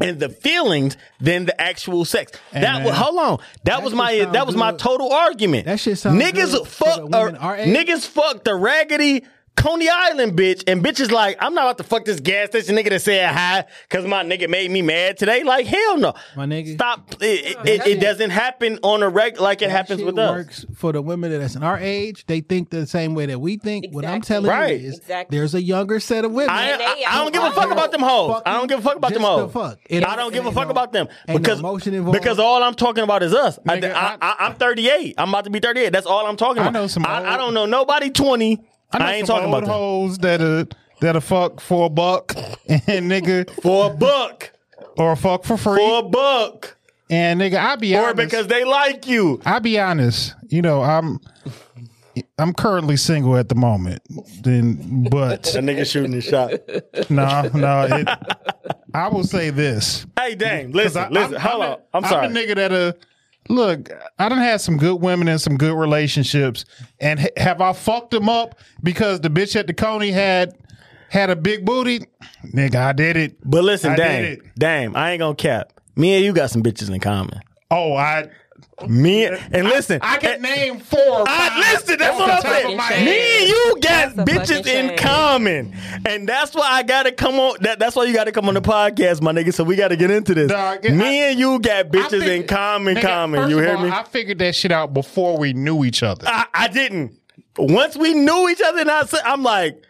and the feelings than the actual sex. that was, man. hold on. That, That was my that was my total argument. That shit sound niggas good fuck the or, women our age. niggas fuck the raggedy Coney Island bitch and bitches like I'm not about to fuck this gas station nigga that said hi because my nigga made me mad today. Like hell no, My nigga. Stop. It, it, it, it doesn't happen on a reg like it That happens shit with us. works for the women that's in our age. They think the same way that we think. What I'm telling Right. you is, Exactly. there's a younger set of women. I, And they I, I don't give a fuck about them hoes. I don't give a fuck about them just hoes. fuck. It I don't give a fuck no- about them ain't no because because all I'm talking about is us. I, Nigga, I, I- I, am 38. I'm about to be 38. That's all I'm talking about. I about. know some I, I don't know nobody 20. I, know ain't some talking old about them. hoes that'll that'll fuck for a buck [LAUGHS] and nigga for a buck. or a fuck for free For a buck. and nigga. I be Or honest. because they like you. I be honest. You know, I'm I'm currently single at the moment. Then, but [LAUGHS] That nigga shooting his shot. [LAUGHS] no, no. It, I will say this. Hey, Dame, 'Cause listen, I- listen. I'm- hold I'm on. a- I'm sorry. I'm a nigga that'll Look, I done had some good women and some good relationships, and ha- have I fucked them up because the bitch at the Coney had had a big booty? Nigga, I did it. But listen, I did damn, it. damn, I ain't gonna cap. Me and you got some bitches in common. Oh, I Me and, and listen, I can eh, name four. Or I five listen. That's what I'm saying. of my Fucking Me and you got That's bitches in shame. common, and that's why I gotta come on. That, that's why you gotta come on the podcast, my nigga. So we gotta get into this. Dog, me I- and you got I bitches in common. Nigga, common. first You of hear all, me? I figured that shit out before we knew each other. I, I didn't. Once we knew each other, and I said, I'm like,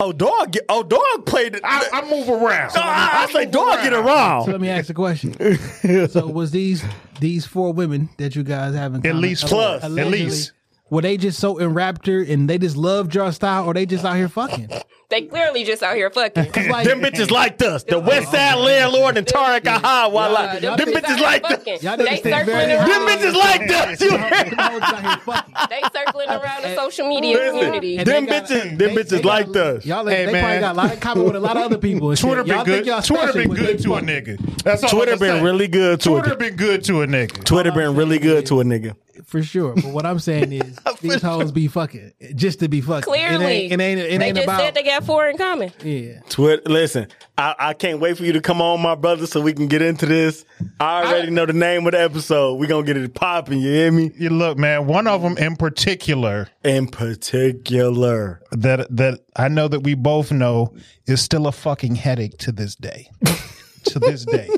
oh dog, get, oh dog played. I, I move around. So I, I was like, move dog, get So around. let me ask a question. [LAUGHS] so was these these four women that you guys have in At least Plus. At least. Were they just so enraptured and they just loved your style, or they just out here fucking? They clearly just out here fucking. Like, [LAUGHS] Them bitches liked us. The West Side landlord and Tariq Aha. Walla. y'all Them bitches bitches liked us. Y'all They circling very- around. Them bitches liked us. You them heard? hoes out here fucking. They circling around the social media Listen, community. And Them got- bitches- them bitches they got- liked us. Y'all, Hey, they man. probably got a lot in common with a lot of other people. And Twitter shit. been y'all good. Think y'all Twitter been good to a nigga. That's all Twitter been really good to Twitter been good to a nigga. Twitter been really good to a nigga. For sure. But what I'm saying is, [LAUGHS] these hoes be fucking just to be fucking. Clearly, it ain't. It ain't, it they ain't just about. said they got four in common. yeah. Twitter. Listen, I, I can't wait for you to come on, my brother, so we can get into this. I already know the name of the episode. We gonna get it popping. You hear me? You look, man. One of them in particular In particular, that that I know that we both know is still a fucking headache to this day. [LAUGHS] to this day,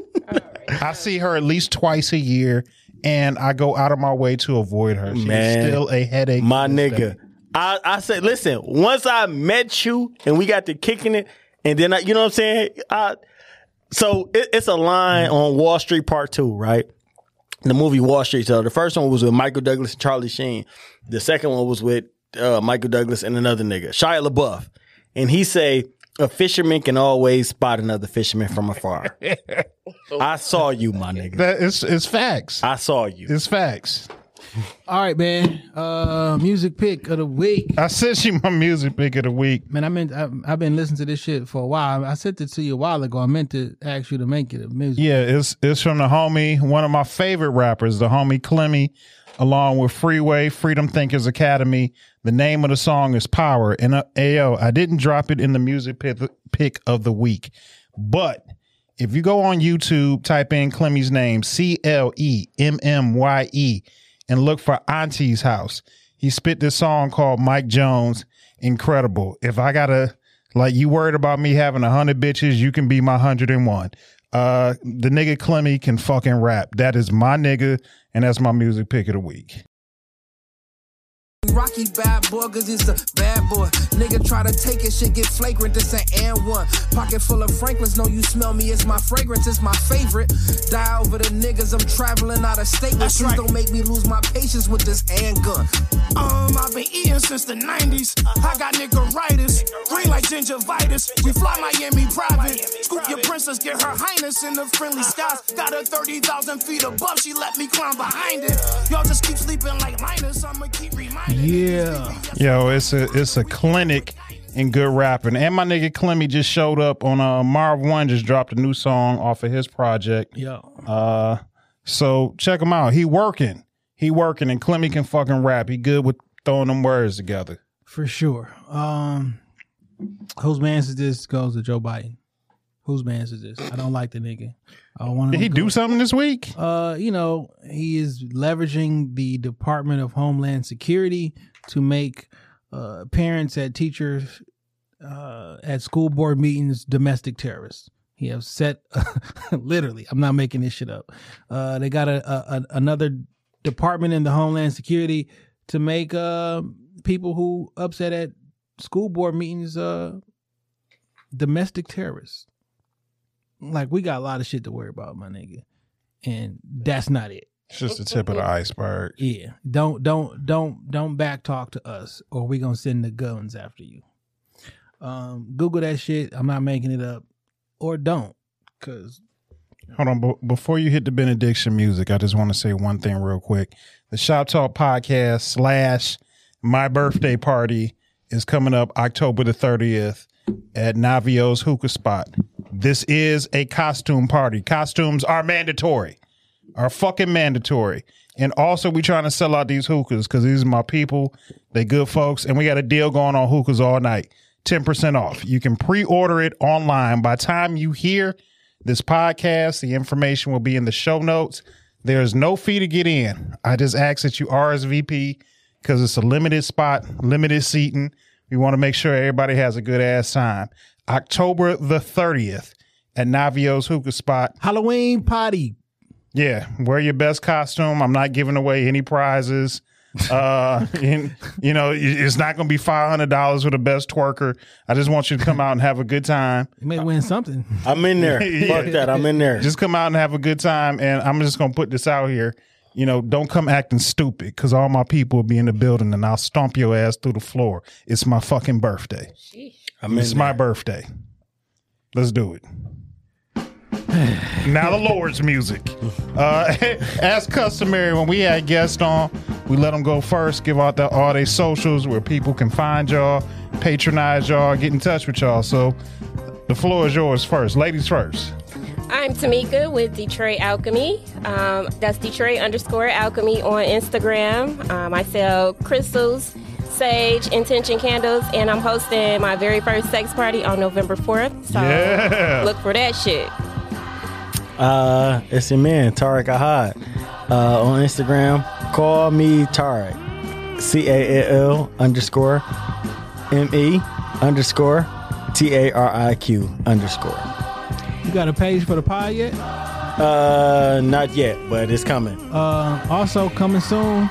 I see her at least twice a year, and I go out of my way to avoid her. She's Man. still a headache. my nigga. I, I said, listen, once I met you and we got to kicking it, and then I, you know what I'm saying? I, so it, it's a line on Wall Street Part Two, right? The movie Wall Street. So the first one was with Michael Douglas and Charlie Sheen. The second one was with uh, Michael Douglas and another nigga, Shia LaBeouf, and he say a fisherman can always spot another fisherman from afar. [LAUGHS] I saw you, my nigga. That is it's facts. I saw you. It's facts. All right, man. Uh, music pick of the week. I sent you my music pick of the week. Man, I meant I, I've been listening to this shit for a while. I sent it to you a while ago. I meant to ask you to make it a music. Yeah, it's it's from the homie, one of my favorite rappers, the homie Clemmy, along with Freeway, Freedom Thinkers Academy. The name of the song is Power. And uh, ayo, I didn't drop it in the music pick, of the week, but if you go on YouTube, type in Clemmy's name, C L E M M Y E, and look for Auntie's House. He spit this song called Mike Jones. Incredible. If I gotta, like, you worried about me having a hundred bitches, you can be my hundred and one. Uh, the nigga Clemmy can fucking rap. That is my nigga, and that's my music pick of the week. Rocky bad boy, cause it's a bad boy. Nigga try to take it, shit get flagrant. This ain't and one. Pocket full of Franklins, know you smell me, it's my fragrance, it's my favorite. Die over the niggas, I'm traveling out of state. But please don't make me lose my patience with this handgun. Um, I've been eating since the 90s. I got niggeritis, green like gingivitis. We fly Miami private. Scoop your princess, get her highness in the friendly skies. Got her 30,000 feet above, she let me climb behind it. Y'all just keep sleeping like Linus, I'ma keep reminding Yeah. Yo, it's a it's a clinic in good rapping. And my nigga Clemmy just showed up on uh Marv Won just dropped a new song off of his project. Yeah. Uh so check him out. He working. He working and Clemmy can fucking rap. He good with throwing them words together. For sure. Um, whose man's is this goes to Joe Biden? Whose man's is this? I don't like the nigga. Want Did he do something this week? Uh, you know, he is leveraging the Department of Homeland Security to make uh, parents at teachers uh, at school board meetings domestic terrorists. He has set [LAUGHS] literally. I'm not making this shit up. Uh, they got a, a, a another department in the Homeland Security to make uh, people who upset at school board meetings uh, domestic terrorists. Like we got a lot of shit to worry about, my nigga, and that's not it. It's just the tip of the iceberg. Yeah, don't don't don't don't back talk to us, or we gonna send the guns after you. Um, Google that shit. I'm not making it up, or don't, cause Hold on, but before you hit the benediction music, I just want to say one thing real quick. The Shop Talk podcast slash my birthday party is coming up October the 30th at Navio's Hookah Spot. This is a costume party. Costumes are mandatory. are fucking mandatory. And also, we trying to sell out these hookahs because these are my people. They good folks, and we got a deal going on hookahs all night. Ten percent off. You can pre-order it online. By time you hear this podcast, the information will be in the show notes. There is no fee to get in. I just ask that you RSVP because it's a limited spot, limited seating. We want to make sure everybody has a good ass time. October the 30th at Navio's Hookah Spot. Halloween party. Yeah, wear your best costume. I'm not giving away any prizes. Uh, [LAUGHS] and, you know, it's not going to be five hundred dollars for the best twerker. I just want you to come out and have a good time. You may win something. I'm in there. Yeah. [LAUGHS] Fuck that. I'm in there. Just come out and have a good time. And I'm just going to put this out here. You know, don't come acting stupid because all my people will be in the building and I'll stomp your ass through the floor. It's my fucking birthday. I'm It's my birthday. Let's do it. now the Lord's music. Uh, [LAUGHS] as customary, when we had guests on, we let them go first, give out the, all their socials where people can find y'all, patronize y'all, get in touch with y'all. So the floor is yours first. Ladies first. I'm Tamika with Detroit Alchemy. Um, that's Detroit underscore Alchemy on Instagram. Um, I sell crystals, sage, intention candles, and I'm hosting my very first sex party on November 4th. So Yeah. look for that shit. Uh, it's your man Tariq Ahad uh, on Instagram. Call me Tariq. C A L L underscore M E underscore T A R I Q underscore. You got a page for the pie yet? Uh, not yet, but it's coming. Uh, also coming soon.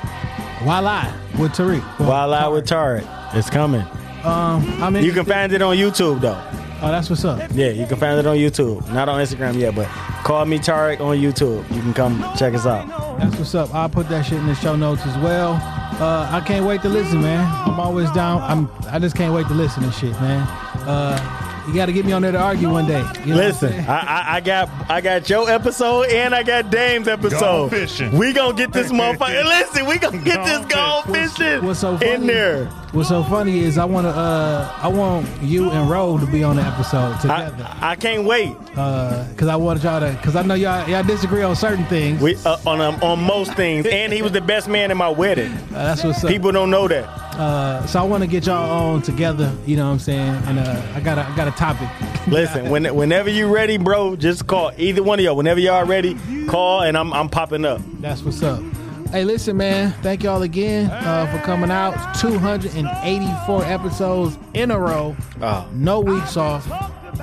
Voila with Tariq. While I with Tariq. it's coming. Um, I'm You can find it on YouTube though. Oh, that's what's up. Yeah, you can find it on YouTube. Not on Instagram yet, but call me Tariq on YouTube. You can come check us out. That's what's up. I'll put that shit in the show notes as well. Uh, I can't wait to listen, man. I'm always down. I'm. I just can't wait to listen to shit, man. Uh, you got to get me on there to argue one day. You know Listen. I, I, I got I got your episode and I got Dame's episode. Gone fishing. We gonna get this motherfucker. Listen, we gonna get this Gone gone fishing What's so funny? in there. What's so funny is I want to. Uh, I want you and Roll to be on the episode together. I, I can't wait. Because I wanted y'all to. Because I know y'all y'all disagree on certain things. We uh, on um, on most things, and he was the best man in my wedding. Uh, that's what's up. People don't know that. Uh, so I want to get y'all on together. You know what I'm saying? And uh, I got a I got a topic. [LAUGHS] Listen, when, whenever you're ready, bro, just call either one of y'all. Whenever y'all ready, call, and I'm I'm popping up. That's what's up. Hey, listen, man. Thank y'all again uh, for coming out. 284 episodes in a row. Oh. No weeks off.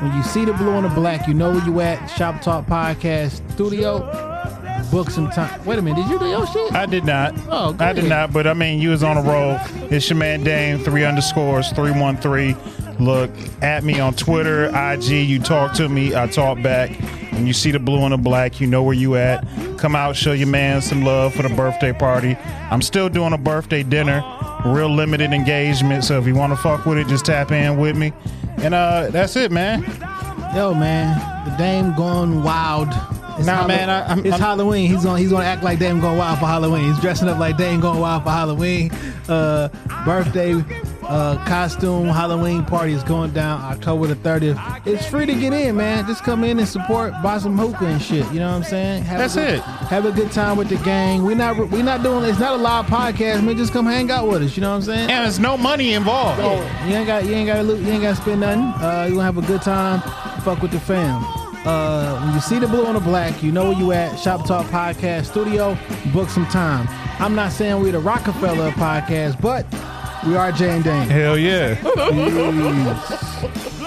When you see the blue and the black, you know where you at. Shop Talk Podcast Studio. Book some time. Wait a minute. Did you do your shit? I did not. Oh, I did not. But I mean, you was on a roll. It's your man Dame, three underscores, three one three. Look at me on Twitter, IG. You talk to me, I talk back. When you see the blue and the black, you know where you at. Come out, show your man some love for the birthday party. I'm still doing a birthday dinner, real limited engagement. So if you want to fuck with it, just tap in with me. And uh, that's it, man. Yo, man. The Dame going wild. It's Nah, man, I- I'm- it's I'm- Halloween. He's gonna he's gonna act like Dame going wild for Halloween. He's dressing up like Dame going wild for Halloween. Uh, birthday uh, costume Halloween party is going down October the 30th. It's free to get in, man. Just come in and support, buy some hookah and shit. You know what I'm saying? Have That's good- it. Have a good time with the gang. We're not we're not doing it's not a live podcast, man. Just come hang out with us. You know what I'm saying? And there's no money involved. Yeah, you ain't got you ain't got to you ain't got to spend nothing. Uh, you gonna have a good time. Fuck with the fam. Uh, when you see the blue and the black, you know where you at. Shop Talk Podcast Studio. Book some time. I'm not saying we're the Rockefeller podcast, but we are Jay and Dame. Hell yeah. Peace.